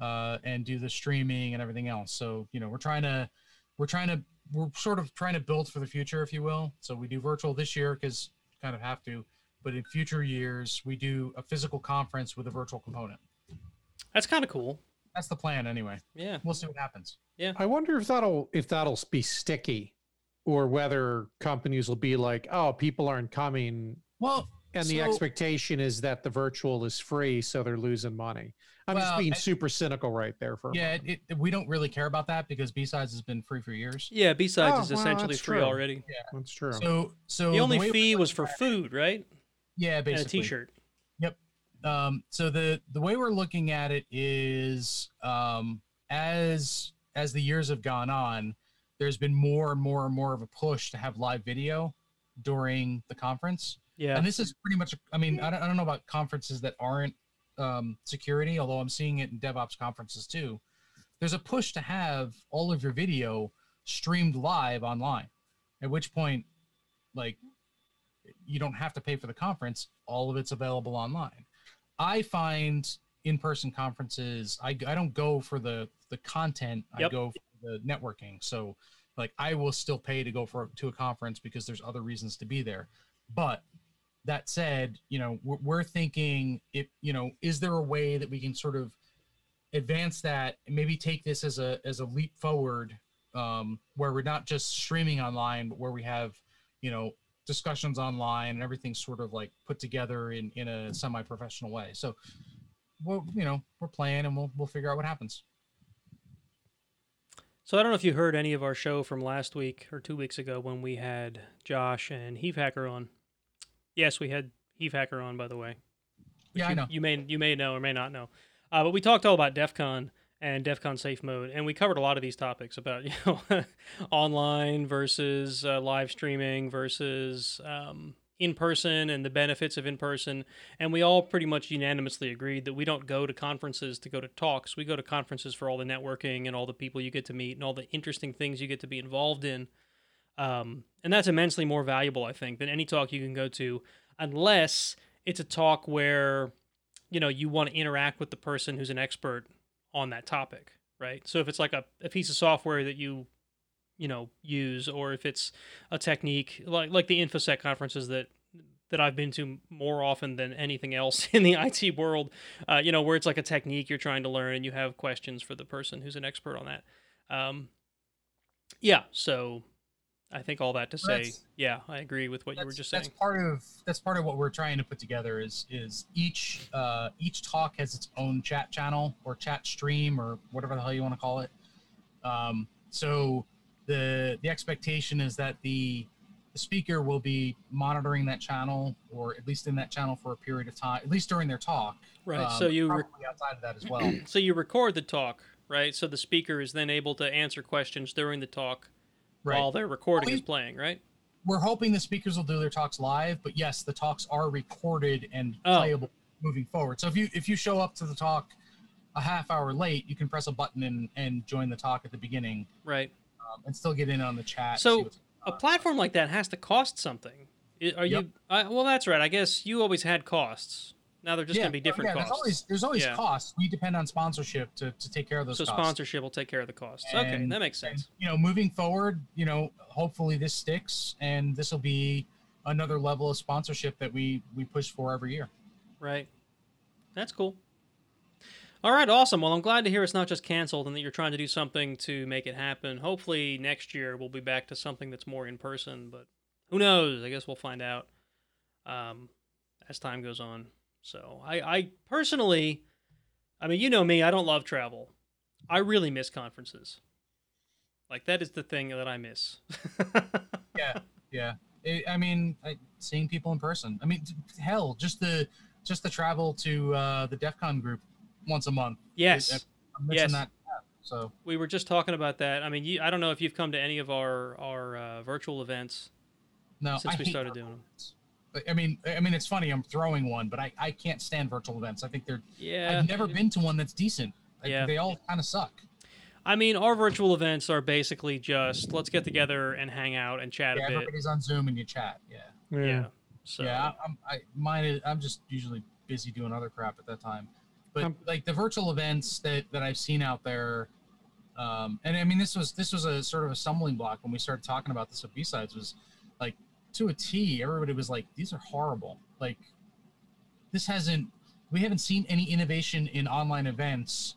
uh, and do the streaming and everything else. So you know, we're trying to we're trying to we're sort of trying to build for the future, if you will. So we do virtual this year because kind of have to, but in future years we do a physical conference with a virtual component. That's kind of cool. That's the plan, anyway. Yeah. We'll see what happens. Yeah, I wonder if that'll if that'll be sticky, or whether companies will be like, "Oh, people aren't coming," Well, and the so- expectation is that the virtual is free, so they're losing money. I'm just being I- super cynical right there for a Yeah, moment. it, it, we don't really care about that because B-sides has been free for years. Yeah, B-Sides Oh, is well, essentially free true. already. That's true. So, so The only way fee was for at- food, right? Yeah, And a basically. T-shirt. um, so the the way we're looking at it is um, as as the years have gone on, there's been more and more and more of a push to have live video during the conference. Yeah. And this is pretty much, I mean, I don't, I don't know about conferences that aren't um, security, although I'm seeing it in DevOps conferences too. There's a push to have all of your video streamed live online, at which point, like, you don't have to pay for the conference, all of it's available online. I find in-person conferences, I, I don't go for the the content, I go for the networking. So, like, I will still pay to go for to a conference because there's other reasons to be there. But that said, you know, we're, we're thinking if you know, is there a way that we can sort of advance that and maybe take this as a as a leap forward, um, where we're not just streaming online, but where we have, you know, discussions online and everything's sort of like put together in in a semi-professional way. So, well, you know, we're playing and we'll we'll figure out what happens. So I don't know if you heard any of our show from last week or two weeks ago when we had Josh and Heave Hacker on. Yes, we had Heave Hacker on, by the way. Yeah, I you, know. You may you may know or may not know, uh, but we talked all about DEF CON and DEF CON safe mode, and we covered a lot of these topics about <laughs> you know online versus uh, live streaming versus um, in person and the benefits of in person, and we all pretty much unanimously agreed that we don't go to conferences to go to talks. We go to conferences for all the networking and all the people you get to meet and all the interesting things you get to be involved in. Um, and that's immensely more valuable, I think, than any talk you can go to, unless it's a talk where, you know, you want to interact with the person who's an expert on that topic, right? So if it's like a, a piece of software that you, you know, use, or if it's a technique like like the InfoSec conferences that that I've been to more often than anything else <laughs> in the IT world, uh, you know, where it's like a technique you're trying to learn and you have questions for the person who's an expert on that. Um, yeah, so I think all that to say, That's- yeah, I agree with what you were just saying. that's part of that's part of what we're trying to put together is is each uh, each talk has its own chat channel or chat stream or whatever the hell you want to call it. Um, so the the expectation is that the the speaker will be monitoring that channel or at least in that channel for a period of time, at least during their talk. Right. Um, so you re- outside of that as well. <clears throat> so you record the talk, right? So the speaker is then able to answer questions during the talk right. while their recording Well, is playing, right? we're hoping the speakers will do their talks live, but yes, the talks are recorded and Oh. playable moving forward. So if you if you show up to the talk a half hour late, you can press a button and, and join the talk at the beginning Right. um, and still get in on the chat. So, A platform like that has to cost something. Are Yep. you? I, well, that's right. I guess you always had costs. Now they're just yeah, going to be different yeah, costs. There's always there's always Yeah. costs. We depend on sponsorship to, to take care of those so costs. sponsorship will take care of the costs. okay, that makes and, sense. you know, moving forward, you know, hopefully this sticks and this will be another level of sponsorship that we we push for every year. Right. That's cool. All right, awesome. Well, I'm glad to hear it's not just canceled and that you're trying to do something to make it happen. Hopefully, next year we'll be back to something that's more in person, but who knows? I guess we'll find out um, as time goes on. So, I, I personally, I mean, you know me, I don't love travel. I really miss conferences. Like, that is the thing that I miss. <laughs> Yeah, yeah. I I mean, I, seeing people in person. I mean, hell, just the just the travel to uh, the DEF CON group once a month. yes. I- I'm Yes. that. So we were just talking about that. I mean, you, I don't know if you've come to any of our our uh, virtual events no, since I we started doing them. events. But, I mean, I mean, it's funny. I'm throwing one, but I, I can't stand virtual events. I think they're. Yeah, I've never been to one that's decent. Like, Yeah. They all kind of suck. I mean, our virtual events are basically just let's get together and hang out and chat Yeah, a bit. everybody's on Zoom and you chat. Yeah. Yeah. So Yeah, I- I'm. I mine. Is, I'm just usually busy doing other crap at that time. But Um, like the virtual events that that I've seen out there, um, and I mean this was this was a sort of a stumbling block when we started talking about this at B sides was like to a T. Everybody was like, these are horrible. Like this hasn't. We haven't seen any innovation in online events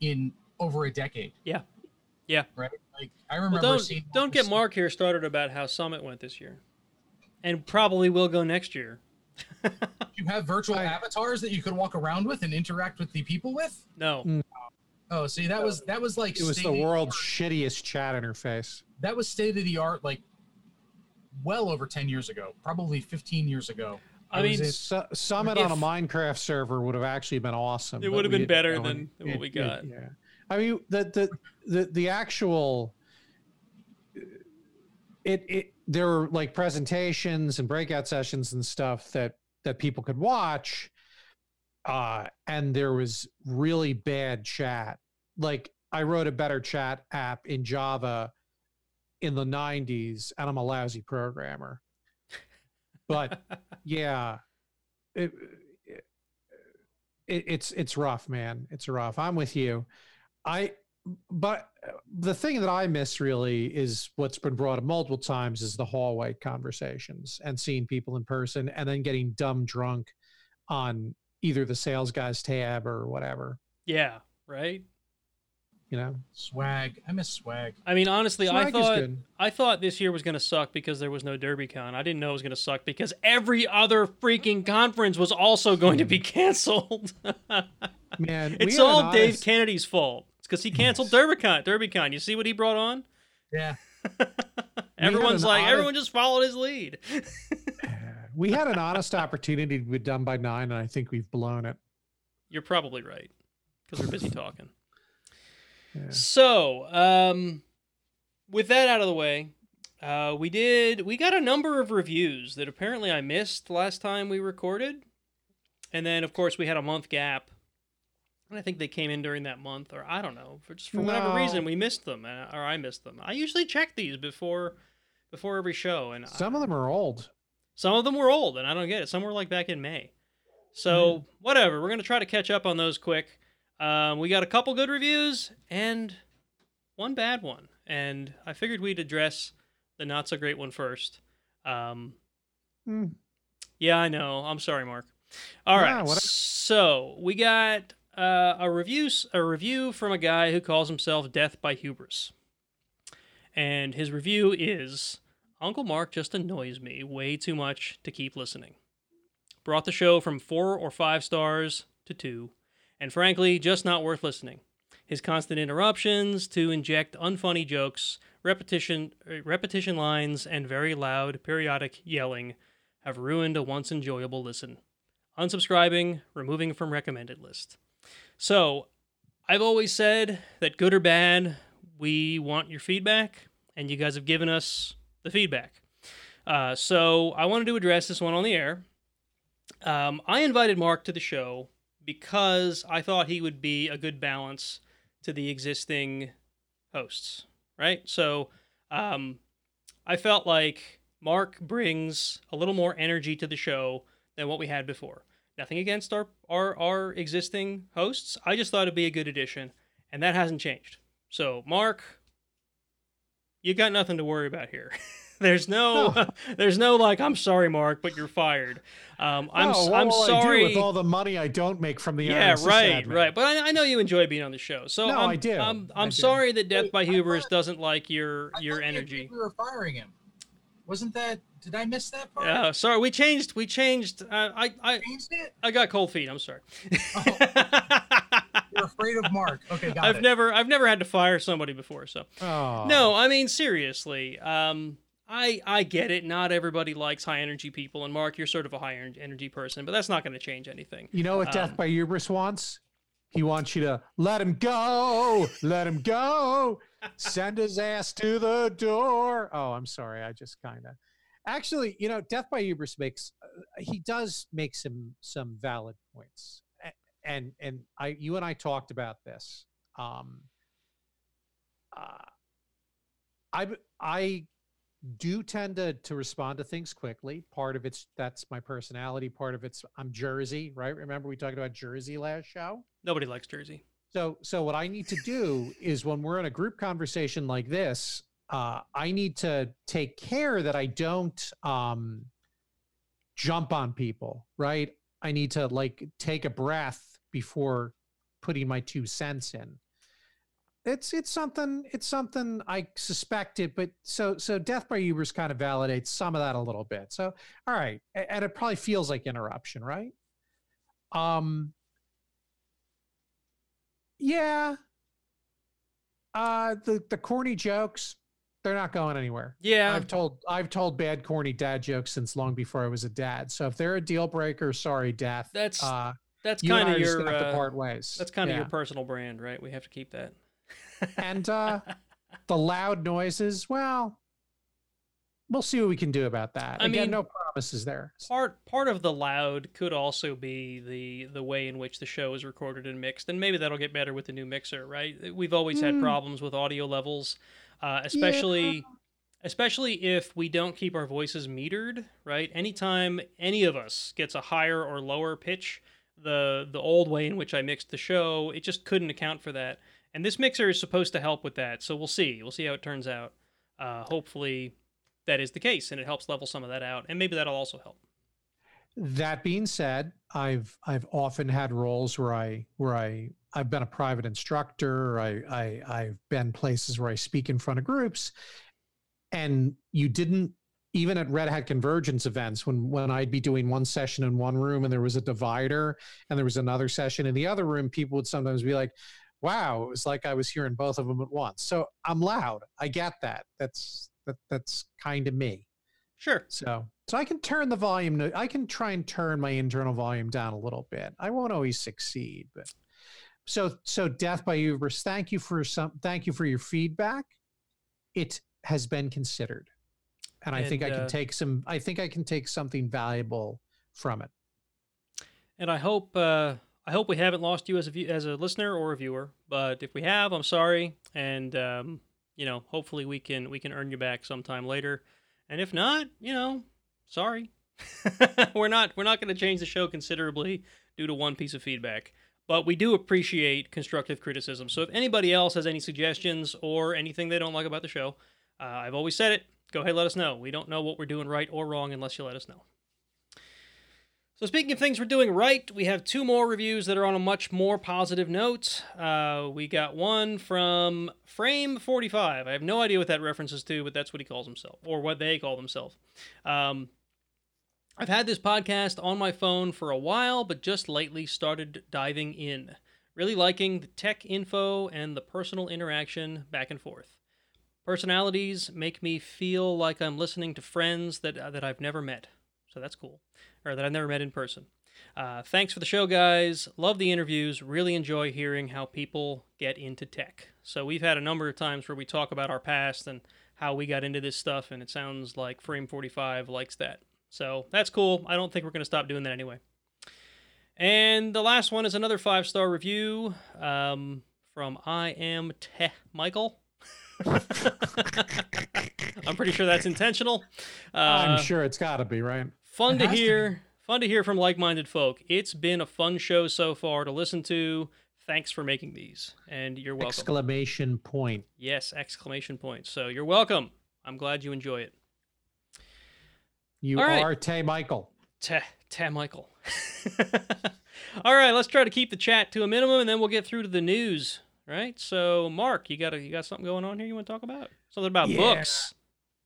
in over a decade. Yeah. Yeah. Right. Like I well, remember don't seeing. don't get Mark here started about how Summit went this year, and probably will go next year. <laughs> You have virtual I- avatars that you could walk around with and interact with the people with. No. Mm. Oh, see, that was that was like It was the state- world's shittiest chat interface. That was state of the art, like well over ten years ago, probably fifteen years ago. I was mean, in- Su- Summit on a Minecraft server would have actually been awesome. It would have been didn't better go than- and- than what it- we it- got. yeah, I mean the the the the actual it it there were like presentations and breakout sessions and stuff that that people could watch, uh, and there was really bad chat. Like I wrote a better chat app in Java in the 90s and I'm a lousy programmer. But <laughs> yeah, it, it, it's it's rough, man. It's rough. I'm with you. I but the thing that I miss really is what's been brought up multiple times is the hallway conversations and seeing people in person and then getting dumb drunk on either the sales guys tab or whatever. Yeah. Right. You know, swag. I miss swag. I mean, honestly, I Swag is thought. I thought this year was going to suck because there was no DerbyCon. I didn't know it was going to suck because every other freaking conference was also going to be mm. canceled. <laughs> man. it's had an all Dave honest- Kennedy's fault. It's because he canceled DerbyCon. DerbyCon. You see what he brought on? Yeah, <laughs> Everyone's like, honest- everyone just followed his lead. <laughs> we had an honest opportunity to be done by nine, and I think we've blown it. You're probably right because we're busy talking. Yeah. So, um, with that out of the way, uh, we did we got a number of reviews that apparently I missed last time we recorded, and then of course we had a month gap, and I think they came in during that month, or I don't know, for just for whatever No. reason we missed them, or I missed them. I usually check these before before every show, and Some of them are old. some of them were old, and I don't get it. Some were like back in May. So whatever, we're gonna try to catch up on those quick. Um, we got a couple good reviews and one bad one, and I figured we'd address the not so great one first. Um, Hmm. yeah, I know. I'm sorry, Mark. All right. Nah, whatever. So we got uh, a review a review from a guy who calls himself Death by Hubris, and his review is Uncle Mark just annoys me way too much to keep listening. Brought the show from four or five stars to two, and frankly, just not worth listening. His constant interruptions to inject unfunny jokes, repetition, uh, repetition lines, and very loud periodic yelling have ruined a once enjoyable listen. Unsubscribing, removing from recommended list. So, I've always said that good or bad, we want your feedback, and you guys have given us the feedback. Uh, so, I wanted to address this one on the air. Um, I invited Mark to the show because I thought he would be a good balance to the existing hosts, right? So, um, I felt like Mark brings a little more energy to the show than what we had before. Nothing against our, our, our existing hosts. I just thought it'd be a good addition, and that hasn't changed. So, Mark, you got nothing to worry about here. <laughs> <laughs> there's no, <laughs> there's no like, I'm sorry, Mark, but you're fired. Um, I'm, oh, what I'm will I do sorry. with all the money I don't make from the yeah, RSS right, admin? right. But I, I know you enjoy being on the show, so No, I'm, I do. I'm, I I'm do. sorry that Death Wait, by I Hubris thought- doesn't like your I your thought you energy. We were firing him. Wasn't that? Did I miss that part? Yeah, sorry. We changed. We changed. Uh, I I Changed it. I got cold feet. I'm sorry. <laughs> You're afraid of Mark. Okay, got I've it. never I've never had to fire somebody before. So Oh. no, I mean seriously. Um, I I get it. Not everybody likes high energy people, and Mark, you're sort of a high energy person, but that's not going to change anything. You know what Death Um, by Hubris wants? He wants you to let him go, let him go, send his ass to the door. Oh, I'm sorry. I just kind of. Actually, you know, Death by Hubris makes uh, he does make some some valid points, and and I you and I talked about this. Um, uh, I I do tend to to respond to things quickly. Part of it's that's my personality. Part of it's I'm Jersey, right? Remember we talked about Jersey last show. Nobody likes Jersey. So so what I need to do is when we're in a group conversation like this, uh, I need to take care that I don't um, jump on people, right? I need to like take a breath before putting my two cents in. It's it's something it's something I suspected, but so so Death by Hubris kind of validates some of that a little bit. So all right, and it probably feels like interruption, right? Um, yeah. Uh the the corny jokes, they're not going anywhere. Yeah, I've told I've told bad corny dad jokes since long before I was a dad. So if they're a deal breaker, sorry, death. That's uh that's kind of your uh, part ways. that's kind of Yeah. your personal brand, right? We have to keep that. And uh the loud noises, well, we'll see what we can do about that. I Again, mean- no promises there. part part of the loud could also be the the way in which the show is recorded and mixed and maybe that'll get better with the new mixer right we've always had Hmm. problems with audio levels uh, especially especially if we don't keep our voices metered right anytime any of us gets a higher or lower pitch the the old way in which i mixed the show it just couldn't account for that and this mixer is supposed to help with that so we'll see we'll see how it turns out uh, hopefully that is the case and it helps level some of that out and maybe that'll also help That being said, I've I've often had roles where I where I I've been a private instructor. I, I I've been places where I speak in front of groups, and you didn't even at Red Hat Convergence events when when I'd be doing one session in one room and there was a divider and there was another session in the other room. People would sometimes be like, "Wow, it was like I was hearing both of them at once." So I'm loud. I get that. That's that that's kind of me. sure So So I can turn the volume. I can try and turn my internal volume down a little bit. I won't always succeed, but so so death by Hubris. Thank you for some. Thank you for your feedback. It has been considered, and I think I And, can uh, take some. I think I can take something valuable from it. And I hope uh, I hope we haven't lost you as a view, as a listener or a viewer. But if we have, I'm sorry, and um, you know, hopefully we can we can earn you back sometime later. And if not, you know, sorry, <laughs> we're not we're not going to change the show considerably due to one piece of feedback. But we do appreciate constructive criticism. So if anybody else has any suggestions or anything they don't like about the show, uh, I've always said it. Go ahead, let us know. We don't know what we're doing right or wrong unless you let us know. So, speaking of things we're doing right, we have two more reviews that are on a much more positive note. Uh, we got one from Frame45. I have no idea what that references to, but that's what he calls himself, or what they call themselves. Um, I've had this podcast on my phone for a while, but just lately started diving in. Really liking the tech info and the personal interaction back and forth. Personalities make me feel like I'm listening to friends that that I've never met. So that's cool or that I've never met in person. Uh, thanks for the show, guys. Love the interviews. Really enjoy hearing how people get into tech. So we've had a number of times where we talk about our past and how we got into this stuff, and it sounds like Frame 45 likes that. So that's cool. I don't think we're going to stop doing that anyway. And the last one is another five star review um, from I am Tech Michael. <laughs> I'm pretty sure that's intentional. Uh, I'm sure it's got to be right. Fun to has to hear fun to hear from like-minded folk it's been a fun show so far to listen to thanks for making these and you're welcome Exclamation point. yes exclamation point so you're welcome i'm glad you enjoy it You All right. are Tay Michael. Tay ta Michael. <laughs> All right, let's try to keep the chat to a minimum, and then we'll get through to the news. Right. So, Mark, you got a, you got something going on here? You want to talk about something about Yeah. books?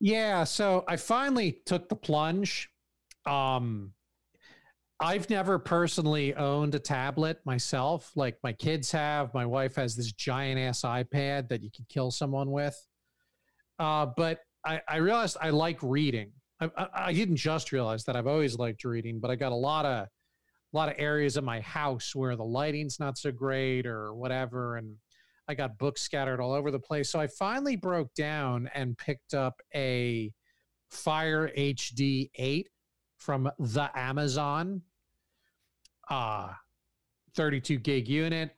Yeah, so I finally took the plunge. Um I've never personally owned a tablet myself. Like my kids have. My wife has this giant ass iPad that you could kill someone with. Uh, but I, I realized I like reading. I, I, I didn't just realize that I've always liked reading, but I got a lot of a lot of areas of my house where the lighting's not so great or whatever, and I got books scattered all over the place. So I finally broke down and picked up a Fire HD 8 from the Amazon. Uh 32 gig unit.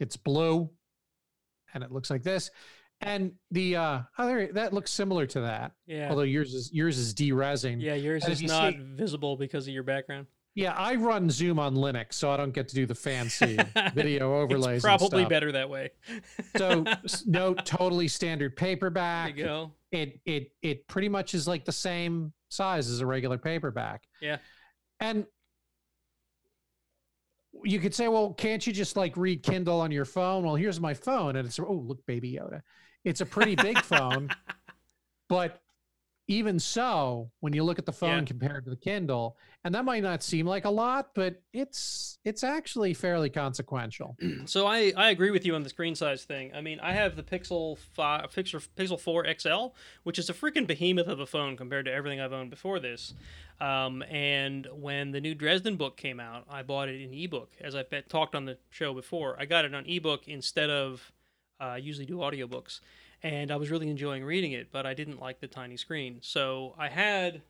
It's blue and it looks like this. And the uh other that looks similar to that. Yeah. Although yours is yours is deresing. yeah, yours and is you not see- visible because of your background. Yeah, I run Zoom on Linux, so I don't get to do the fancy <laughs> video overlays. It's probably better that way. So <laughs> no, totally standard there paperback. you go. It it it pretty much is like the same size as a regular paperback. Yeah. And you could say, well, can't you just like read Kindle on your phone? Well, here's my phone, and it's oh look, Baby Yoda. It's a pretty big <laughs> phone, but even so, when you look at the phone Yeah. compared to the Kindle, and that might not seem like a lot, but it's it's actually fairly consequential. <clears throat> So I, I agree with you on the screen size thing. I mean, I have the Pixel 5, Pixel, Pixel 4 XL, which is a freaking behemoth of a phone compared to everything I've owned before this. Um, and when the new Dresden book came out, I bought it in ebook. As I've talked on the show before, I got it on ebook instead of uh, I usually do audiobooks. And I was really enjoying reading it, but I didn't like the tiny screen. So I had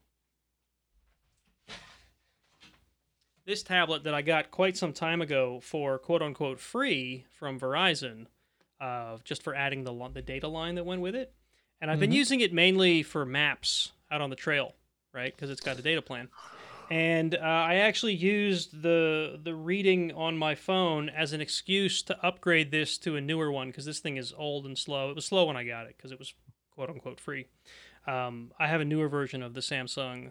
this tablet that I got quite some time ago for quote unquote free from Verizon, uh, just for adding the the data line that went with it, and I've been Mhm. using it mainly for maps out on the trail, right? Because it's got a data plan. And uh, I actually used the the reading on my phone as an excuse to upgrade this to a newer one because this thing is old and slow. It was slow when I got it because it was quote unquote free. Um, I have a newer version of the Samsung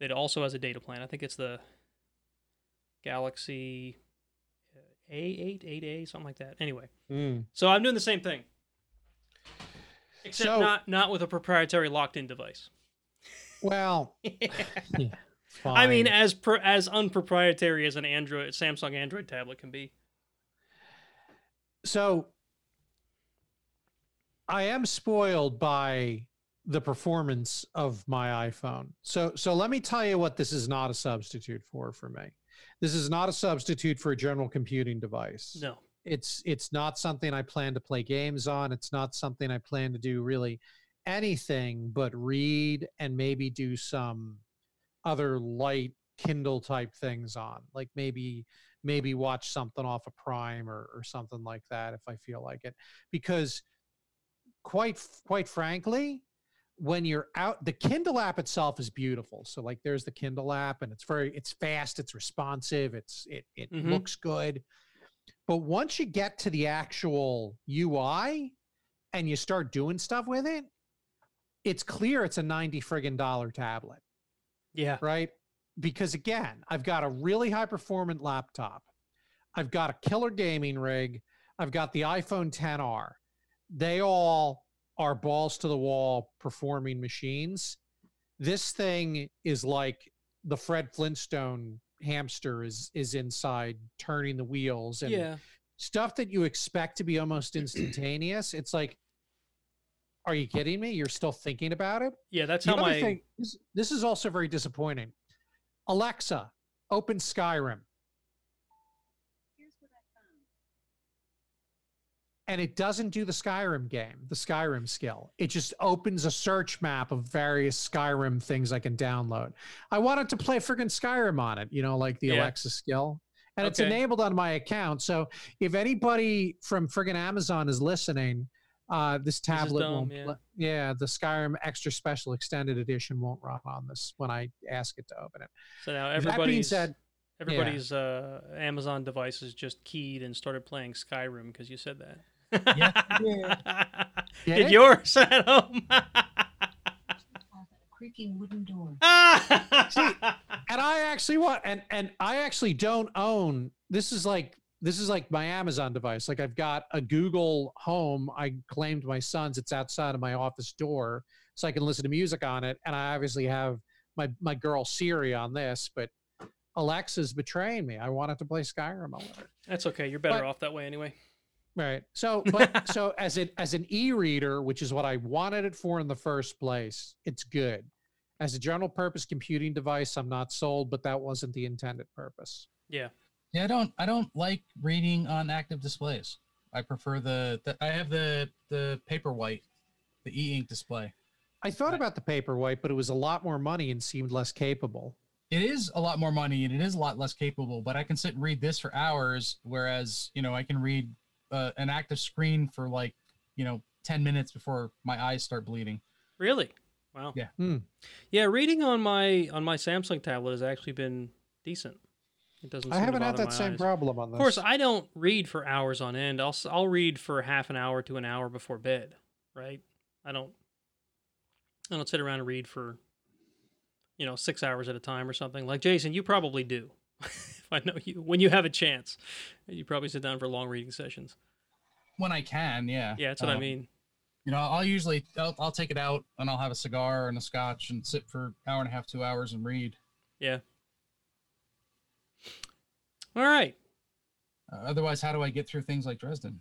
that also has a data plan. I think it's the Galaxy A8, 8A, something like that. Anyway, so I'm doing the same thing, except So- not not with a proprietary locked-in device. Well, <laughs> I mean, as per, as unproprietary as an Android Samsung Android tablet can be. so I am spoiled by the performance of my iPhone. So so let me tell you what this is not a substitute for for me. This is not a substitute for a general computing device. No. It's it's not something I plan to play games on. It's not something I plan to do really anything but read and maybe do some other light Kindle type things on. Like maybe maybe watch something off of Prime or, or something like that if I feel like it. Because quite quite frankly, when you're out the kindle app itself is beautiful so like there's the kindle app and it's very it's fast it's responsive it's it, it Mhm. looks good but once you get to the actual ui and you start doing stuff with it it's clear it's a 90 friggin dollar tablet Yeah. right? Because again, I've got a really high performant laptop. I've got a killer gaming rig. I've got the iPhone 10R. They all are balls to the wall performing machines. This thing is like the Fred Flintstone hamster is is inside turning the wheels and Yeah. stuff that you expect to be almost instantaneous. It's like, are you kidding me? You're still thinking about it? Yeah. That's The how other my. thing, this, this is also very disappointing. Alexa, open Skyrim. And it doesn't do the Skyrim game, the Skyrim skill. It just opens a search map of various Skyrim things I can download. I wanted to play friggin' Skyrim on it, you know, like the Yeah. Alexa skill. And it's enabled on my account. So if anybody from friggin' Amazon is listening, uh, this tablet dumb, won't. yeah. pla- yeah, the Skyrim Extra Special Extended Edition won't run on this when I ask it to open it. So now That being everybody's said, everybody's uh, Amazon devices just keyed and started playing Skyrim because you said that. Yes, I Get Did it? yours <laughs> at home? <laughs> creaking wooden door. See, and I actually want and and I actually don't own this is like this is like my Amazon device. Like I've got a Google Home. I claimed my son's. It's outside of my office door, so I can listen to music on it. And I obviously have my my girl Siri on this, but Alexa's betraying me. I wanted to play Skyrim. I wanted. That's okay. You're better But- off that way anyway. Right. So, <laughs> but so as it as an e-reader, which is what I wanted it for in the first place, it's good. As a general purpose computing device, I'm not sold, but that wasn't the intended purpose. Yeah. Yeah, I don't I don't like reading on active displays. I prefer the, the I have the the paperwhite, the e-ink display. I thought about the paperwhite, but it was a lot more money and seemed less capable. It is a lot more money and it is a lot less capable, but I can sit and read this for hours, whereas you know I can read uh, an active screen for like you know ten minutes before my eyes start bleeding. Really? Wow. Yeah. Hmm. Yeah. Reading on my on my Samsung tablet has actually been decent. It doesn't. I haven't had that same eyes. problem on this. Of course, I don't read for hours on end. I'll s- I'll read for half an hour to an hour before bed. Right? I don't. I don't sit around and read for, you know, six hours at a time or something. Like Jason, you probably do. <laughs> if I know you, when you have a chance, you probably sit down for long reading sessions. When I can, yeah. Yeah, that's what I Um, mean. You know, I'll usually I'll, I'll take it out and I'll have a cigar and a scotch and sit for hour and a half, two hours and read. Yeah. All right, Uh, otherwise, how do I get through things like Dresden?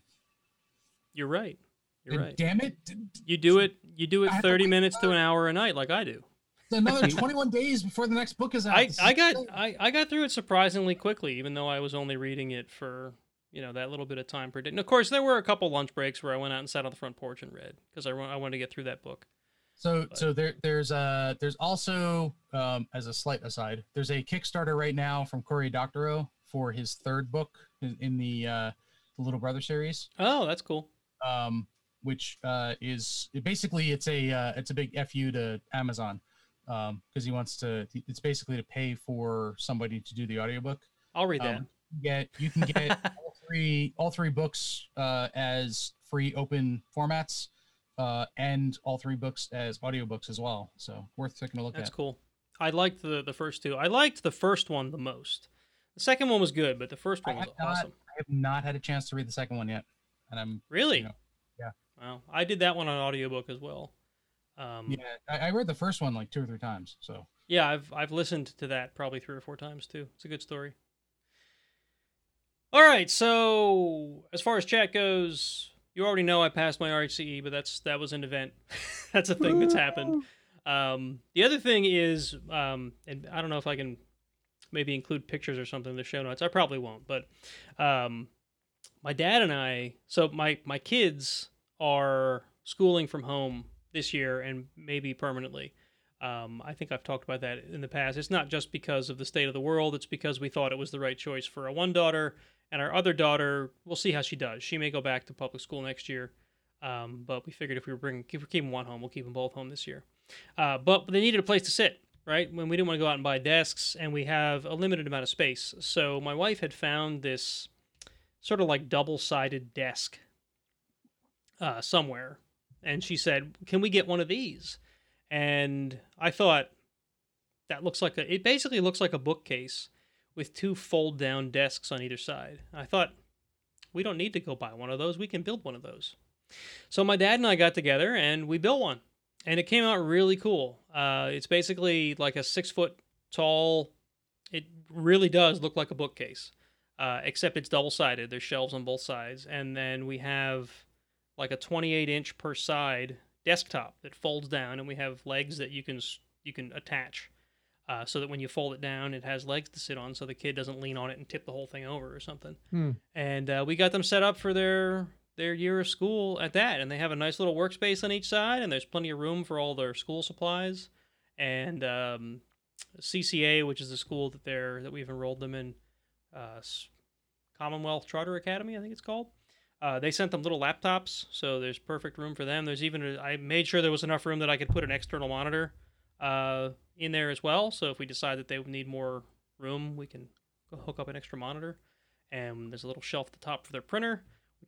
you're right. You're And right. Damn it! You do it. You do it I to thirty minutes to an hour a night, like I do. Another <laughs> 21 days before the next book is out. I, I got. I, I got through it surprisingly quickly, even though I was only reading it for you know that little bit of time per day. And of course, there were a couple lunch breaks where I went out and sat on the front porch and read because I, I wanted to get through that book. So so there there's uh there's also um as a slight aside there's a Kickstarter right now from Corey Doctorow for his third book in, the uh the Little Brother series Oh, that's cool. um which uh is it basically it's a uh, it's a big fu to Amazon um because he wants to it's basically to pay for somebody to do the audiobook I'll read that. um, get you can get <laughs> all three all three books uh, as free open formats uh, and all three books as audiobooks as well so worth taking a look That's at That's cool. I liked the the first two. I liked the first one the most. The second one was good, but the first one was not, awesome. I have not had a chance to read the second one yet and i'm Really? you know, yeah. Wow. I did that one on audiobook as well. Um, yeah I, I read the first one like two or three times so Yeah, I've I've listened to that probably three or four times too. It's a good story. All right, so as far as chat goes, you already know I passed my RHCE, but that's that was an event. <laughs> that's a thing that's happened. Um, the other thing is, um, and I don't know if I can maybe include pictures or something in the show notes. I probably won't, but um, my dad and I. So my my kids are schooling from home this year and maybe permanently. Um, I think I've talked about that in the past. It's not just because of the state of the world. It's because we thought it was the right choice for our one daughter and our other daughter. We'll see how she does. She may go back to public school next year, um, but we figured if we were bringing, if we're keeping one home, we'll keep them both home this year. Uh, but they needed a place to sit, right? When we didn't want to go out and buy desks, and we have a limited amount of space. So my wife had found this sort of like double-sided desk uh, somewhere, and she said, "Can we get one of these?" And I thought that looks like a. It basically looks like a bookcase with two fold-down desks on either side. I thought we don't need to go buy one of those. We can build one of those. So my dad and I got together and we built one and it came out really cool. Uh, it's basically like a six foot tall. It really does look like a bookcase, uh, except it's double sided. There's shelves on both sides, and then we have like a 28 inch per side desktop that folds down, and we have legs that you can you can attach. Uh, so that when you fold it down, it has legs to sit on, so the kid doesn't lean on it and tip the whole thing over or something. Hmm. And uh, we got them set up for their their year of school at that, and they have a nice little workspace on each side, and there's plenty of room for all their school supplies. And um, CCA, which is the school that they're that we've enrolled them in, uh, Commonwealth Charter Academy, I think it's called. Uh, they sent them little laptops, so there's perfect room for them. There's even a, I made sure there was enough room that I could put an external monitor uh, in there as well. So if we decide that they need more room, we can hook up an extra monitor. And there's a little shelf at the top for their printer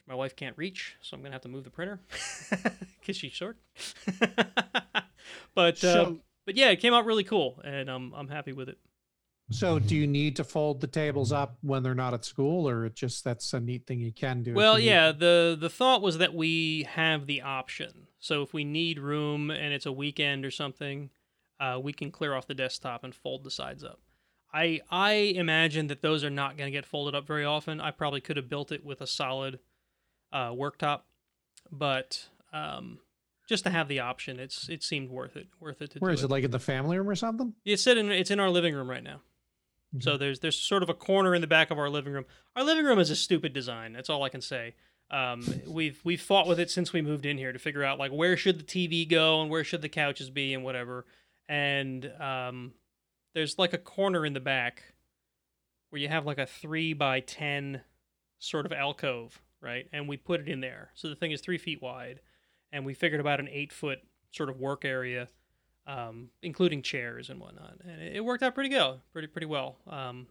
my wife can't reach, so I'm gonna have to move the printer <laughs> because she's short. <laughs> but uh, So- but yeah, it came out really cool, and I'm I'm happy with it. So, do you need to fold the tables up when they're not at school, or it just that's a neat thing you can do? Well, you need yeah, the the thought was that we have the option. So if we need room and it's a weekend or something, uh, we can clear off the desktop and fold the sides up. I I imagine that those are not going to get folded up very often. I probably could have built it with a solid uh, worktop, but um, just to have the option, it's it seemed worth it. Worth it to Where is it? Like in the family room or something? It's in it's in our living room right now. So there's there's sort of a corner in the back of our living room. Our living room is a stupid design. That's all I can say. Um, we've we've fought with it since we moved in here to figure out like where should the TV go and where should the couches be and whatever. And um, there's like a corner in the back where you have like a three by ten sort of alcove, right? And we put it in there. So the thing is three feet wide, and we figured about an eight foot sort of work area um, including chairs and whatnot. And it, it worked out pretty good, pretty pretty well. Um,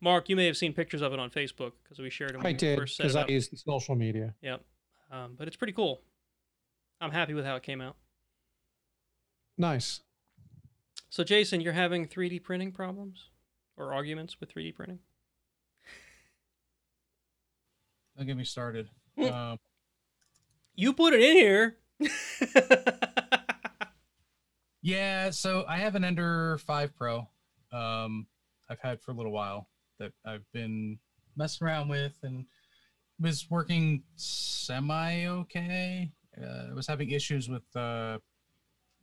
Mark, you may have seen pictures of it on Facebook because we shared them. I did because I up. use social media. Yep. Um, but it's pretty cool. I'm happy with how it came out. Nice. So, Jason, you're having 3D printing problems or arguments with 3D printing? Don't get me started. Mm. Um, You put it in here. <laughs> yeah, so I have an Ender 5 Pro. Um, I've had for a little while that I've been messing around with and was working semi okay. Uh, I was having issues with uh,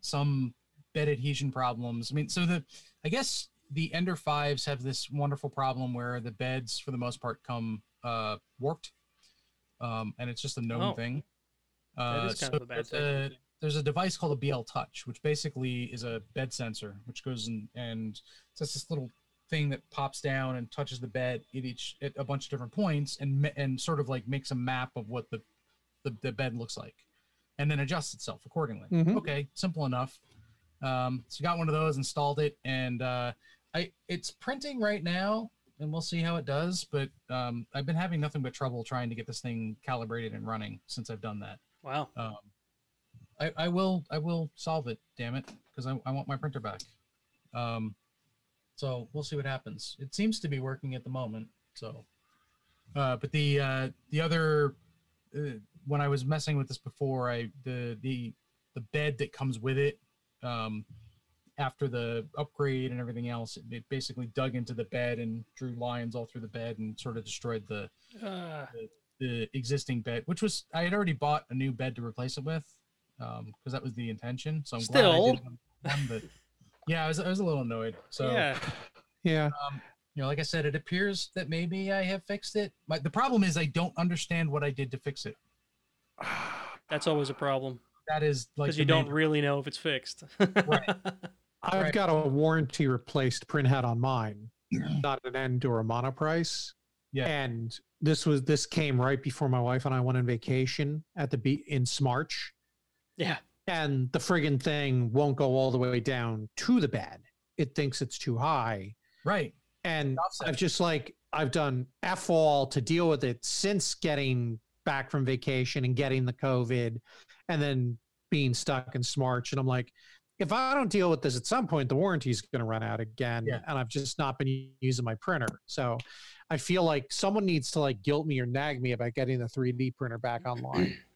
some bed adhesion problems. I mean, so the I guess the Ender 5s have this wonderful problem where the beds, for the most part, come uh, warped, um, and it's just a known Oh. thing. That Uh, is kind so of a bad there's thing. a, there's a device called a BL Touch, which basically is a bed sensor, which goes in and it's just this little thing that pops down and touches the bed at each at a bunch of different points and and sort of like makes a map of what the the, the bed looks like, and then adjusts itself accordingly. Mhm. Okay, simple enough. Um, so got one of those, installed it, and uh, I it's printing right now, and we'll see how it does. But um, I've been having nothing but trouble trying to get this thing calibrated and running since I've done that. wow. Um, I, I will I will solve it, damn it, because I, I want my printer back. Um, so we'll see what happens. It seems to be working at the moment. So, uh, but the uh, the other uh, when I was messing with this before, I the the the bed that comes with it um, after the upgrade and everything else, it, it basically dug into the bed and drew lines all through the bed and sort of destroyed the Uh, the existing bed, which was I had already bought a new bed to replace it with, um, because that was the intention. So I'm glad I Still. did one, but <laughs> yeah, I was I was a little annoyed. So yeah. Yeah. um, you know, like I said, it appears that maybe I have fixed it. But the problem is I don't understand what I did to fix it. That's always a problem That is like because you don't main- really know if it's fixed. <laughs> I've Right. got a warranty replaced printhead on mine, not an Ender a Monoprice. Yeah. And this was this came right before my wife and I went on vacation at the be in Smarch. yeah. And the friggin' thing won't go all the way down to the bed. It thinks it's too high. right. And Offset. I've just like I've done F all to deal with it since getting back from vacation and getting the COVID and then being stuck in Smarch. And I'm like, if I don't deal with this at some point, the warranty is going to run out again. Yeah. And I've just not been using my printer. So I feel like someone needs to like guilt me or nag me about getting the 3D printer back online. <clears throat>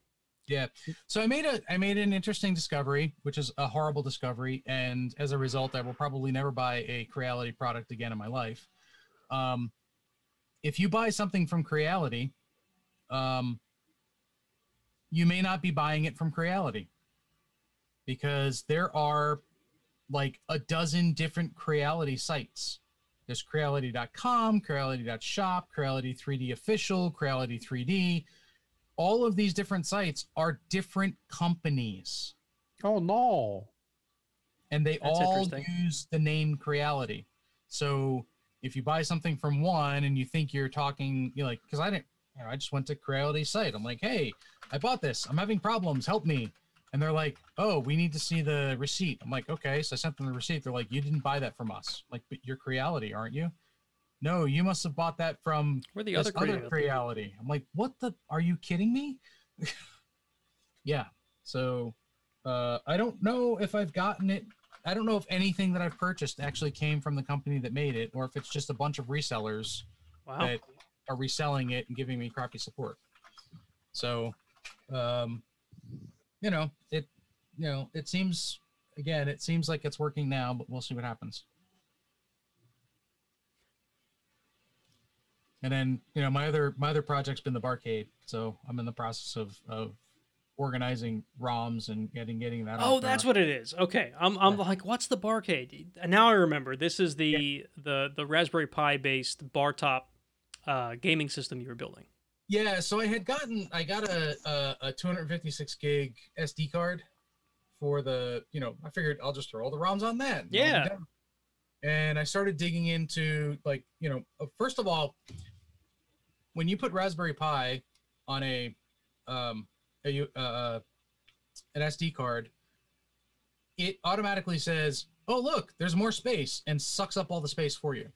Yeah. So I made a I made an interesting discovery, which is a horrible discovery, and as a result, I will probably never buy a Creality product again in my life. Um, if you buy something from Creality, um, you may not be buying it from Creality because there are like a dozen different Creality sites. There's Creality.com, Creality.shop, Creality 3D Official, Creality 3D all of these different sites are different companies oh no. and they That's all use the name Creality. So if you buy something from one and you think you're talking, you know, like, because I didn't, you know, I just went to Creality's site. I'm like, hey, I bought this. I'm having problems. Help me. And they're like, oh, we need to see the receipt. I'm like, okay. So I sent them the receipt. They're like, you didn't buy that from us. Like, but you're Creality, aren't you? No, you must have bought that from We're the other other creative. reality. I'm like, what the? Are you kidding me? <laughs> yeah. So uh, I don't know if I've gotten it. I don't know if anything that I've purchased actually came from the company that made it, or if it's just a bunch of resellers Wow. that are reselling it and giving me crappy support. So, um, you know, it, you know, it seems again, it seems like it's working now, but we'll see what happens. And then, you know, my other my other project's been the barcade, so I'm in the process of of organizing ROMs and getting getting that. Oh, that's what it is. Okay, I'm, I'm like, what's the barcade? And now I remember. This is the the the Raspberry Pi based bar top uh, gaming system you were building. Yeah, so I had gotten I got a a, a 256 gig SD card for the you know I figured I'll just throw all the ROMs on that. and Yeah. And I started digging into like you know uh, first of all, when you put Raspberry Pi on a um a uh, uh, an SD card, it automatically says, "Oh look, there's more space," and sucks up all the space for you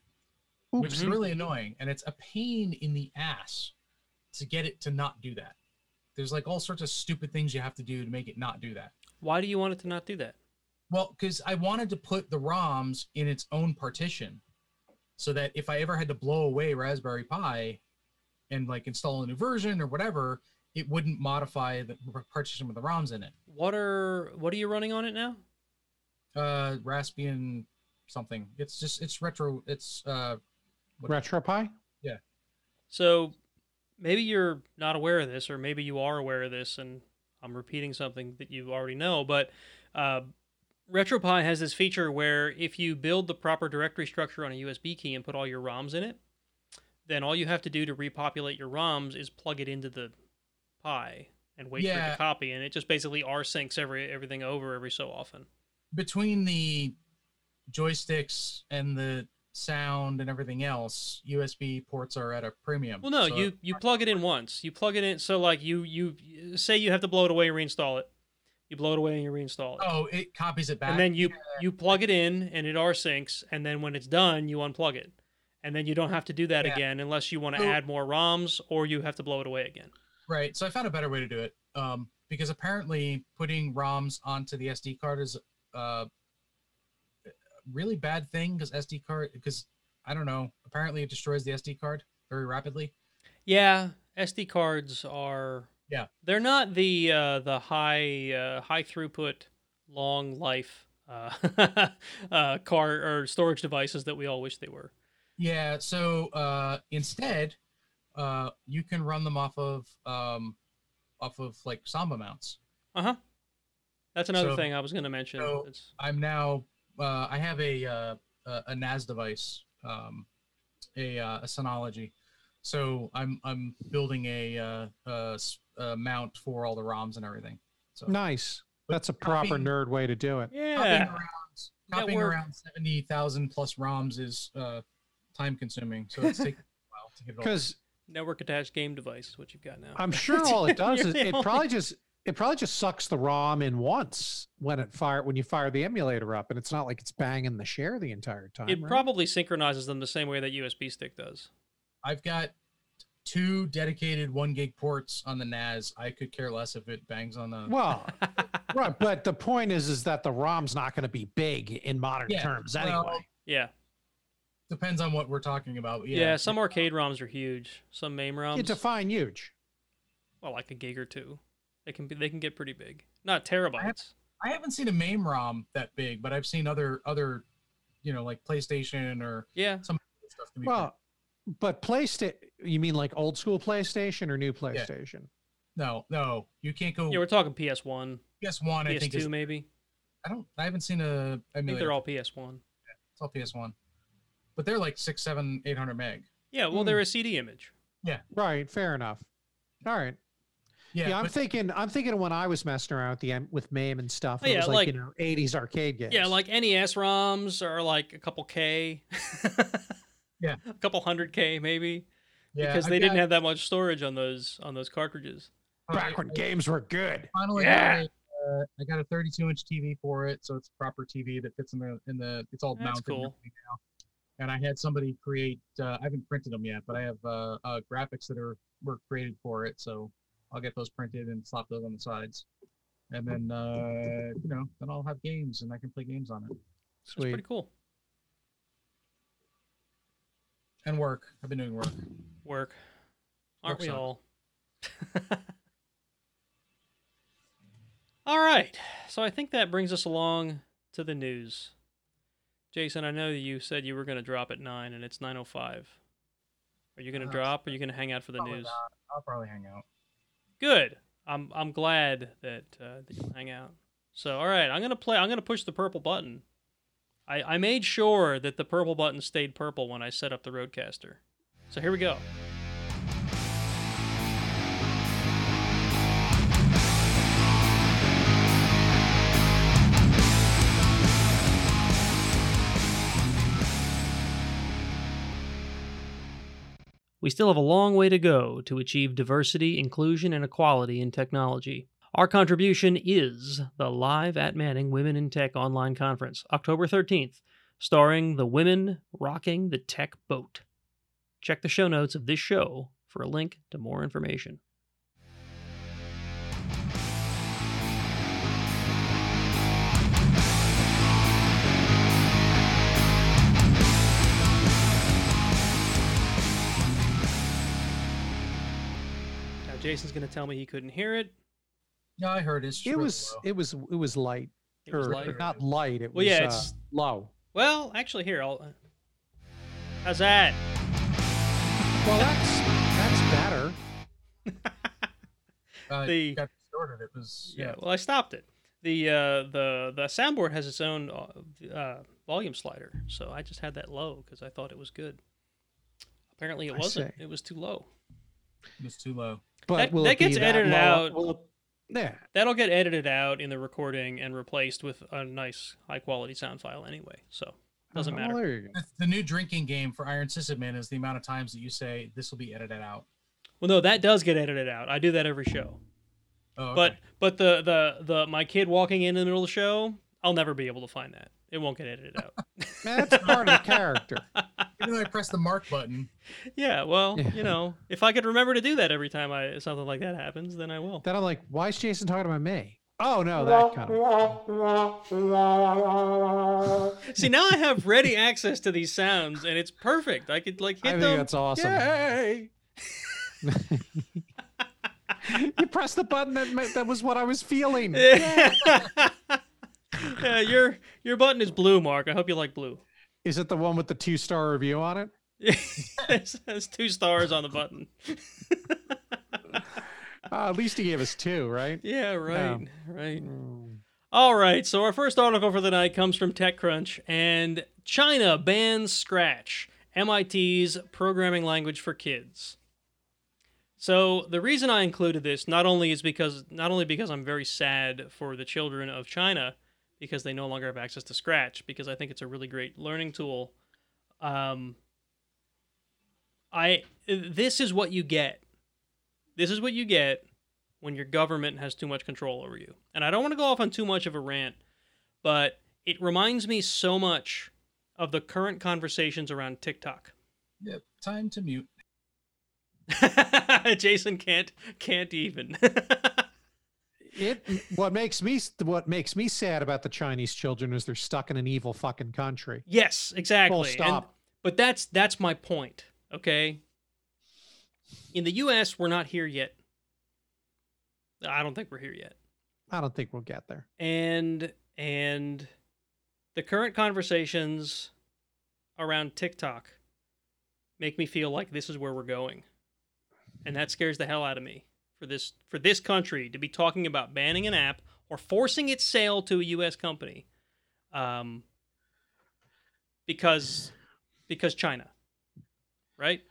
which is Mhm. really annoying and it's a pain in the ass to get it to not do that there's like all sorts of stupid things you have to do to make it not do that Why do you want it to not do that? well because i wanted to put the roms in its own partition so that if i ever had to blow away raspberry pi and like install a new version or whatever it wouldn't modify the partition with the roms in it What are what are you running on it now? uh raspbian something it's just it's retro it's uh Retro RetroPie? Yeah. So maybe you're not aware of this, or maybe you are aware of this, and I'm repeating something that you already know. But uh, RetroPie has this feature where if you build the proper directory structure on a USB key and put all your ROMs in it, then all you have to do to repopulate your ROMs is plug it into the Pi and wait for it to copy, and it just basically rsyncs every everything over every so often. between the joysticks and the sound and everything else, USB ports are at a premium. Well, no, So- you you plug it in once. You plug it in, so like you you say you have to blow it away and reinstall it. You blow it away and you reinstall it. Oh, it copies it back. and then you you plug it in and it rsyncs and then when it's done you unplug it and then you don't have to do that Yeah. again unless you want to So- add more roms or you have to blow it away again right. So I found a better way to do it. Um, because apparently putting ROMs onto the SD card is uh, really bad thing because SD card because I don't know. Apparently, it destroys the SD card very rapidly. yeah sd cards are Yeah. they're not the uh the high uh high throughput long life uh <laughs> uh car or storage devices that we all wish they were Yeah. So uh, instead, uh, you can run them off of um, off of like Samba mounts. Uh huh. That's another So- thing I was going to mention. so- I'm now uh, I have a uh, a a NAS device, um, a uh, a Synology. So I'm I'm building a, uh, a s- a mount for all the ROMs and everything. So Nice. That's a proper copying- nerd way to do it. copying yeah. around, copying work- around seventy thousand plus ROMs is uh, time consuming. So it's taking a while to get it all. Because Network attached game device is what you've got now. I'm <laughs> sure all it does is it only- <laughs> probably just it probably just sucks the ROM in once when it fire when you fire the emulator up, and it's not like it's banging the share the entire time. It right? probably synchronizes them the same way that USB stick does. I've got two dedicated one gig ports on the NAS. I could care less if it bangs on the. well, <laughs> right. But the point is, is that the ROM's not going to be big in modern Yeah, terms well, anyway. Yeah. Depends on what we're talking about. yeah. Yeah, some arcade ROMs are huge. Some MAME ROMs, you define huge. well, like a gig or two. They can be. They can get pretty big. Not terabytes. I haven't seen a MAME ROM that big, but I've seen other other, you know, like PlayStation or Yeah. Some stuff. Can be Well, but PlayStation, you mean like old school PlayStation or new PlayStation? big. no, no, you can't go. Yeah. We're talking PS1, PS1, I think PS2, maybe. I don't. I haven't seen a. I think they're all PS1. Yeah, It's all PS1, but they're like six, seven, eight hundred meg. Yeah. Well, Hmm. they're a CD image. Yeah. Right. Fair enough. All right. Yeah, Yeah, I'm but thinking. I'm thinking of when I was messing around with the M- with MAME and stuff. Oh, It yeah, was like, you know 80s arcade games. Yeah, like NES ROMs are like a couple K. <laughs> Yeah. A couple hundred K maybe yeah, because I've they didn't got- have that much storage on those on those cartridges. back when I- games were good. finally Yeah. got uh, I got a 32 inch TV for it, so it's a proper TV that fits in the in the. It's all That's mounted and cool. everything now. And I had somebody create. Uh, I haven't printed them yet, but I have uh, uh, graphics that are were created for it, so I'll get those printed and slap those on the sides. And then uh, you know, then I'll have games and I can play games on it It's Sweet. pretty cool. and work. I've been doing work. Work. Aren't Work we sucks. all? <laughs> all right. So I think that brings us along to the news. Jason, I know you said you were going to drop at 9 and it's 9:05. Are you going to Uh, drop or are you going to hang out for the news? not. I'll probably hang out. Good. I'm I'm glad that uh, that you'll hang out. So all right, I'm gonna play. I'm gonna push the purple button. I I made sure that the purple button stayed purple when I set up the RodeCaster. So here we go. We still have a long way to go to achieve diversity, inclusion, and equality in technology. Our contribution is the Live at Manning Women in Tech online conference, October 13th, starring the women rocking the tech boat. Check the show notes of this show for a link to more information. Jason's going to tell me he couldn't hear it. No, I heard it's It was low. it was it was light. It was or light. not light. It Well, was yeah, uh, it's- low. Well, actually, here, I'll. How's that? Well, that's that's better. <laughs> Uh, the- it got distorted. It was Yeah, yeah. well, I stopped it. The uh, the the soundboard has its own uh, uh, volume slider, so I just had that low because I thought it was good. Apparently, it I wasn't. see. It was too low. It was too low. But That- will that it be gets edited low? out. Will it- yeah. That'll get edited out in the recording and replaced with a nice high quality sound file anyway. So doesn't Oh, matter. Well, there you go. The, the new drinking game for Iron Sysadmin is the amount of times that you say this will be edited out. Well, no, that does get edited out. I do that every show. Oh, okay. But but the the the my kid walking in in the middle of the show, I'll never be able to find that. It won't get edited out. Man, <laughs> that's part of the character. <laughs> even though I press the mark button, yeah, well, Yeah. you know, if I could remember to do that every time I something like that happens, then I will. Then I'm like, why is Jason talking about me? Oh no, that kind of. <laughs> See, now I have ready access to these sounds, and it's perfect. I could like hit I think them. that's awesome. Yay! you pressed the button that that was what I was feeling. yeah, <laughs> your your button is blue, Mark. I hope you like blue. Is it the one with the two star review on it? <laughs> there's, there's two stars on the button. <laughs> Uh, at least he gave us two, right? Yeah, right, right. Mm. All right, so our first article for the night comes from TechCrunch, and China bans Scratch, MIT's programming language for kids. So the reason I included this not only is because not only because I'm very sad for the children of China because they no longer have access to Scratch because I think it's a really great learning tool. Um, I this is what you get. This is what you get when your government has too much control over you. And I don't want to go off on too much of a rant, but it reminds me so much of the current conversations around TikTok. Yep. Time to mute. <laughs> Jason can't can't even. <laughs> It what makes me what makes me sad about the Chinese children is they're stuck in an evil fucking country. yes, exactly. Full And- stop. but that's that's my point, okay? In the US, we're not here yet. I don't think we're here yet. I don't think we'll get there. and and the current conversations around TikTok make me feel like this is where we're going. And that scares the hell out of me for this for this country to be talking about banning an app or forcing its sale to a US company. Um because because China. Right?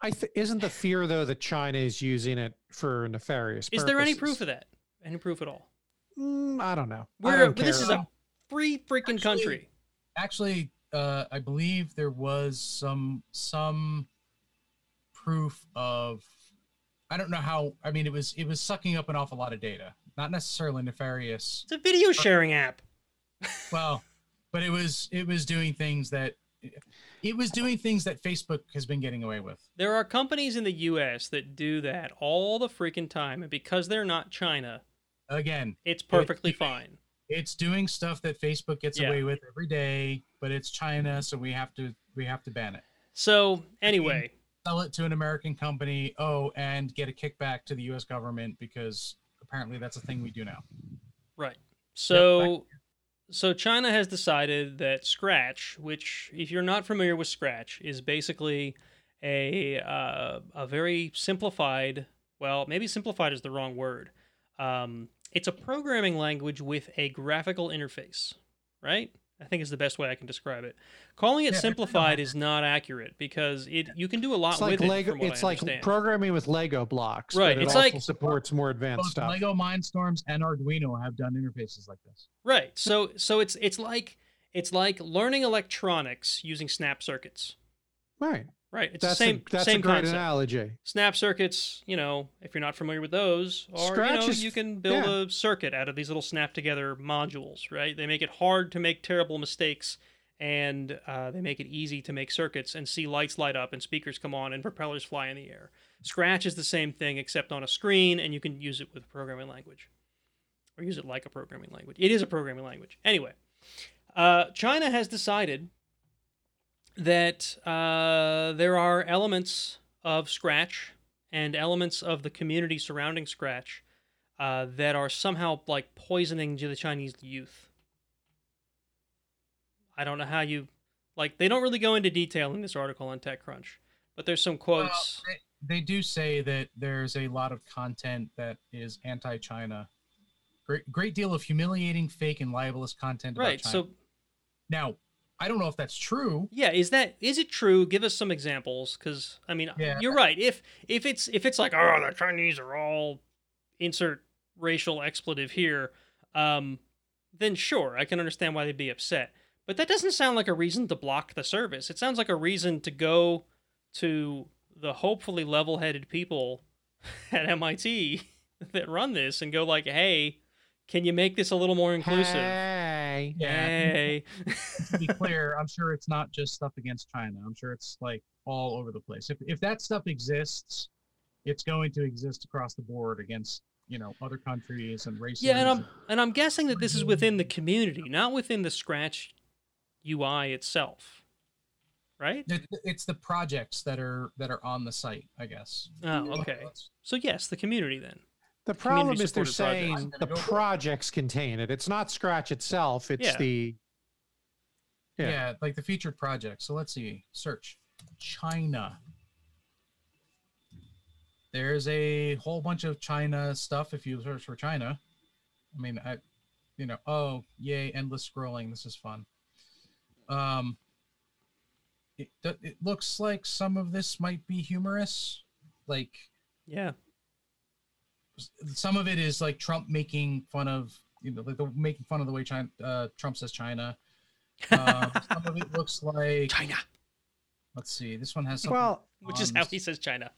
I th- isn't the fear though that China is using it for nefarious. Is there any proof of that? Any proof at all? Mm, I don't know. We're don't this is a free freaking Actually- country. Actually, uh, I believe there was some some proof of. I don't know how. I mean, it was it was sucking up an awful lot of data. Not necessarily nefarious. It's a video sharing app. Well, but it was it was doing things that it was doing things that Facebook has been getting away with. There are companies in the US that do that all the freaking time, and because they're not China, Again, it's perfectly fine. it's doing stuff that Facebook gets Yeah. away with every day, but it's China, so we have to we have to ban it. So, anyway, Sell it to an American company, oh, and get a kickback to the US government because apparently that's a thing we do now. right. So, so China has decided that Scratch, which, if you're not familiar with Scratch, is basically a uh, a very simplified. Well, maybe simplified is the wrong word. Um, it's a programming language with a graphical interface, right? I think is the best way I can describe it. Calling it Yeah, simplified is not accurate because it you can do a lot It's like with Lego. it. From what It's I like understand. programming with Lego blocks. Right, But it it's also like- supports more advanced Both stuff. Lego Mindstorms and Arduino have done interfaces like this. Right. So so it's it's like it's like learning electronics using snap circuits. Right. Right. It's That's the same a, that's same a great concept. analogy. Snap circuits, you know, if you're not familiar with those, or Scratch you know, is- you can build yeah. a circuit out of these little snap together modules, right? They make it hard to make terrible mistakes and uh, they make it easy to make circuits and see lights light up and speakers come on and propellers fly in the air. Scratch is the same thing except on a screen and you can use it with programming language or use it like a programming language. It is a programming language. Anyway, uh, China has decided that uh, there are elements of Scratch and elements of the community surrounding Scratch uh, that are somehow like poisoning to the Chinese youth. I don't know how you like. They don't really go into detail in this article on TechCrunch, but there's some quotes. Well, they, they do say that there's a lot of content that is anti-China. Great, great deal of humiliating, fake, and libelous content. About right. China. So now, I don't know if that's true. yeah, is that is it true? Give us some examples, because I mean, Yeah. you're right. If if it's if it's like oh the Chinese are all insert racial expletive here, um, then sure, I can understand why they'd be upset. But that doesn't sound like a reason to block the service. It sounds like a reason to go to the hopefully level-headed people <laughs> at MIT <laughs> that run this and go like, "Hey, can you make this a little more inclusive?" Hey. Yeah. Hey. <laughs> to be clear, I'm sure it's not just stuff against China. I'm sure it's like all over the place. If if that stuff exists, it's going to exist across the board against you know other countries and races. Yeah, and I'm and I'm guessing that this is within the community, not within the Scratch UI itself, right? It's the projects that are that are on the site, I guess. Oh, okay. So yes, the community then. The problem is they're saying projects. the projects contain it. It's not Scratch itself. It's Yeah. the Yeah. Yeah. like the featured projects. So let's see. Search. China. There's a whole bunch of China stuff if you search for China. I mean, I, you know, oh yay, endless scrolling. This is fun. Um, it it looks like some of this might be humorous, like Yeah. Some of it is like Trump making fun of you know like the, making fun of the way China uh, Trump says China. Um, <laughs> some of it looks like China, let's see. This one has something. Well, which is how he says China.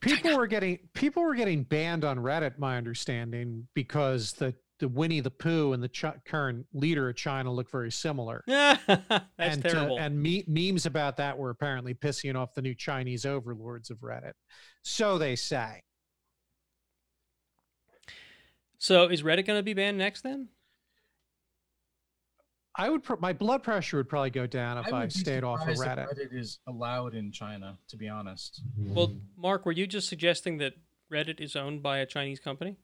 people were getting people were getting banned on Reddit, my understanding, because the the Winnie the Pooh and the Ch- current leader of China look very similar. <laughs> That's and, uh, terrible. and me- memes about that were apparently pissing off the new Chinese overlords of Reddit. So they say. So is Reddit going to be banned next then? I would pr- my blood pressure would probably go down if I, would be stayed off of Reddit. Reddit is allowed in China, to be honest. Mm-hmm. Well, Mark, were you just suggesting that Reddit is owned by a Chinese company?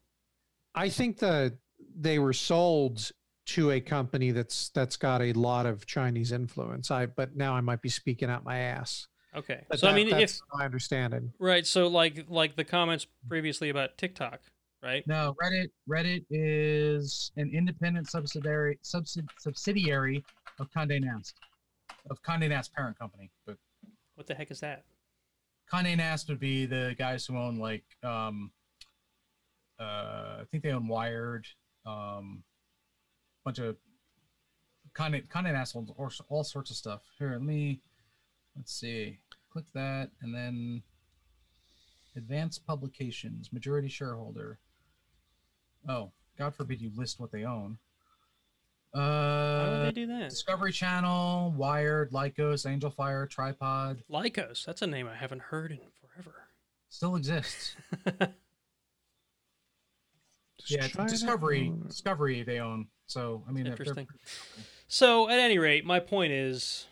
I think the they were sold to a company that's that's got a lot of Chinese influence. I but now I might be speaking out my ass. Okay. But so I that- mean, if that's my understanding. right, so like like the comments previously about TikTok, right? No, Reddit. Reddit is an independent subsidiary subsid, subsidiary of Condé Nast, of Condé Nast parent company. But What the heck is that? Condé Nast would be the guys who own like um, uh, I think they own Wired, um, bunch of Condé Condé Nast owns all, all sorts of stuff. Here, let me let's see. Click that, and then advanced publications, majority shareholder. Oh, God forbid you list what they own. Why Uh, would they do that? Discovery Channel, Wired, Lycos, Angelfire, Tripod Lycos. That's a name I haven't heard in forever. still exists. <laughs> Yeah, it's Discovery. Discovery they own. So I mean, they're- they're Interesting. So at any rate, my point is,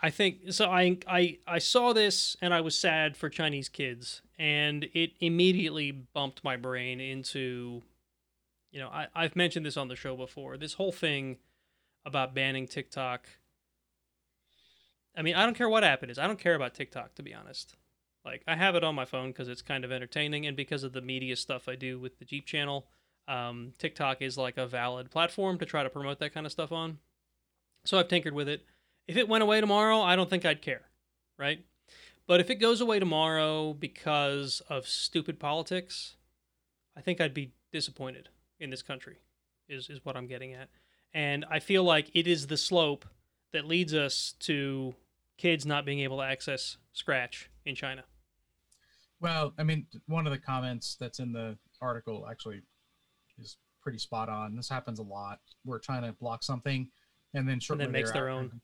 I think so. I I I saw this and I was sad for Chinese kids, and it immediately bumped my brain into, you know, I I've mentioned this on the show before. This whole thing about banning TikTok. I mean, I don't care what app it is. I don't care about TikTok to be honest. Like I have it on my phone because it's kind of entertaining, and because of the media stuff I do with the Jeep channel um, TikTok is like a valid platform to try to promote that kind of stuff on. So I've tinkered with it. If it went away tomorrow, I don't think I'd care, right? But if it goes away tomorrow because of stupid politics, I think I'd be disappointed in this country. Is is what I'm getting at. And I feel like it is the slope that leads us to kids not being able to access Scratch in China. Well, I mean, one of the comments that's in the article actually is pretty spot on. This happens a lot. We're trying to block something, and then shortly then makes their own.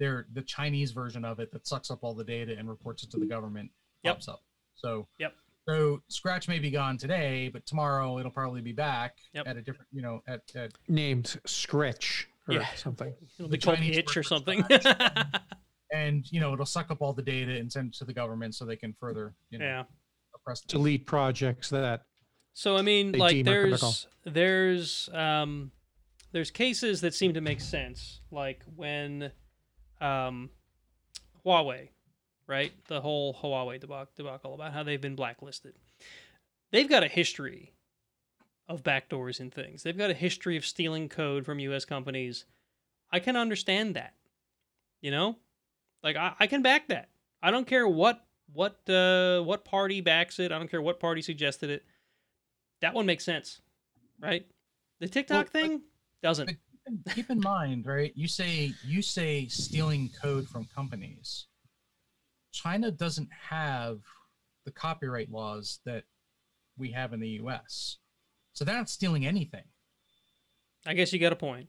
They're the Chinese version of it that sucks up all the data and reports it to the government. Yep. Pops up. So Yep. So Scratch may be gone today, but tomorrow it'll probably be back Yep. at a different, you know, at, at named Scratch or Yeah. something. <laughs> It'll The be called Chinese itch or something. <laughs> and you know it'll suck up all the data and send it to the government so they can further, you know, yeah. oppress the Delete projects that So I mean, They like deem are critical. there's there's um there's cases that seem to make sense, like when um Huawei, right? The whole Huawei debacle, debacle about how they've been blacklisted. They've got a history of backdoors and things. They've got a history of stealing code from U.S. companies. I can understand that, you know, like I, I can back that. I don't care what what uh, what party backs it. I don't care what party suggested it that one makes sense, right? The TikTok Well, thing doesn't. And keep in mind, right? You say you say stealing code from companies. China doesn't have the copyright laws that we have in the U.S., so they're not stealing anything, I guess you got a point.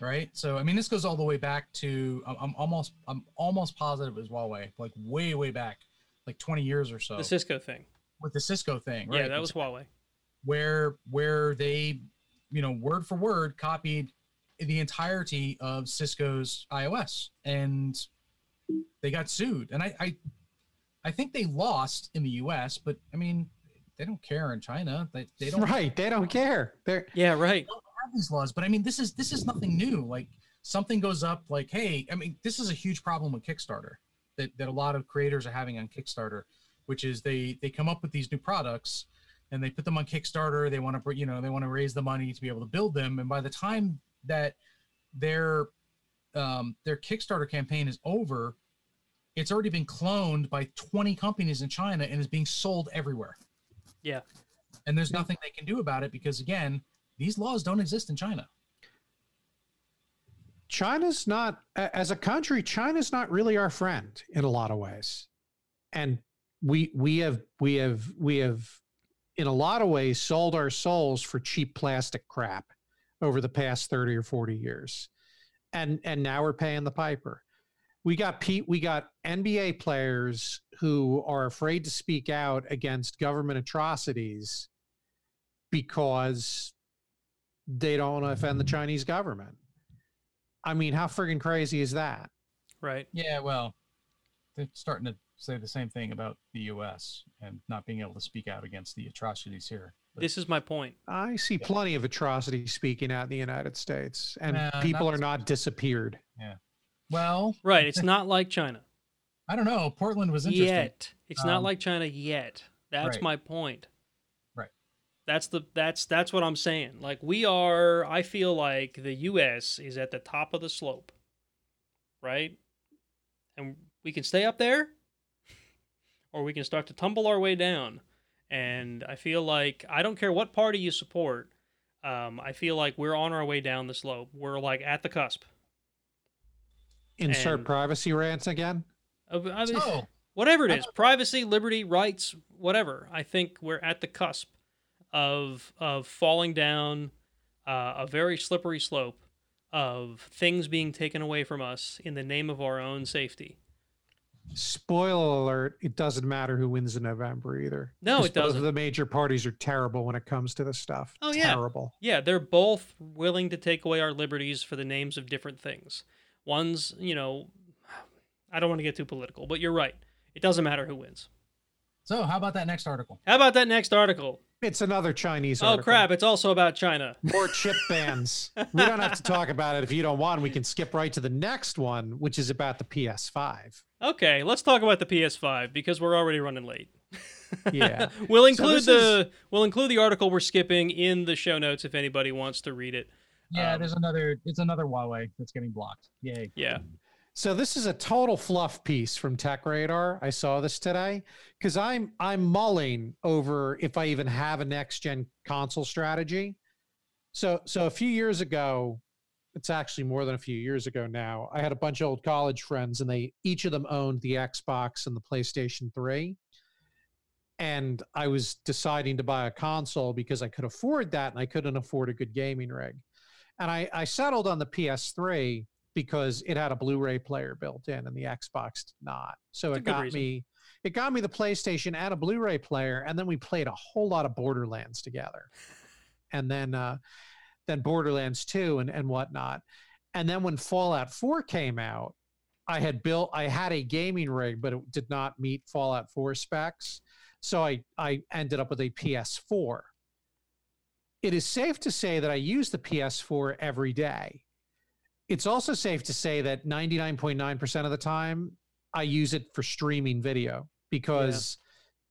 right? So I mean, this goes all the way back to I'm, I'm almost I'm almost positive it was Huawei, like way way back, like 20 years or so, The Cisco thing. with the Cisco thing, right? Yeah, that was Huawei. where where they you know word for word copied the entirety of cisco's ios and they got sued and i i, I think they lost in the us but i mean they don't care in china they, they don't right. They don't care. They're Yeah, right. have these laws but i mean this is this is nothing new like something goes up like hey i mean this is a huge problem with kickstarter that, that a lot of creators are having on Kickstarter, which is they they come up with these new products and they put them on Kickstarter. They want to you know they want to raise the money to be able to build them, and by the time that their um, their Kickstarter campaign is over, it's already been cloned by 20 companies in China and is being sold everywhere. Yeah. And there's nothing they can do about it because again, these laws don't exist in China. China's not, as a country, China's not really our friend in a lot of ways, and we we have we have we have in a lot of ways sold our souls for cheap plastic crap over the past thirty or forty years, and and now we're paying the piper. We got Pete. We got NBA players who are afraid to speak out against government atrocities because they don't want to offend the Chinese government. I mean, how friggin' crazy is that? Right. Yeah, well, they're starting to say the same thing about the US and not being able to speak out against the atrocities here. But This is my point. I see plenty of atrocity speaking out in the United States, and Nah, people not are not disappeared. Yeah. well, Right. It's not like China <laughs> I don't know. Portland was interesting. yet. It's not Um, like China yet. That's right. my point. Right. That's the that's that's what I'm saying. Like we are I feel like the US is at the top of the slope. Right? And we can stay up there <laughs> or we can start to tumble our way down. And I feel like I don't care what party you support. Um, I feel like we're on our way down the slope. We're like at the cusp. Insert And- privacy rants again. Uh, I mean, So, whatever it is, privacy liberty rights whatever i think we're at the cusp of of falling down uh, a very slippery slope of things being taken away from us in the name of our own safety Spoiler alert: It doesn't matter who wins in November either. No, it doesn't. the major parties are terrible when it comes to this stuff. Oh, yeah. terrible. yeah they're both willing to take away our liberties for the names of different things one's you know i don't want to get too political but you're right it doesn't matter who wins so how about that next article? how about that next article It's another Chinese. oh article. crap it's also about china More <laughs> chip bans. we don't have to talk about it if you don't want. We can skip right to the next one, which is about the PS5. Okay, let's talk about the PS5 because we're already running late. <laughs> Yeah. we'll include this the we'll include the article we're skipping in the show notes if anybody wants to read it. Yeah, Um, there's another. It's another Huawei that's getting blocked. Yay! Yeah. So this is a total fluff piece from TechRadar. I saw this today because I'm I'm mulling over if I even have a next gen console strategy. So so a few years ago, it's actually more than a few years ago now. I had a bunch of old college friends, and they each of them owned the Xbox and the PlayStation Three. And I was deciding to buy a console because I could afford that, and I couldn't afford a good gaming rig. And I, I settled on the PS3 because it had a Blu-ray player built in and the Xbox did not. So That's it got reason. me it got me the PlayStation and a Blu-ray player and then we played a whole lot of Borderlands together. And then uh then Borderlands 2 and and whatnot. And then when Fallout 4 came out, I had built I had a gaming rig but it did not meet Fallout 4 specs. So I I ended up with a PS4. It is safe to say that I use the PS4 every day it's also safe to say that 99.9% of the time I use it for streaming video because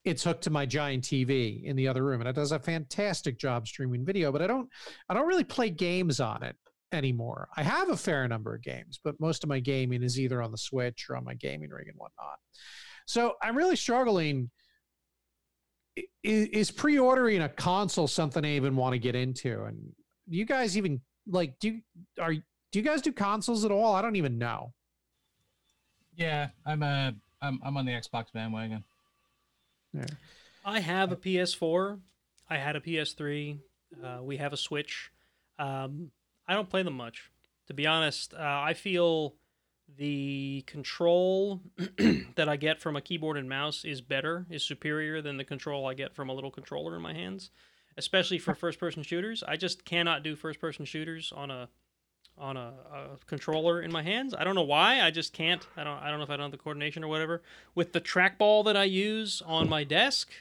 it's hooked to my giant TV in the other room and it does a fantastic job streaming video but I don't I don't really play games on it anymore. I have a fair number of games but most of my gaming is either on the Switch or on my gaming rig and whatnot. So I'm really struggling I- is pre-ordering a console something I even want to get into and you guys even like do you are do you guys do consoles at all? I don't even know. Yeah, I'm a. I'm I'm on the Xbox bandwagon. Yeah. I have a PS4. I had a PS3. Uh, we have a Switch. Um, I don't play them much, to be honest. Uh, I feel the control <clears throat> that I get from a keyboard and mouse is better, is superior than the control I get from a little controller in my hands, especially for <laughs> first-person shooters. I just cannot do first-person shooters on a on a, a controller in my hands. I don't know why. I just can't. I don't. I don't know if I don't have the coordination or whatever. With the trackball that I use on my desk,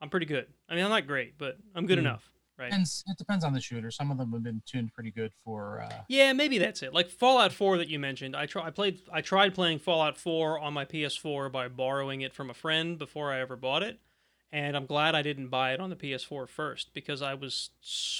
I'm pretty good. I mean, I'm not great, but I'm good Hmm. enough, right? Depends, it depends on the shooter. Some of them have been tuned pretty good for. Uh, Yeah, maybe that's it. Like Fallout 4 that you mentioned. I try I played I tried playing Fallout 4 on my PS4 by borrowing it from a friend before I ever bought it. And I'm glad I didn't buy it on the PS4 first because I was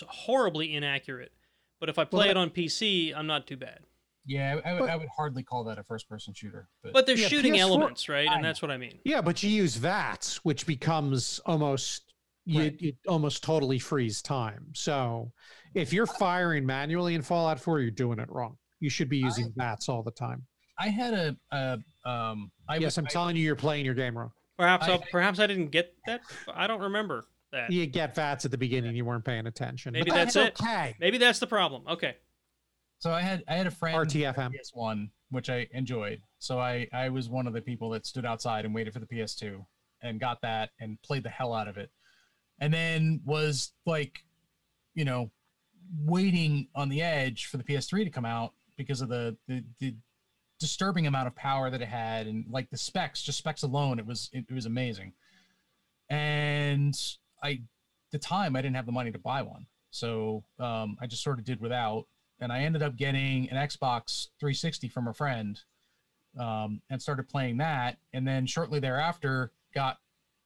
horribly inaccurate. But if I play Well, it on PC, I'm not too bad. yeah, I, I, would, But- I would hardly call that a first-person shooter. But, But there's Yeah, shooting PS4 elements, right? I And know. that's what I mean. Yeah, but you use VATS, which becomes almost you, Right. it almost totally frees time. So if you're firing manually in Fallout 4, you're doing it wrong. You should be using VATS all the time. I had a, a um. I yes, was, I'm I- telling you, you're playing your game wrong. Perhaps I, I- perhaps I didn't get that. I don't remember that. You get VATS at the beginning, you weren't paying attention. Maybe but that's it. okay. Maybe that's the problem. Okay. So I had I had a friend RTFM. PS1, which I enjoyed. So I I was one of the people that stood outside and waited for the PS2 and got that and played the hell out of it. And then was like, you know, waiting on the edge for the PS3 to come out because of the the, the disturbing amount of power that it had and like the specs, just specs alone, it was it, it was amazing. And I the time I didn't have the money to buy one. So um, I just sort of did without and I ended up getting an Xbox 360 from a friend um, and started playing that. And then shortly thereafter, got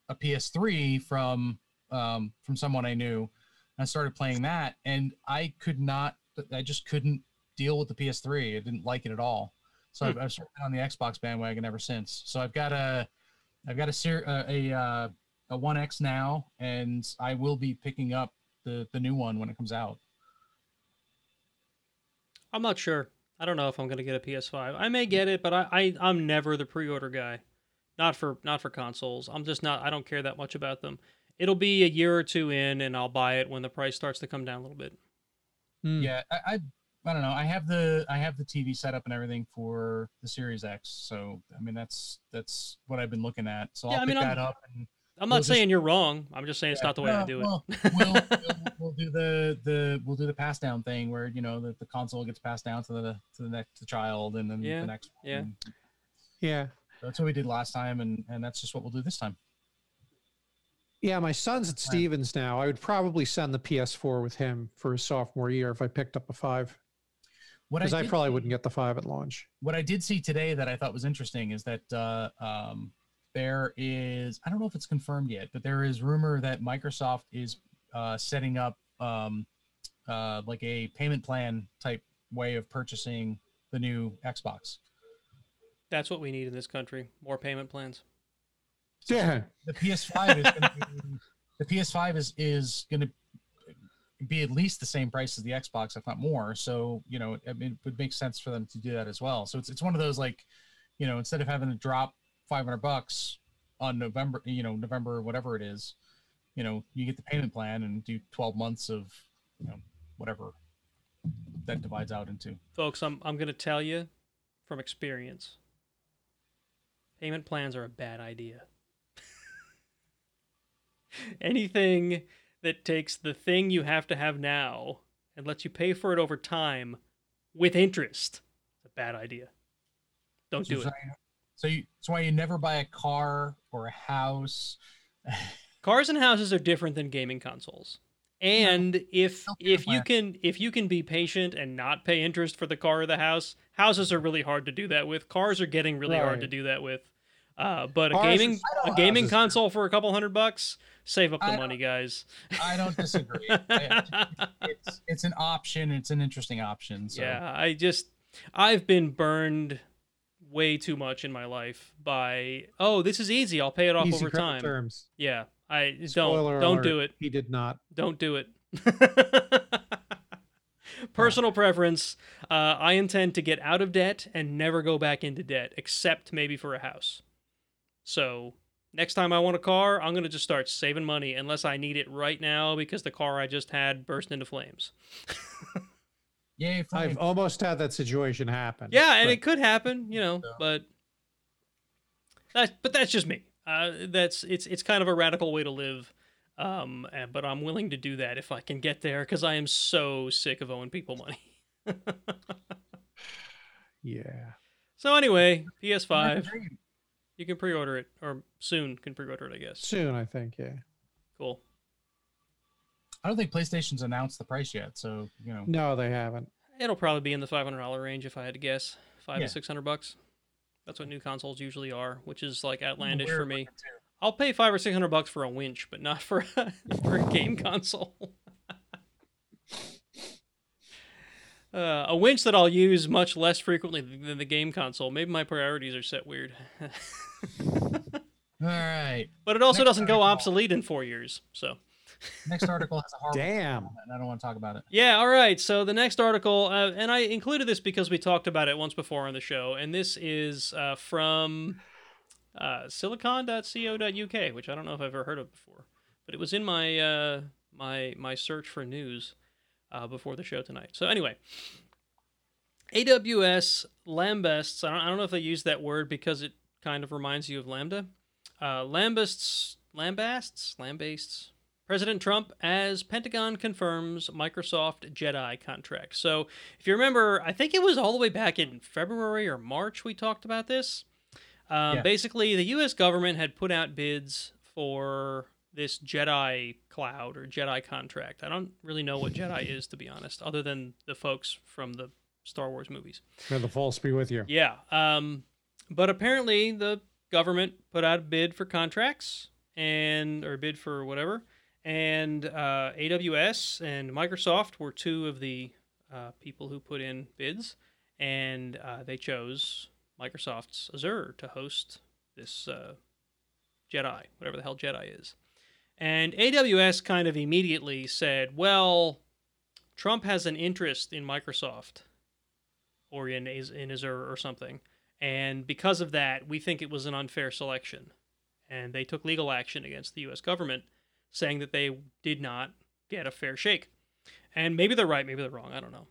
a PS3 from um, from someone I knew, and I started playing that. And I could not, I just couldn't deal with the PS3. I didn't like it at all. So I've, I've sort of been on the Xbox bandwagon ever since. So I've got a, I've got a ser- a a, uh, a One X now, and I will be picking up the the new one when it comes out. I'm not sure. I don't know if I'm gonna get a PS5. I may get it, but I, I I'm never the pre-order guy. Not for not for consoles. I'm just not. I don't care that much about them. It'll be a year or two in, and I'll buy it when the price starts to come down a little bit. Hmm. yeah I, I i don't know i have the i have the tv set up and everything for the series x so i mean that's that's what i've been looking at so Yeah, i'll I mean, pick I'm- that up and I'm We'll not just- saying you're wrong. I'm just saying it's Yeah, not the way I no, do it. well, <laughs> we'll, we'll, we'll do the the we'll do the pass down thing where you know the, the console gets passed down to the to the next child and then Yeah, the next one. yeah. And Yeah. that's what we did last time and and that's just what we'll do this time Yeah, my son's at Stevens now. I would probably send the PS4 with him for his sophomore year if I picked up a five, what because I, did probably see- wouldn't get the five at launch. what I did see today that I thought was interesting is that uh, um, there is I don't know if it's confirmed yet, but there is rumor that Microsoft is uh, setting up um, uh, like a payment plan type way of purchasing the new Xbox. That's what we need in this country. More payment plans. Yeah. The PS5 is gonna be, <laughs> the PS5 is is going to be at least the same price as the Xbox, if not more. So you know, I mean, it would make sense for them to do that as well. So it's it's one of those like, you know, instead of having to drop 500 bucks on November, you know, November whatever it is, you know, you get the payment plan and do 12 months of, you know, whatever that divides out into. Folks, I'm I'm gonna tell you from experience. Payment plans are a bad idea. <laughs> Anything that takes the thing you have to have now and lets you pay for it over time with interest is a bad idea. Don't do so, it. So you, that's why you never buy a car or a house. <laughs> Cars and houses are different than gaming consoles. And if if you can if you can be patient and not pay interest for the car or the house, houses are really hard to do that with. Cars are getting really hard to do that with. Uh, but a Cars are- gaming a gaming console for a couple hundred bucks, save up the I money, guys. I don't disagree. <laughs> It's it's an option. It's an interesting option. So. Yeah, I just I've been burned way too much in my life by oh this is easy I'll pay it off Easy over time. terms. Yeah, I don't don't alert, do it. He did not. Don't do it. <laughs> Personal preference. Uh, I intend to get out of debt and never go back into debt, except maybe for a house. So next time I want a car, I'm gonna just start saving money unless I need it right now because the car I just had burst into flames. <laughs> Yay! I've almost had that situation happen. Yeah, and but it could happen, you know, Yeah. but that but that's just me. Uh, that's it's it's kind of a radical way to live. Um, and, but I'm willing to do that if I can get there because I am so sick of owing people money. <laughs> Yeah. So anyway, PS5, you can pre-order it or soon can pre-order it, I guess. Soon, I think. Yeah. Cool. I don't think PlayStation's announced the price yet, so you know. No, they haven't. It'll probably be in the five hundred dollar range if I had to guess, five Yeah. to six hundred bucks. That's what new consoles usually are, which is like outlandish Weird for me. I'll pay five or six hundred bucks for a winch, but not for <laughs> for a game console. <laughs> uh, a winch that I'll use much less frequently than the game console. Maybe my priorities are set weird. <laughs> All right. but it also Next doesn't go obsolete in four years. So Next article has a horrible Damn. comment, and I don't want to talk about it. yeah, all right. So the next article, uh, and I included this because we talked about it once before on the show, and this is uh, from uh, silicon.co.uk, which I don't know if I've ever heard of before, but it was in my uh, my my search for news uh, before the show tonight. So anyway, AWS lambests. I don't, I don't know if they use that word because it kind of reminds you of lambda. Uh, lambests, lambasts, lambasts. President Trump as Pentagon confirms Microsoft Jedi contract. So, if you remember, I think it was all the way back in February or March we talked about this. Um, Yeah. Basically, the U.S. government had put out bids for this Jedi cloud or Jedi contract. I don't really know what Jedi is, to be honest, other than the folks from the Star Wars movies. May the force be with you. Yeah. Um, but apparently the government put out a bid for contracts and or bid for whatever, and uh, AWS and Microsoft were two of the uh, people who put in bids, and uh, they chose Microsoft's Azure to host this uh, Jedi, whatever the hell Jedi is. And AWS kind of immediately said, well, Trump has an interest in Microsoft or in, in Azure or something. And because of that, we think it was an unfair selection. And they took legal action against the US government, saying that they did not get a fair shake. And maybe they're right, maybe they're wrong, I don't know.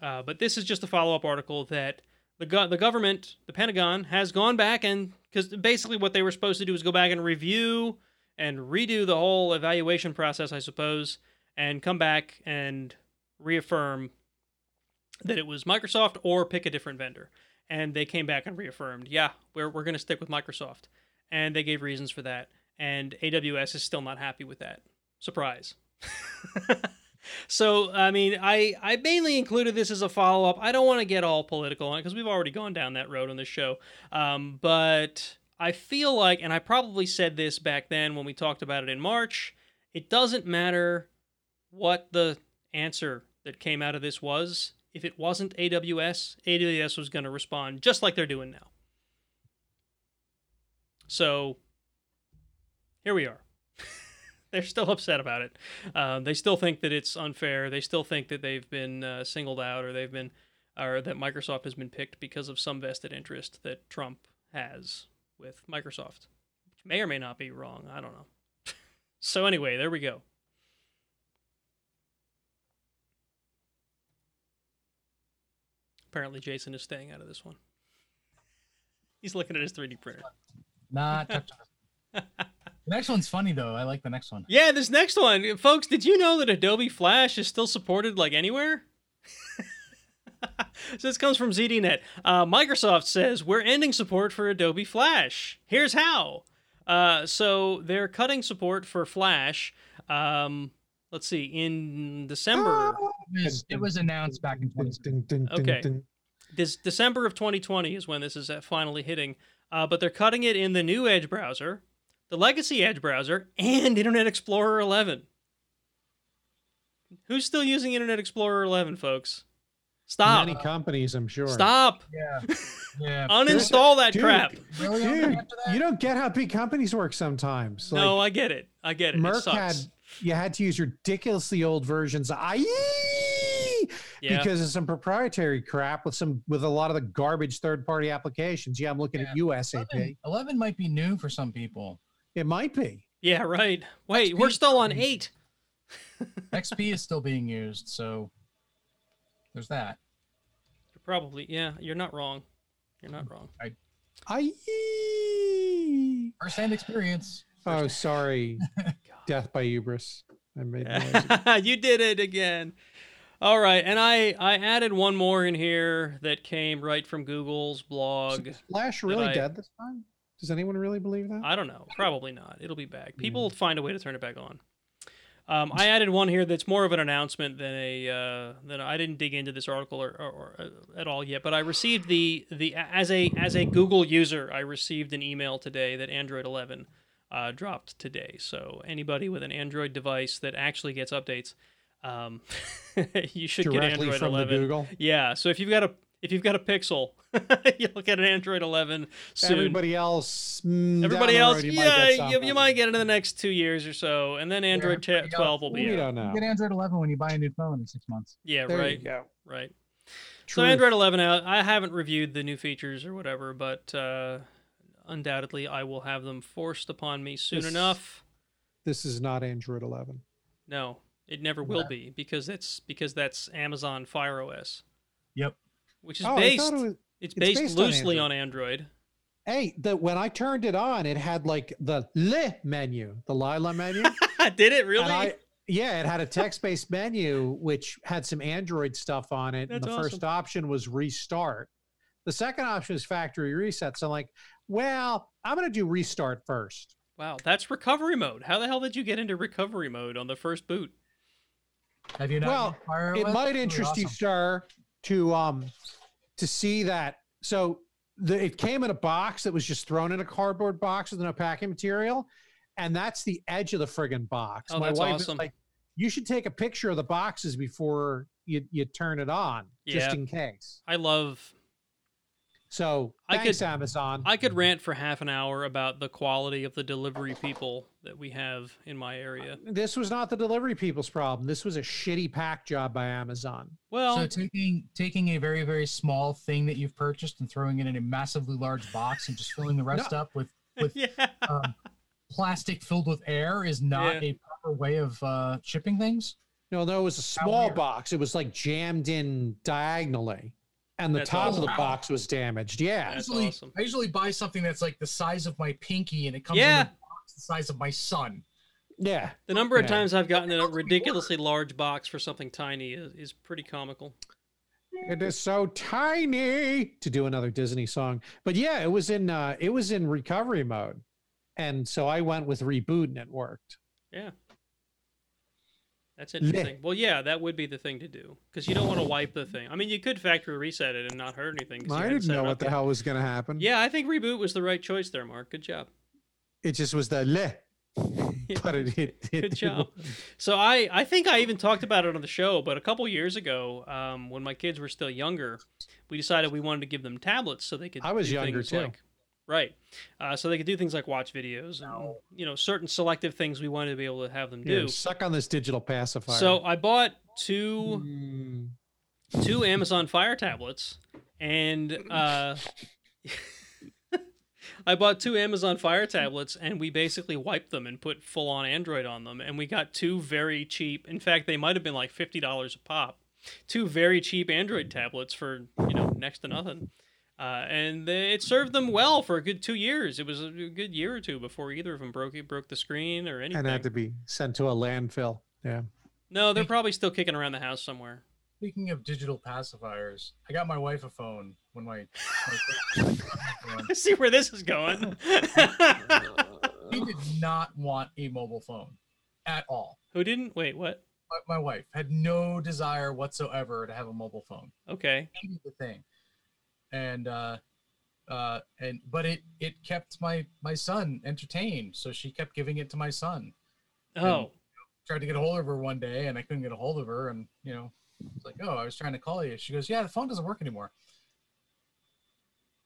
Uh, but this is just a follow up article that the, go- the government, the Pentagon, has gone back and, because basically what they were supposed to do is go back and review and redo the whole evaluation process, I suppose, and come back and reaffirm that it was Microsoft or pick a different vendor. And they came back and reaffirmed, yeah, we're, we're going to stick with Microsoft. And they gave reasons for that. And AWS is still not happy with that. Surprise. <laughs> so, I mean, I, I mainly included this as a follow up. I don't want to get all political on it because we've already gone down that road on this show. Um, but I feel like, and I probably said this back then when we talked about it in March, it doesn't matter what the answer that came out of this was. If it wasn't AWS, AWS was going to respond just like they're doing now. So here we are. <laughs> they're still upset about it. Um, they still think that it's unfair. They still think that they've been uh, singled out or they've been, or that Microsoft has been picked because of some vested interest that Trump has with Microsoft, which may or may not be wrong. I don't know. <laughs> so anyway, there we go. Apparently, Jason is staying out of this one. He's looking at his 3D printer. Not touching. <laughs> The next one's funny though. I like the next one. Yeah, this next one, folks. Did you know that Adobe Flash is still supported like anywhere? <laughs> so this comes from ZDNet. Uh, Microsoft says we're ending support for Adobe Flash. Here's how. Uh, so they're cutting support for Flash. Um, let's see, in December, It was, it was announced back in 20. Okay. this December of 2020 is when this is uh, finally hitting. Uh, but they're cutting it in the new Edge browser, the legacy Edge browser, and Internet Explorer 11. Who's still using Internet Explorer 11, folks? Stop. Many companies, I'm sure. Stop. Yeah. Yeah. <laughs> Uninstall that Dude, crap. Really? Dude, that? you don't get how big companies work sometimes. Like, no, I get it. I get it. it Merck sucks. had you had to use ridiculously old versions of IE yeah. because of some proprietary crap with some with a lot of the garbage third party applications. Yeah, I'm looking at you, SAP. 11, 11 might be new for some people. It might be. yeah, right. Wait, we're still on 8. <laughs> XP is still being used, so there's that. You're probably. Yeah, you're not wrong. You're not wrong. I, I First-hand experience. Oh, sorry. <laughs> Death by hubris. I made <laughs> noise. you did it again. All right, and I I added one more in here that came right from Google's blog. Is Flash really I- dead this time? Does anyone really believe that? I don't know. Probably not. It'll be back. People will find a way to turn it back on. Um, I added one here that's more of an announcement than a uh, than I didn't dig into this article or, or, or uh, at all yet. But I received the the as a as a Google user, I received an email today that Android 11 uh, dropped today. So anybody with an Android device that actually gets updates, um, <laughs> you should get Android from 11. the Google. Yeah. So if you've got a if you've got a Pixel, <laughs> you'll get an Android 11 soon. Everybody else. mm, Everybody else, road, you yeah, get you, you might get it in the next two years or so, and then Android t- everybody 12 will We be out. don't know. You get Android 11 when you buy a new phone in six months. Yeah, There right, you go. right. Truth. So Android 11 out. I haven't reviewed the new features or whatever, but uh, undoubtedly I will have them forced upon me soon This- enough. This is not Android 11. No, it never will Yeah. be because that's because that's Amazon Fire OS, Yep. Which is oh, based. it was. it's it's based, based on loosely Android. on Android. Hey, the when I turned it on, it had like the le menu, the Lila menu. I <laughs> did it really? And I, yeah, it had a text-based menu which had some Android stuff on it. and That's the first option was restart. The second option is factory reset. So I'm like, well, I'm gonna do restart first. wow, that's recovery mode. How the hell did you get into recovery mode on the first boot? Have you not Well, it might Really interest you, sir, to um to see that. So the it came in a box that was just thrown in a cardboard box with no packing material, and that's the edge of the friggin' box. Oh, My that's wife awesome. like, you should take a picture of the boxes before you you turn it on, just in case. I love So I thanks, could- Amazon. I could rant for half an hour about the quality of the delivery people that we have in my area. this was not the delivery people's problem. This was a shitty pack job by Amazon. Well, So taking taking a very very small thing that you've purchased and throwing it in a massively large box and just filling the <laughs> rest up with with <laughs> yeah. um, plastic filled with air is not Yeah. a proper way of uh, shipping things. No, no, it was a small box. It was like jammed in diagonally, and the That's top of the box was damaged. Yeah, I usually, awesome. I usually buy something that's like the size of my pinky and it comes Yeah. in a box the size of my son. yeah. The number of Yeah. times I've gotten a ridiculously large box for something tiny is, is pretty comical. It is so tiny to do another Disney song. But yeah, it was in uh it was in recovery mode. And so I went with reboot and it worked. Yeah. That's interesting. Well, yeah, that would be the thing to do because you don't want to wipe the thing. I mean, you could factory reset it and not hurt anything. I didn't know what the yet. hell was gonna happen. Yeah, I think reboot was the right choice there, Mark. Good job. It just was the le. <laughs> Yeah. But it, it, <laughs> it Good job. was- So I, I think I even talked about it on the show, but a couple years ago, um, when my kids were still younger, we decided we wanted to give them tablets so they could. I was do younger, too. Like, right, uh, so they could do things like watch videos and you know certain selective things we wanted to be able to have them Here, do. suck on this digital pacifier. So I bought two Mm, two Amazon Fire tablets, and uh, <laughs> I bought two Amazon Fire tablets, and we basically wiped them and put full on Android on them, and we got two very cheap. In fact, they might have been like fifty dollars a pop. Two very cheap Android tablets for you know next to nothing. Uh, and they, it served them well for a good two years. It was a good year or two before either of them broke broke the screen or anything. and had to be sent to a landfill. Yeah. no, they're probably still kicking around the house somewhere. Speaking of digital pacifiers, I got my wife a phone when my, my <laughs> I see where this is going. <laughs> he did not want a mobile phone at all. Who didn't? Wait, what? My, my wife had no desire whatsoever to have a mobile phone. Okay. Hated the thing, and uh, uh, and but it it kept my my son entertained, so she kept giving it to my son. Oh, Tried to get a hold of her one day, and I couldn't get a hold of her, and you know, it's like, oh, I was trying to call you. She goes, yeah, the phone doesn't work anymore.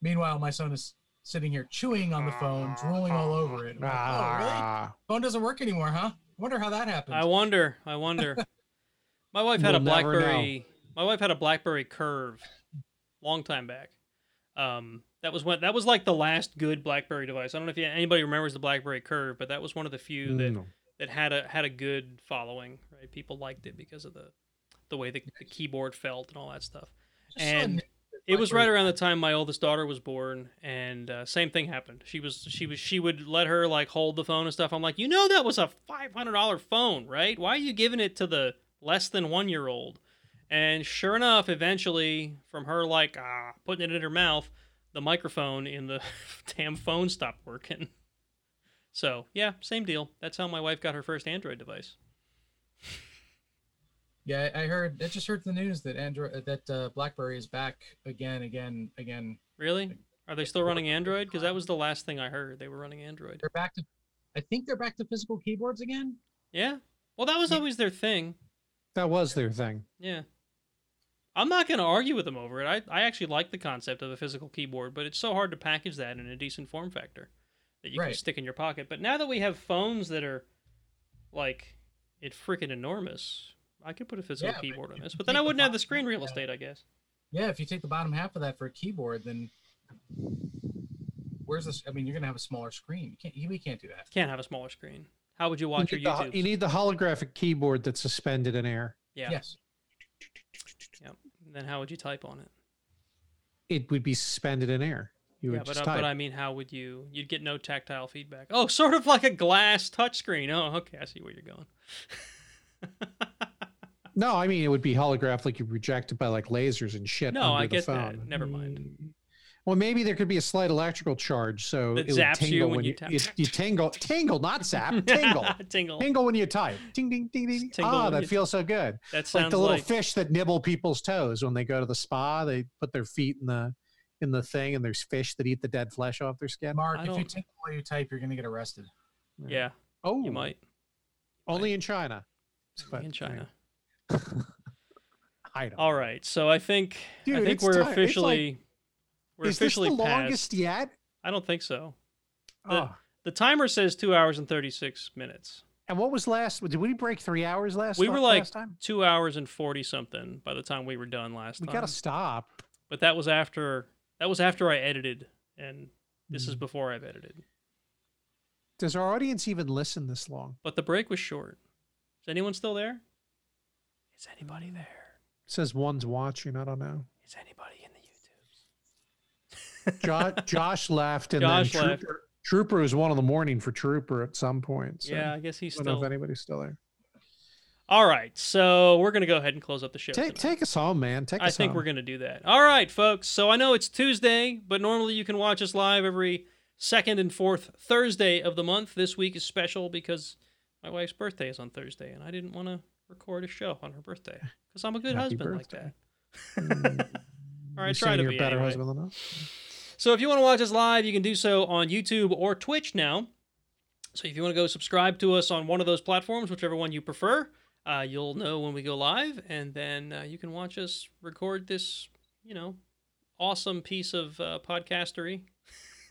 Meanwhile, my son is sitting here chewing on the phone, drooling all over it. Like, oh, really? Ah, Phone doesn't work anymore, huh? Wonder how that happened. I wonder. I wonder. <laughs> My wife had We'll a BlackBerry. My wife had a BlackBerry Curve, long time back. Um, that was when that was like the last good BlackBerry device. I don't know if you, anybody remembers the BlackBerry Curve, but that was one of the few that no. that had a had a good following. Right, people liked it because of the the way the, the keyboard felt and all that stuff. Just and It was right around the time my oldest daughter was born, and uh, same thing happened. She was she was she would let her like hold the phone and stuff. I'm like, you know, that was a five hundred dollar phone, right? Why are you giving it to the less than one year old? And sure enough, eventually, from her like ah, putting it in her mouth, the microphone in the <laughs> damn phone stopped working. So yeah, same deal. That's how my wife got her first Android device. Yeah, I I heard. I just heard the news that Android that uh, BlackBerry is back again, again, again. Really? Are they still running Android? Because that was the last thing I heard. They were running Android. They're back to. I think they're back to physical keyboards again. Yeah. Well, that was Yeah. always their thing. That was their thing. Yeah. I'm not going to argue with them over it. I, I actually like the concept of a physical keyboard, but it's so hard to package that in a decent form factor that you can stick in your pocket. But now that we have phones that are like it freaking enormous, I could put a physical Yeah, keyboard on this. But then I wouldn't have the screen real estate, I guess. Yeah, if you take the bottom half of that for a keyboard, then where's this? I mean, you're gonna have a smaller screen. You can't. you- We can't do that. Can't have a smaller screen. How would you You watch need, your the, YouTube? you need the holographic keyboard that's suspended in air. yeah. Yes. Yep. Then how would you type on it? It would be suspended in air. You would yeah, but, just uh, type. but I mean, how would you? You'd get no tactile feedback. Oh, sort of like a glass touchscreen. Oh, okay, I see where you're going. <laughs> No, I mean it would be holographed like you projected by like lasers and shit. No, under I the get that. phone. Never mind. Mm. Well, maybe there could be a slight electrical charge, so That it would zaps you tingle when when you you tap. you, you tingle, tingle, not zap, <laughs> tingle, Tingle. tingle when you type. Ding, ding, ding, ding. Tingle Ah, when that you- feels so good. That sounds like the little like fish that nibble people's toes when they go to the spa. They put their feet in the in the thing, and there's fish that eat the dead flesh off their skin. Mark, if you don't- tingle while you type, you're gonna get arrested. yeah, Oh, you might only in China. Only in China. <laughs> I don't. All right, so I think I think we're ti- it's like- officially we're Is this the past. longest yet? I don't think so. The- Oh. The timer says two hours and thirty six minutes. And what was last? Did we break three hours last? We were like time. two hours and forty something by the time we were done last We time. gotta stop. But that was after that was after I edited, and this is Mm. before I've edited. Does our audience even listen this long? But the break was short. Is anyone still there? Is anybody there? It says one's watching. I don't know. Is anybody in the YouTubes? <laughs> Jo- Josh left, and Josh then left. Trooper, Trooper was one in the morning for Trooper at some point. So yeah, I guess he's I don't know if anybody's still there. All right, so we're gonna go ahead and close up the show. Take take us home, man. Take I us think home. we're going to do that. All right, folks. So I know it's Tuesday, but normally you can watch us live every second and fourth Thursday of the month. This week is special because my wife's birthday is on Thursday, and I didn't want to record a show on her birthday because I'm a good Happy husband birthday. like that. <laughs> Or I try to you're be a better anyway. husband than us. So if you want to watch us live, you can do so on YouTube or Twitch now. So if you want to go subscribe to us on one of those platforms, whichever one you prefer, uh, you'll know when we go live, and then uh, you can watch us record this, you know, awesome piece of uh, podcastery <laughs>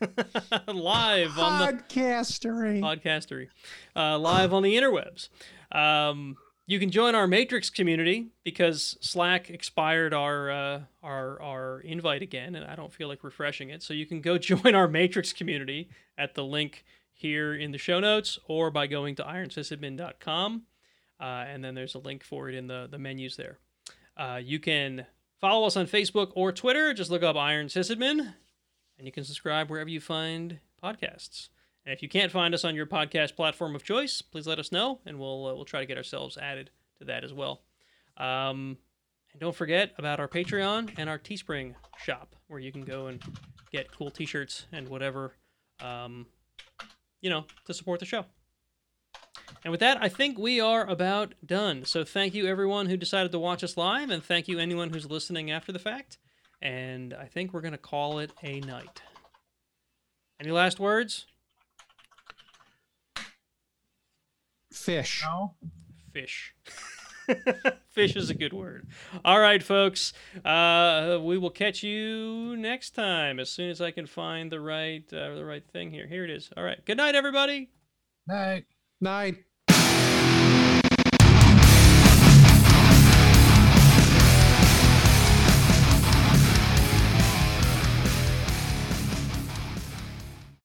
live on the Podcastery. podcastery, uh, live on the interwebs. Um, you can join our Matrix community because Slack expired our uh, our our invite again, and I don't feel like refreshing it. So you can go <laughs> join our Matrix community at the link here in the show notes, or by going to ironsysadmin.com, uh, and then there's a link for it in the the menus there. Uh, you can follow us on Facebook or Twitter. Just look up Iron Sysadmin, and you can subscribe wherever you find podcasts. And if you can't find us on your podcast platform of choice, please let us know, and we'll uh, we'll try to get ourselves added to that as well. Um, and don't forget about our Patreon and our Teespring shop, where you can go and get cool T-shirts and whatever, um, you know, to support the show. And with that, I think we are about done. So thank you everyone who decided to watch us live, and thank you anyone who's listening after the fact. And I think we're gonna call it a night. Any last words? Fish. No. Fish. <laughs> Fish is a good word. All right, folks. Uh, we will catch you next time as soon as I can find the right uh, the right thing here. Here it is. All right. Good night, everybody. Night. Night.